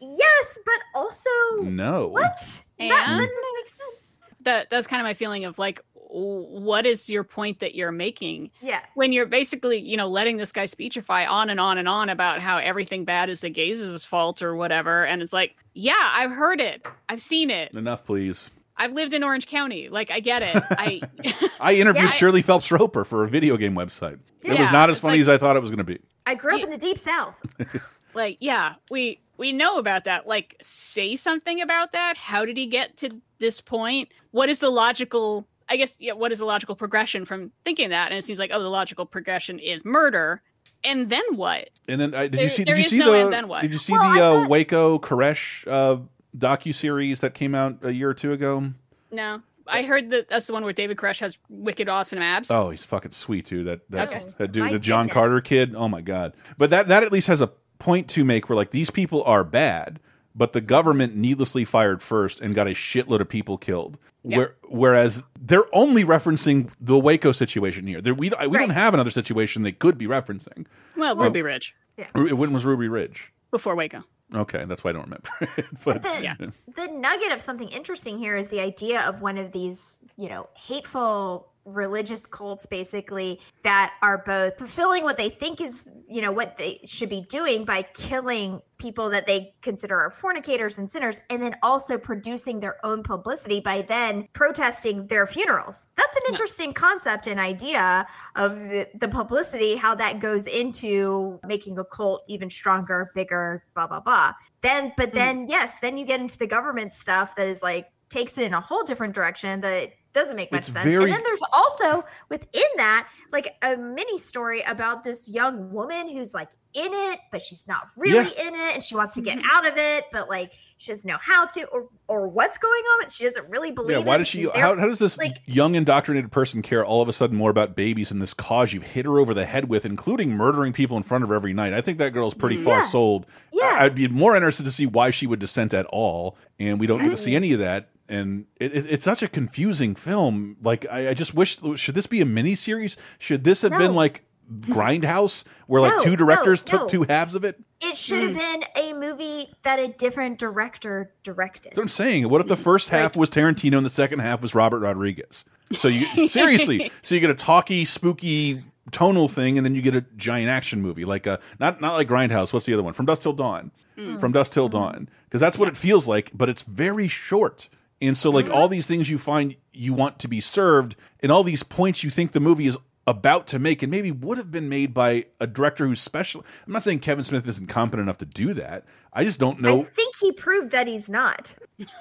yes, but also no. what that, And- that doesn't make sense. that that's kind of my feeling of like w- what is your point that you're making Yeah. when you're basically you know letting this guy speechify on and on and on about how everything bad is the gays' fault or whatever and it's like yeah i've heard it i've seen it enough, please. i've lived in orange county like i get it i [laughs] [laughs] I interviewed Yeah, I- Shirley Phelps Roper for a video game website. It was not as funny like- as I thought it was going to be. I grew up in the deep south. [laughs] like yeah we we know about that. Like, say something about that. How did he get to this point? What is the logical? I guess yeah. What is the logical progression from thinking that? And it seems like oh, the logical progression is murder. And then what? And then uh, did There- you see? Did you see no the? then what? Did you see Well, the uh, thought- Waco Koresh uh, docu series that came out a year or two ago? No, I heard that that's the one where David Koresh has wicked awesome abs. Oh, he's fucking sweet too. That that, Okay. that dude, My the John goodness. Carter kid. Oh my god! But that that at least has a point to make where like these people are bad, but the government needlessly fired first and got a shitload of people killed. Yeah. Where, whereas they're only referencing the Waco situation here. There, we don't- don't have another situation they could be referencing. Well, Well- Ruby um, Ridge Ru- When was Ruby Ridge? before Waco. Okay, that's why I don't remember. [laughs] it. but the, the nugget of something interesting here is the idea of one of these, you know, hateful religious cults basically that are both fulfilling what they think is, you know, what they should be doing by killing people that they consider are fornicators and sinners and then also producing their own publicity by then protesting their funerals. That's an interesting concept and idea of the, the publicity how that goes into making a cult even stronger, bigger, blah blah blah. Then but mm. then yes, then you get into the government stuff that is like takes it in a whole different direction that doesn't make much It's sense. very- And then there's also within that like a mini story about this young woman who's like in it, but she's not really Yeah. in it, and she wants to get mm-hmm. out of it, but like she doesn't know how to, or or what's going on. She doesn't really believe. Yeah, why it. does she? How, how does this like young indoctrinated person care all of a sudden more about babies and this cause you've hit her over the head with, including murdering people in front of her every night? I think that girl's pretty far mm-hmm. sold. Yeah. I'd be more interested to see why she would dissent at all, and we don't get to see mm-hmm. any of that. And it, it, it's such a confusing film. Like I, I just wish should this be a mini series? Should this have been like Grindhouse, where like two directors no, took no. two halves of it? it should have hmm. been a movie that a different director directed. That's what I'm saying. What if the first half was Tarantino and the second half was Robert Rodriguez? So you [laughs] seriously, so you get a talky, spooky, tonal thing, and then you get a giant action movie like a not not like Grindhouse. What's the other one? From Dusk Till Dawn. Mm. From Dusk Till mm-hmm. Dawn, because that's what it feels like, but it's very short. And so, Mm-hmm. like all these things you find you want to be served, and all these points you think the movie is about to make, and maybe would have been made by a director who's special. I'm not saying Kevin Smith isn't competent enough to do that. I just don't know. I think he proved that he's not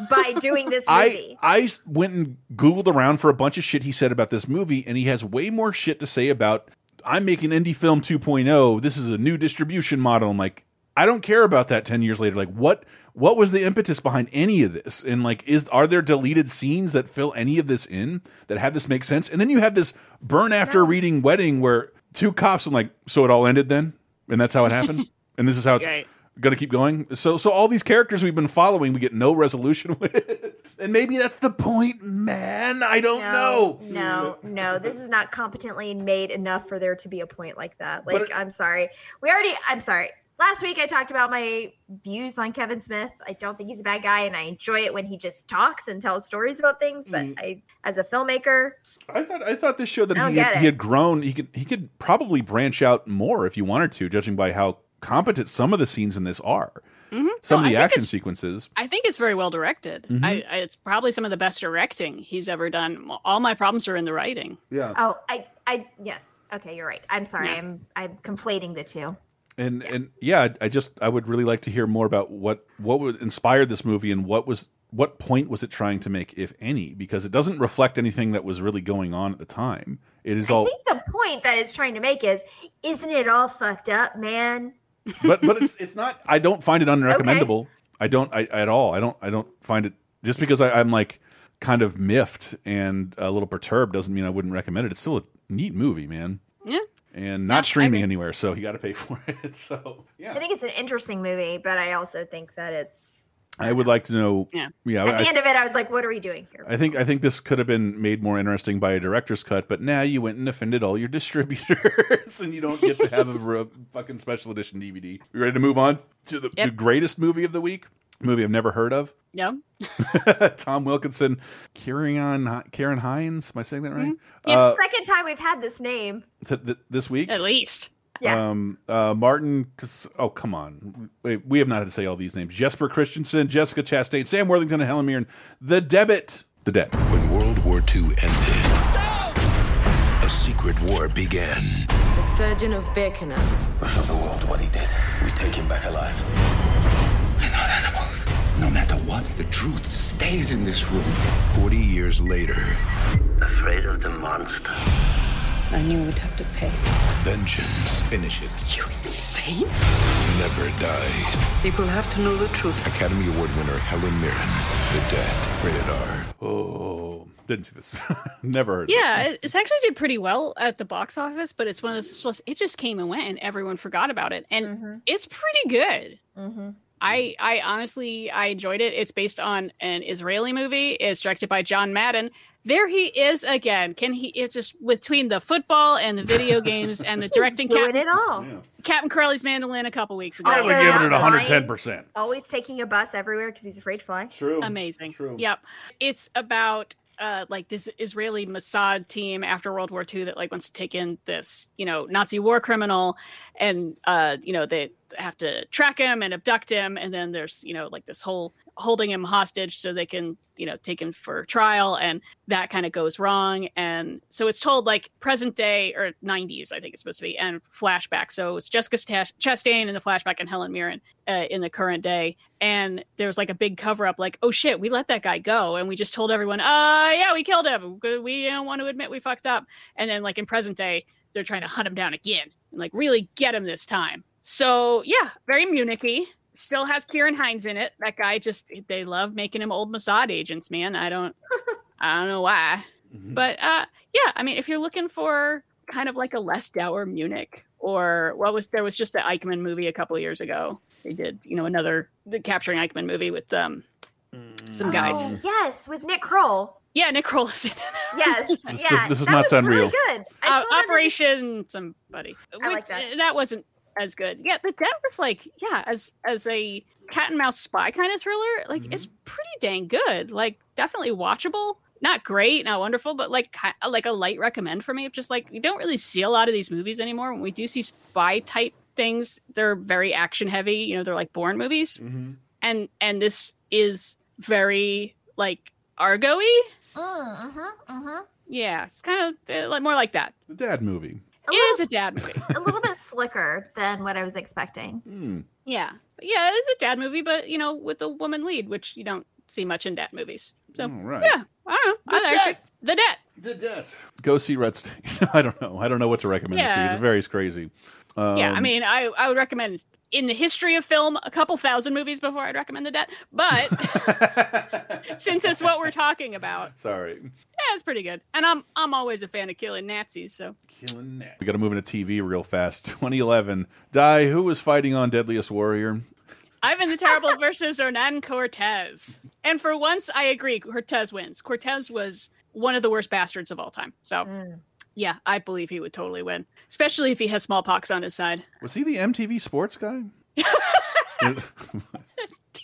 by doing this [laughs] I movie. I went and googled around for a bunch of shit he said about this movie, and he has way more shit to say about. I'm making indie film 2.0. This is a new distribution model. I'm like, I don't care about that 10 years later. Like, what what was the impetus behind any of this? And like, is are there deleted scenes that fill any of this in that have this make sense? And then you have this burn after reading wedding where two cops. I'm like, so it all ended then, and that's how it happened, [laughs] and this is how it's Right. gonna keep going. So so all these characters we've been following, we get no resolution [laughs] with. And maybe that's the point, man. I don't know. No, no, this is not competently made enough for there to be a point like that. Like, it- I'm sorry. We already, I'm sorry. Last week I talked about my views on Kevin Smith. I don't think he's a bad guy, and I enjoy it when he just talks and tells stories about things. But Mm. I, as a filmmaker, I thought I thought this showed that he had, he had grown. He could he could probably branch out more if you wanted to, judging by how competent some of the scenes in this are. Mhm. Some Oh, of the think action sequences. I think it's very well directed. Mhm. I, I, it's probably some of the best directing he's ever done. All my problems are in the writing. Yeah. oh, I, I, yes, okay, you're right. I'm sorry. Yeah. I'm, I'm conflating the two. And and yeah, I- I just I would really like to hear more about what what would inspire this movie and what was what point was it trying to make, if any, because it doesn't reflect anything that was really going on at the time. It is I all, think the point that it's trying to make is, isn't it all fucked up, man? [laughs] but but it's it's not. I don't find it unrecommendable. I don't I, at all. I don't I don't find it just because I, I'm like kind of miffed and a little perturbed doesn't mean I wouldn't recommend it. It's still a neat movie, man, Yeah. And Yeah, not streaming agree. anywhere, so you got to pay [laughs] for it. So yeah, I think it's an interesting movie, but I also think that it's I would like to know. Yeah. yeah. at I- the end of it, I was like, what are we doing here? I think I think this could have been made more interesting by a director's cut, but now you went and offended all your [laughs] distributors, and you don't get to have a, re- fucking special edition DVD. You ready to move on to the, the greatest movie of the week? Movie I've never heard of. [laughs] Yeah. Tom Wilkinson, Kieran Karen Hinds. Am I saying that right? Yeah, Uh, second time we've had this name. th- th- this week. At least. Yeah. Um, uh, Martin. Oh, come on. Wait, we have not had to say all these names. Jesper Christensen, Jessica Chastain, Sam Worthington, and Helen Mirren. The Debit. The Debt. When World War II ended, a secret war began. The surgeon of Birkenau. We show the world what he did. We take him back alive. What? The truth stays in this room. 40 years later, Afraid of the monster. I knew we'd have to pay. vengeance Finish it. You insane? never dies. People have to know the truth. Academy Award winner Helen Mirren, The Debt, rated R. Oh, didn't see this. [laughs] Never heard. of it. Yeah, it, it actually did pretty well at the box office, but it's one of those. It just came and went, and everyone forgot about it, and it's pretty good. Mm-hmm. I I honestly I enjoyed it. It's based on an Israeli movie. It's directed by John Madden. There he is again. Can he? It's just between the football and the video [laughs] games and the directing. doing Captain, it all. Captain Corelli's mandolin a couple weeks ago. I Probably giving it not 110%. Always taking a bus everywhere because he's afraid to fly. True. Amazing. True. Yep. It's about uh like this Israeli Mossad team after World War II that like wants to take in this, you know, Nazi war criminal and uh, you know, they have to track him and abduct him. And then there's, you know, like this whole holding him hostage so they can, you know, taken for trial and that kind of goes wrong. And so it's told like present day or 90s I think it's supposed to be and flashback. So it's Jessica Sta- Chastain in the flashback and Helen Mirren uh, in the current day. And there was like a big cover up like oh shit we let that guy go. And we just told everyone uh yeah we killed him. We don't want to admit we fucked up. And then like in present day they're trying to hunt him down again and like really get him this time. So yeah very municky still has kieran hinds in it that guy just they love making him old mossad agents man i don't [laughs] i don't know why but uh yeah i mean if you're looking for kind of like a less dour munich or what was there was just the eichmann movie a couple years ago they did you know another the capturing eichmann movie with um some guys Oh, yes, with Nick Kroll. yeah nick kroll is in it Yes, [laughs] This- yeah. this- this is that not was sound really real. good. Uh, still never- operation somebody I like that. uh, that wasn't as good yeah but that was like yeah as as a cat and mouse spy kind of thriller like it's Mm-hmm. pretty dang good like definitely watchable not great not wonderful but like ki- like a light recommend for me just like you don't really see a lot of these movies anymore when we do see spy type things they're very action heavy you know they're like Bourne movies Mm-hmm. and and this is very like argo-y Mm, Uh huh. yeah it's kind of uh, like more like that The dad movie. A it is little a dad movie a little bit slicker than what I was expecting. Hmm. Yeah. Yeah, it's a dad movie, but you know, with a woman lead, which you don't see much in dad movies. So All right. yeah, I don't know. I like it. The debt. The debt. Go see Red State. [laughs] I don't know. I don't know what to recommend this Yeah. week. It's very crazy. Um, yeah, I mean, I I would recommend in the history of film a couple thousand movies before I'd recommend the debt, but [laughs] [laughs] since it's what we're talking about, Sorry. Yeah, it's pretty good. And I'm I'm always a fan of killing Nazis, so Killing that. We got to move into TV real fast. [laughs] 2011. Die. Who was fighting on Deadliest Warrior? Ivan the Terrible [laughs] versus Hernan Cortez. And for once, I agree. Cortez wins. Cortez was one of the worst bastards of all time. So, mm. yeah, I believe he would totally win, especially if he has smallpox on his side. Was he the MTV Sports guy? [laughs]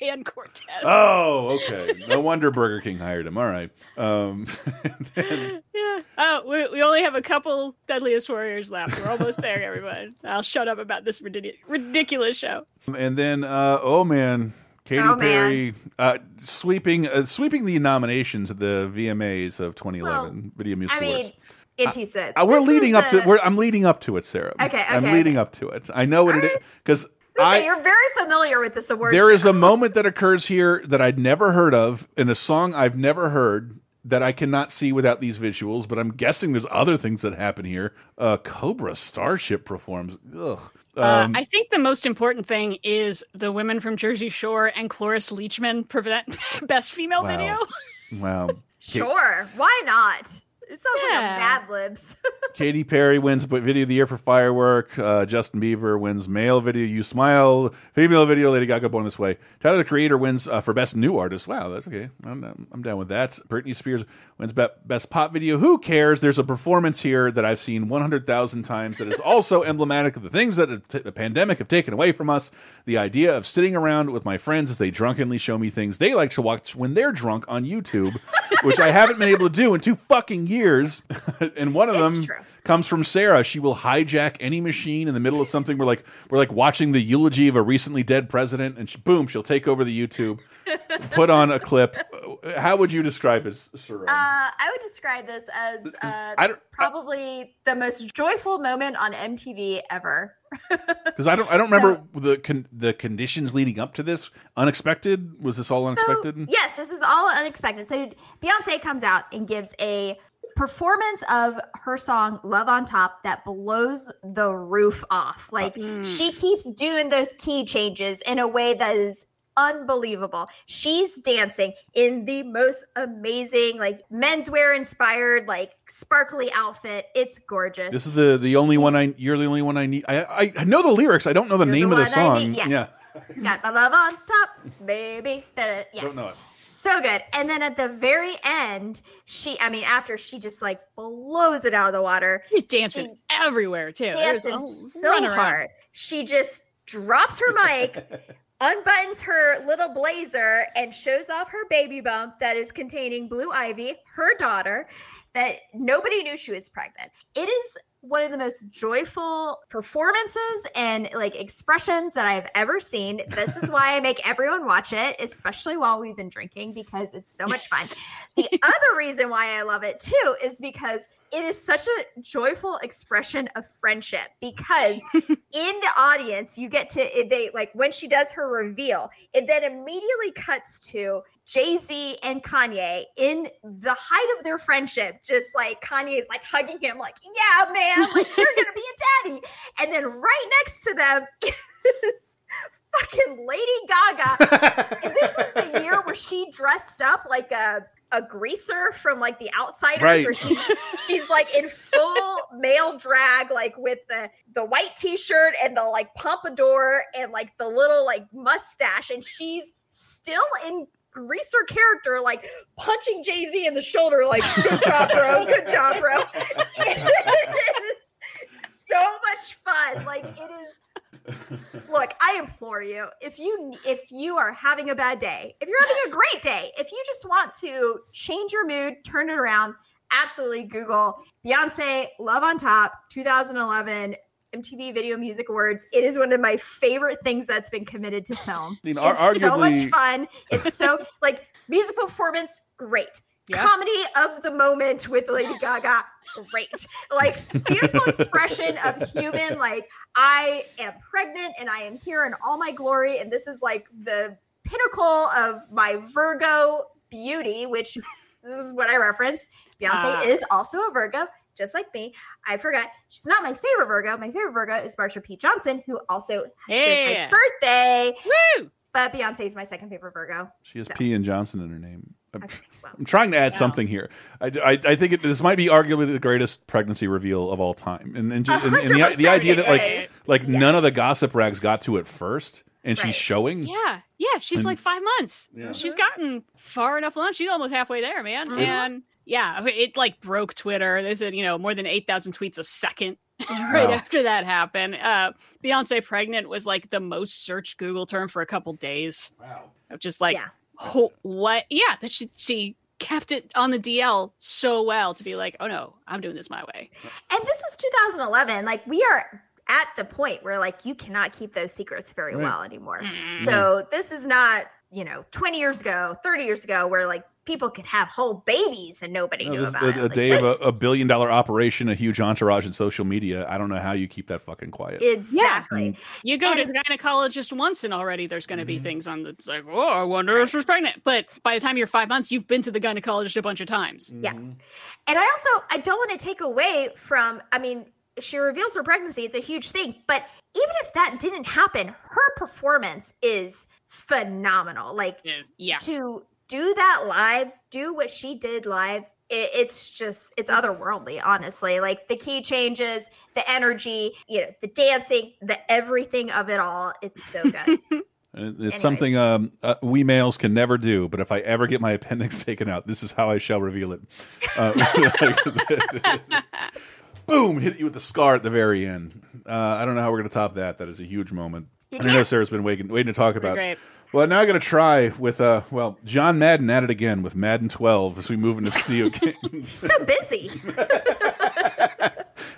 That's Dan Cortez. oh, okay. No wonder Burger King hired him. All right. Um, [laughs] Yeah. Oh, we, we only have a couple Deadliest Warriors left. We're almost there, everyone. I'll shut up about this ridiculous, ridiculous show. and then, uh, oh man, Katy Oh, man. Perry uh, sweeping uh, sweeping the nominations at the VMAs of 2011 Video Music I mean, Awards. Inti said. Uh, we're leading is up to. a- We're, I'm leading up to it, Sarah. Okay, I'm okay, leading up to it. I know what it is because Listen, I you're very familiar with this award. there is show. a [laughs] moment that occurs here that I'd never heard of in a song I've never heard that I cannot see without these visuals. But I'm guessing there's other things that happen here. Uh, Cobra Starship performs. Ugh. Uh, Um, I think the most important thing is the women from Jersey Shore and Cloris Leachman prevent [laughs] best female Wow. video. wow. [laughs] Sure, why not? It sounds Yeah. like a Mad Libs. [laughs] Katy Perry wins Video of the Year for Firework. Uh, Justin Bieber wins Male Video, You Smile. Female Video, Lady Gaga, Born This Way. Tyler, the Creator, wins uh, for Best New Artist. Wow, that's okay. I'm, I'm, I'm down with that. Britney Spears wins Be Best Pop Video. Who cares? There's a performance here that I've seen 100,000 times that is also [laughs] emblematic of the things that the the pandemic have taken away from us. The idea of sitting around with my friends as they drunkenly show me things they like to watch when they're drunk on YouTube, [laughs] which I haven't been able to do in two fucking years. [laughs] and one of them comes from Sarah. She will hijack any machine in the middle of something. We're like we're like watching the eulogy of a recently dead president, and she, boom, she'll take over the YouTube, [laughs] put on a clip. How would you describe it, Sarah? Uh, I would describe this as uh, I probably the most joyful moment on MTV ever. [laughs] Because I don't, I don't remember the con the conditions leading up to this. Unexpected? Was this all unexpected? So, yes, this is all unexpected. So Beyonce comes out and gives a performance of her song Love on Top that blows the roof off. Uh, like mm. she keeps doing those key changes in a way that is unbelievable. She's dancing in the most amazing like menswear inspired like sparkly outfit. It's gorgeous. This is the the only one I. You're the only one I need. I I, I know the lyrics. I don't know the name the of the song. need, yeah. yeah. Got my love on top, baby. Da-da, yeah. Don't know it. So good. And then at the very end, she, I mean, after she just like blows it out of the water, She's dancing everywhere too. There's dancing a so hard. She just drops her mic, [laughs] unbuttons her little blazer, and shows off her baby bump that is containing Blue Ivy, her daughter, that nobody knew she was pregnant. It is one of the most joyful performances and like expressions that I've ever seen. This is why I make everyone watch it, especially while we've been drinking, because it's so much fun. The [laughs] other reason why I love it too is because it is such a joyful expression of friendship. Because [laughs] in the audience, you get to they like when she does her reveal, it then immediately cuts to Jay Z and Kanye in the height of their friendship. Just like Kanye's like hugging him, like, yeah, man, like you're gonna be a [laughs] daddy. And then right next to them is fucking Lady Gaga. and this was the year where she dressed up like a a greaser from like the outsiders Right. where she she's like in full male drag like with the the white t-shirt and the like pompadour and like the little like mustache and she's still in greaser character like punching Jay-Z in the shoulder like good job bro good job bro. It is [laughs] [laughs] so much fun like it is look i implore you if you if you are having a bad day if you're having a great day if you just want to change your mood turn it around absolutely google beyonce love on top 2011 mtv video music awards. It is one of my favorite things that's been committed to film. I mean, ar- it's so much fun. It's so [laughs] like music performance great. Yeah. comedy of the moment with lady gaga great. Like beautiful expression of human like i am pregnant and i am here in all my glory and this is like the pinnacle of my virgo beauty which this is what i reference. Beyonce Ah. is also a virgo just like me i forgot she's not my favorite virgo my favorite virgo is marsha p johnson who also shares my birthday Woo! but beyonce is my second favorite virgo She has So. P and Johnson in her name. I'm, well. I'm trying to add something here. I, I, I think it, this might be arguably the greatest pregnancy reveal of all time, and and, ju- and, and the, the idea that like it is. like none of the gossip rags got to it first, and Right. she's showing. Yeah, yeah. She's And- like five months. Yeah. She's gotten far enough along. She's almost halfway there, man. Mhm. And yeah, it like broke Twitter. They said you know more than eight thousand tweets a second. [laughs] right Wow. after that happened, uh, Beyonce pregnant was like the most searched Google term for a couple days. Wow. Of just like Yeah. ho- what? Yeah, that she she kept it on the DL so well to be like, oh no, I'm doing this my way. and this is 2011 like we are at the point where like you cannot keep those secrets very Right. well anymore Mm. so this is not you know 20 years ago 30 years ago where like people could have whole babies and nobody No, knew this, about a, it a Like, day of a, a billion dollar operation, a huge entourage in social media. I don't know how you keep that fucking quiet. exactly You go to And- the gynecologist once, and already there's going to be Mm-hmm. things on the. Like, oh, I wonder if she's pregnant. But by the time you're five months, you've been to the gynecologist a bunch of times. Yeah. And I also I don't want to take away from I mean she reveals her pregnancy it's a huge thing but even if that didn't happen her performance is phenomenal like Yes. Yes. to do that live do what she did live it, it's just it's otherworldly honestly like the key changes the energy you know the dancing the everything of it all it's so good [laughs] It's Anyways. something um, uh, we males can never do. But if I ever get my appendix [laughs] taken out, this is how I shall reveal it. Uh, [laughs] boom! Hit you with the scar at the very end. Uh, I don't know how we're going to top that. That is a huge moment. You I know. Sarah's been waiting, waiting to talk about. great. Well, now I'm going to try with uh, well, John Madden at it again with Madden 12 as we move into [laughs] video games. so busy [laughs]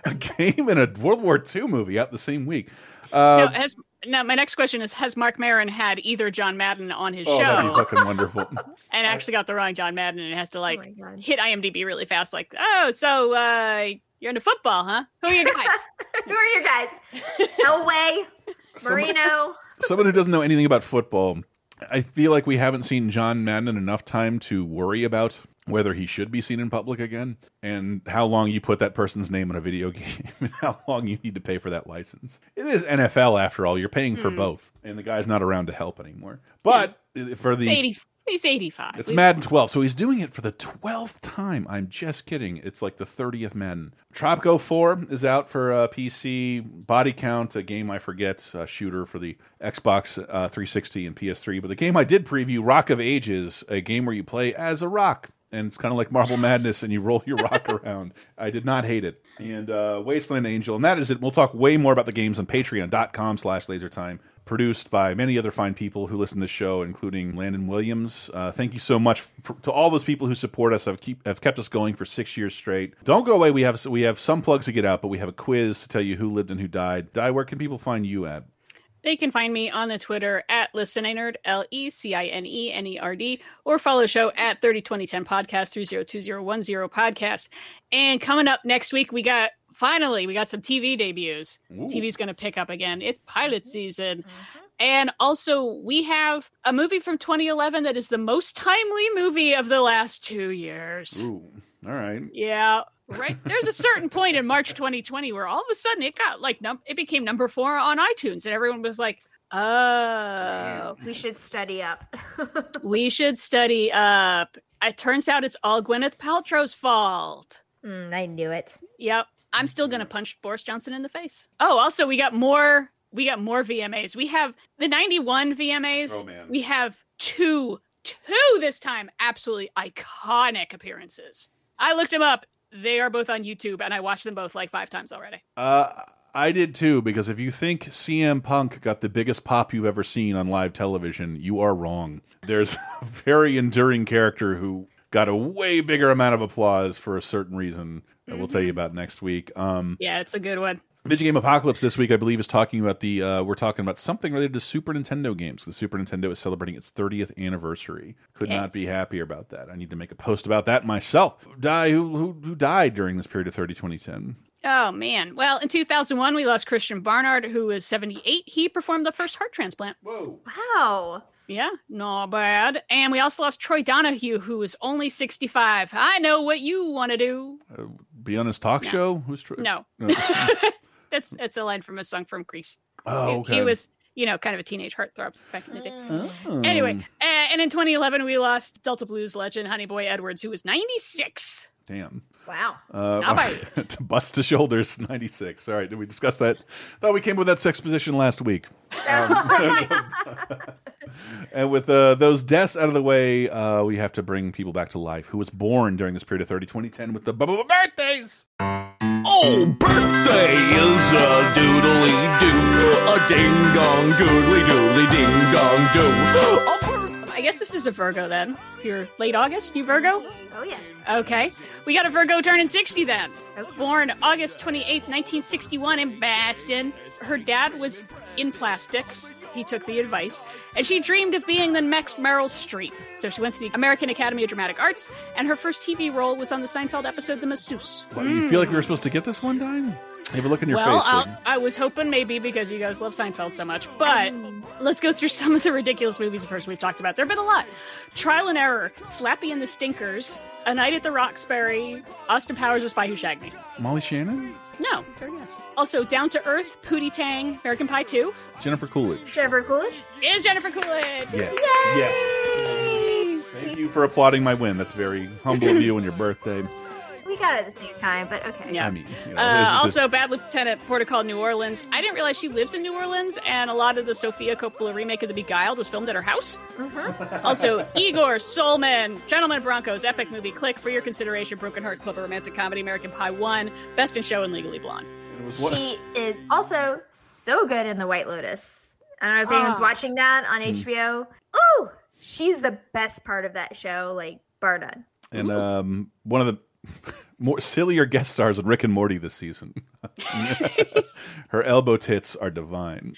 a game and a World War II movie out the same week. no, Uh, has, now, my next question is Has Marc Maron had either John Madden on his oh, that'd be show fucking wonderful. [laughs] and actually got the wrong John Madden and has to like Oh hit IMDb really fast? Like, oh, so uh, you're into football, huh? Who are you guys? Who are your guys? Elway, Marino. [laughs] Someone who doesn't know anything about football, I feel like we haven't seen John Madden enough time to worry about whether he should be seen in public again and how long you put that person's name in a video [laughs] game and how long you need to pay for that license. It is NFL after all, you're paying for Hmm. both and the guy's not around to help anymore. But for the He's 85. it's Madden 12, so he's doing it for the 12th time. I'm just kidding. It's like the 30th Madden. Tropico 4 is out for uh, PC. Body Count, a game I forget, a shooter for the Xbox uh, 360 and PS3. But the game I did preview, Rock of Ages, a game where you play as a rock. And it's kind of like Marble Madness, and you roll your rock [laughs] around. I did not hate it. And uh, Wasteland Angel, and that is it. We'll talk way more about the games on patreon.com slash lasertime produced by many other fine people who listen to the show, including Landon Williams. Uh, thank you so much for, to all those people who support us. Have keep have kept us going for six years straight. Don't go away. We have we have some plugs to get out, but we have a quiz to tell you who lived and who died. Die. Where can people find you at? They can find me on the Twitter at LeCineNerd, L E C I N E N E R D, or follow the show at 302010 podcast, 302010 podcast. And coming up next week, we got finally, we got some TV debuts. Ooh. TV's going to pick up again. It's pilot season. And also, we have a movie from 2011 that is the most timely movie of the last two years. Ooh, all right. Yeah, right. [laughs] There's a certain point in March 2020 where all of a sudden it got like num- it became number four on iTunes, and everyone was like, "Oh, We should study up. [laughs] we should study up." It turns out it's all Gwyneth Paltrow's fault. Mm, I knew it. Yep, I'm still gonna punch Boris Johnson in the face. Oh, also we got more. We got more VMAs. We have the 91 VMAs. Oh, man. We have two, two this time. Absolutely iconic appearances. I looked them up. They are both on YouTube, and I watched them both like five times already. Uh, I did too, because if you think CM Punk got the biggest pop you've ever seen on live television, you are wrong. There's [laughs] a very enduring character who got a way bigger amount of applause for a certain reason that we'll tell you about next week. Um, Yeah, it's a good one. Video Game Apocalypse this week, I believe, is talking about the. Uh, we're talking about something related to Super Nintendo games. The Super Nintendo is celebrating its 30th anniversary. Could Okay. not be happier about that. I need to make a post about that myself. Die who who, who died during this period of 30 2010. Oh man. Well, in 2001, we lost Christiaan Barnard, who was 78. He performed the first heart transplant. Whoa. Wow. Yeah, not bad. And we also lost Troy Donahue, who was only 65. I know what you want to do. Be on his talk show. Who's true? No. No. [laughs] That's that's a line from a song from Grease. Oh, He- okay. He was, you know, kind of a teenage heartthrob back in the day. Oh. Anyway, uh, and in 2011, we lost Delta Blues legend Honey Boy Edwards, who was 96. Damn. Wow. Uh, Not [laughs] to butts to shoulders, [laughs] 96. All right, did we discuss that? Thought we came with that sex position last week. Um, [laughs] and with uh, those deaths out of the way, uh, we have to bring people back to life who was born during this period of 30 2010 with the bu- bu- birthdays. Oh, birthday is a doodly doo, a ding dong doodly doodly ding dong doo. I guess this is a Virgo then. You're late August, you Virgo? Oh, yes. Okay. We got a Virgo turning 60 then. Oh. Born August 28th, 1961 in Boston. Her dad was in plastics. He took the advice. And she dreamed of being the next Meryl Streep. So she went to the American Academy of Dramatic Arts, and her first TV role was on the Seinfeld episode The Masseuse. What, You feel like we were supposed to get this one time? Have a look in your well, face. I'll- I was hoping maybe because you guys love Seinfeld so much. But let's go through [laughs] some of the ridiculous movies first we've talked about. There have been a lot. Trial and Error, Slappy and the Stinkers, A Night at the Roxbury, Austin Powers, The Spy Who Shagged Me. Molly Shannon? No, very nice. Also, Down to Earth, Pootie Tang, American Pie 2. Jennifer Coolidge. Jennifer Coolidge? Is Jennifer Coolidge. Yes. Yes. Thank you for applauding my win. That's very humble of you on your birthday. We got it at the same time, but okay. Yeah. I mean, you know, Uh, this also, Bad Lieutenant Port of Call New Orleans. I didn't realize she lives in New Orleans, and a lot of the Sofia Coppola remake of The Beguiled was filmed at her house. also, Igor, Soul Men, Gentleman Broncos, epic movie, Click for your consideration, Broken Heart Club, a romantic comedy, American Pie 1, Best in Show, and Legally Blonde. She is also so good in The White Lotus. I don't know if anyone's Ah. watching that on Hmm. HBO. Ooh, she's the best part of that show, like bar none. And um, one of the [laughs] more sillier guest stars in Rick and Morty this season. [laughs] Her elbow tits are divine.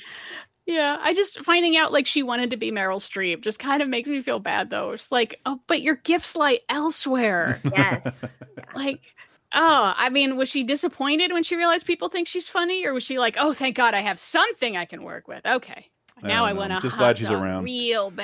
Yeah, I just finding out like she wanted to be Meryl Streep just kind of makes me feel bad though. It's like, oh, but your gifts lie elsewhere. Yes. [laughs] like, Oh, I mean, was she disappointed when she realized people think she's funny, or was she like, "Oh, thank God, I have something I can work with"? Okay, now I, don't want um, to Just hot glad she's around. real [laughs]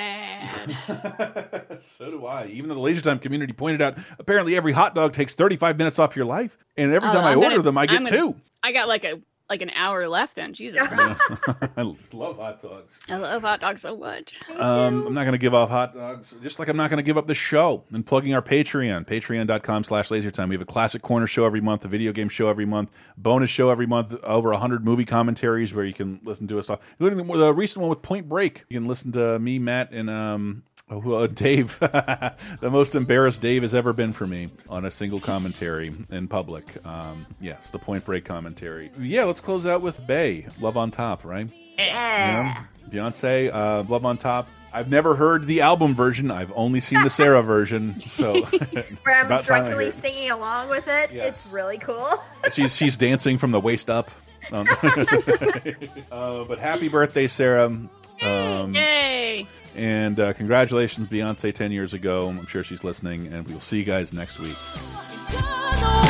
bad. So do I. Even though the Laser Time community pointed out, apparently every hot dog takes 35 minutes off your life. And every Oh, time I I'm order gonna- them, I get gonna- two. I got like a like an hour left. Then Jesus Christ, [laughs] I love hot dogs. I love hot dogs so much. Um, I'm not going to give off hot dogs, just like I'm not going to give up the show and plugging our Patreon, patreon.com slash lasertime. We have a classic corner show every month, a video game show every month, bonus show every month, over 100 movie commentaries where you can listen to us, all, including the, the recent one with Point Break. You can listen to me, Matt, and um, [laughs] oh, Dave, [laughs] the most embarrassed Dave has ever been for me on a single commentary in public. Um, yes, the Point Break commentary. Yeah, let's close out with Bey, Love on Top, right? Yeah. Yeah. Beyonce, uh, Love on Top. I've never heard the album version. I've only seen the Sarah [laughs] version. So Where I'm time I hear drunkenly singing along with it. It's really cool. she's she's dancing from the waist up. Um, uh, but happy birthday, Sarah. Um, Yay! and uh, congratulations, Beyonce, ten years ago. I'm sure she's listening, and we will see you guys next week. Gonna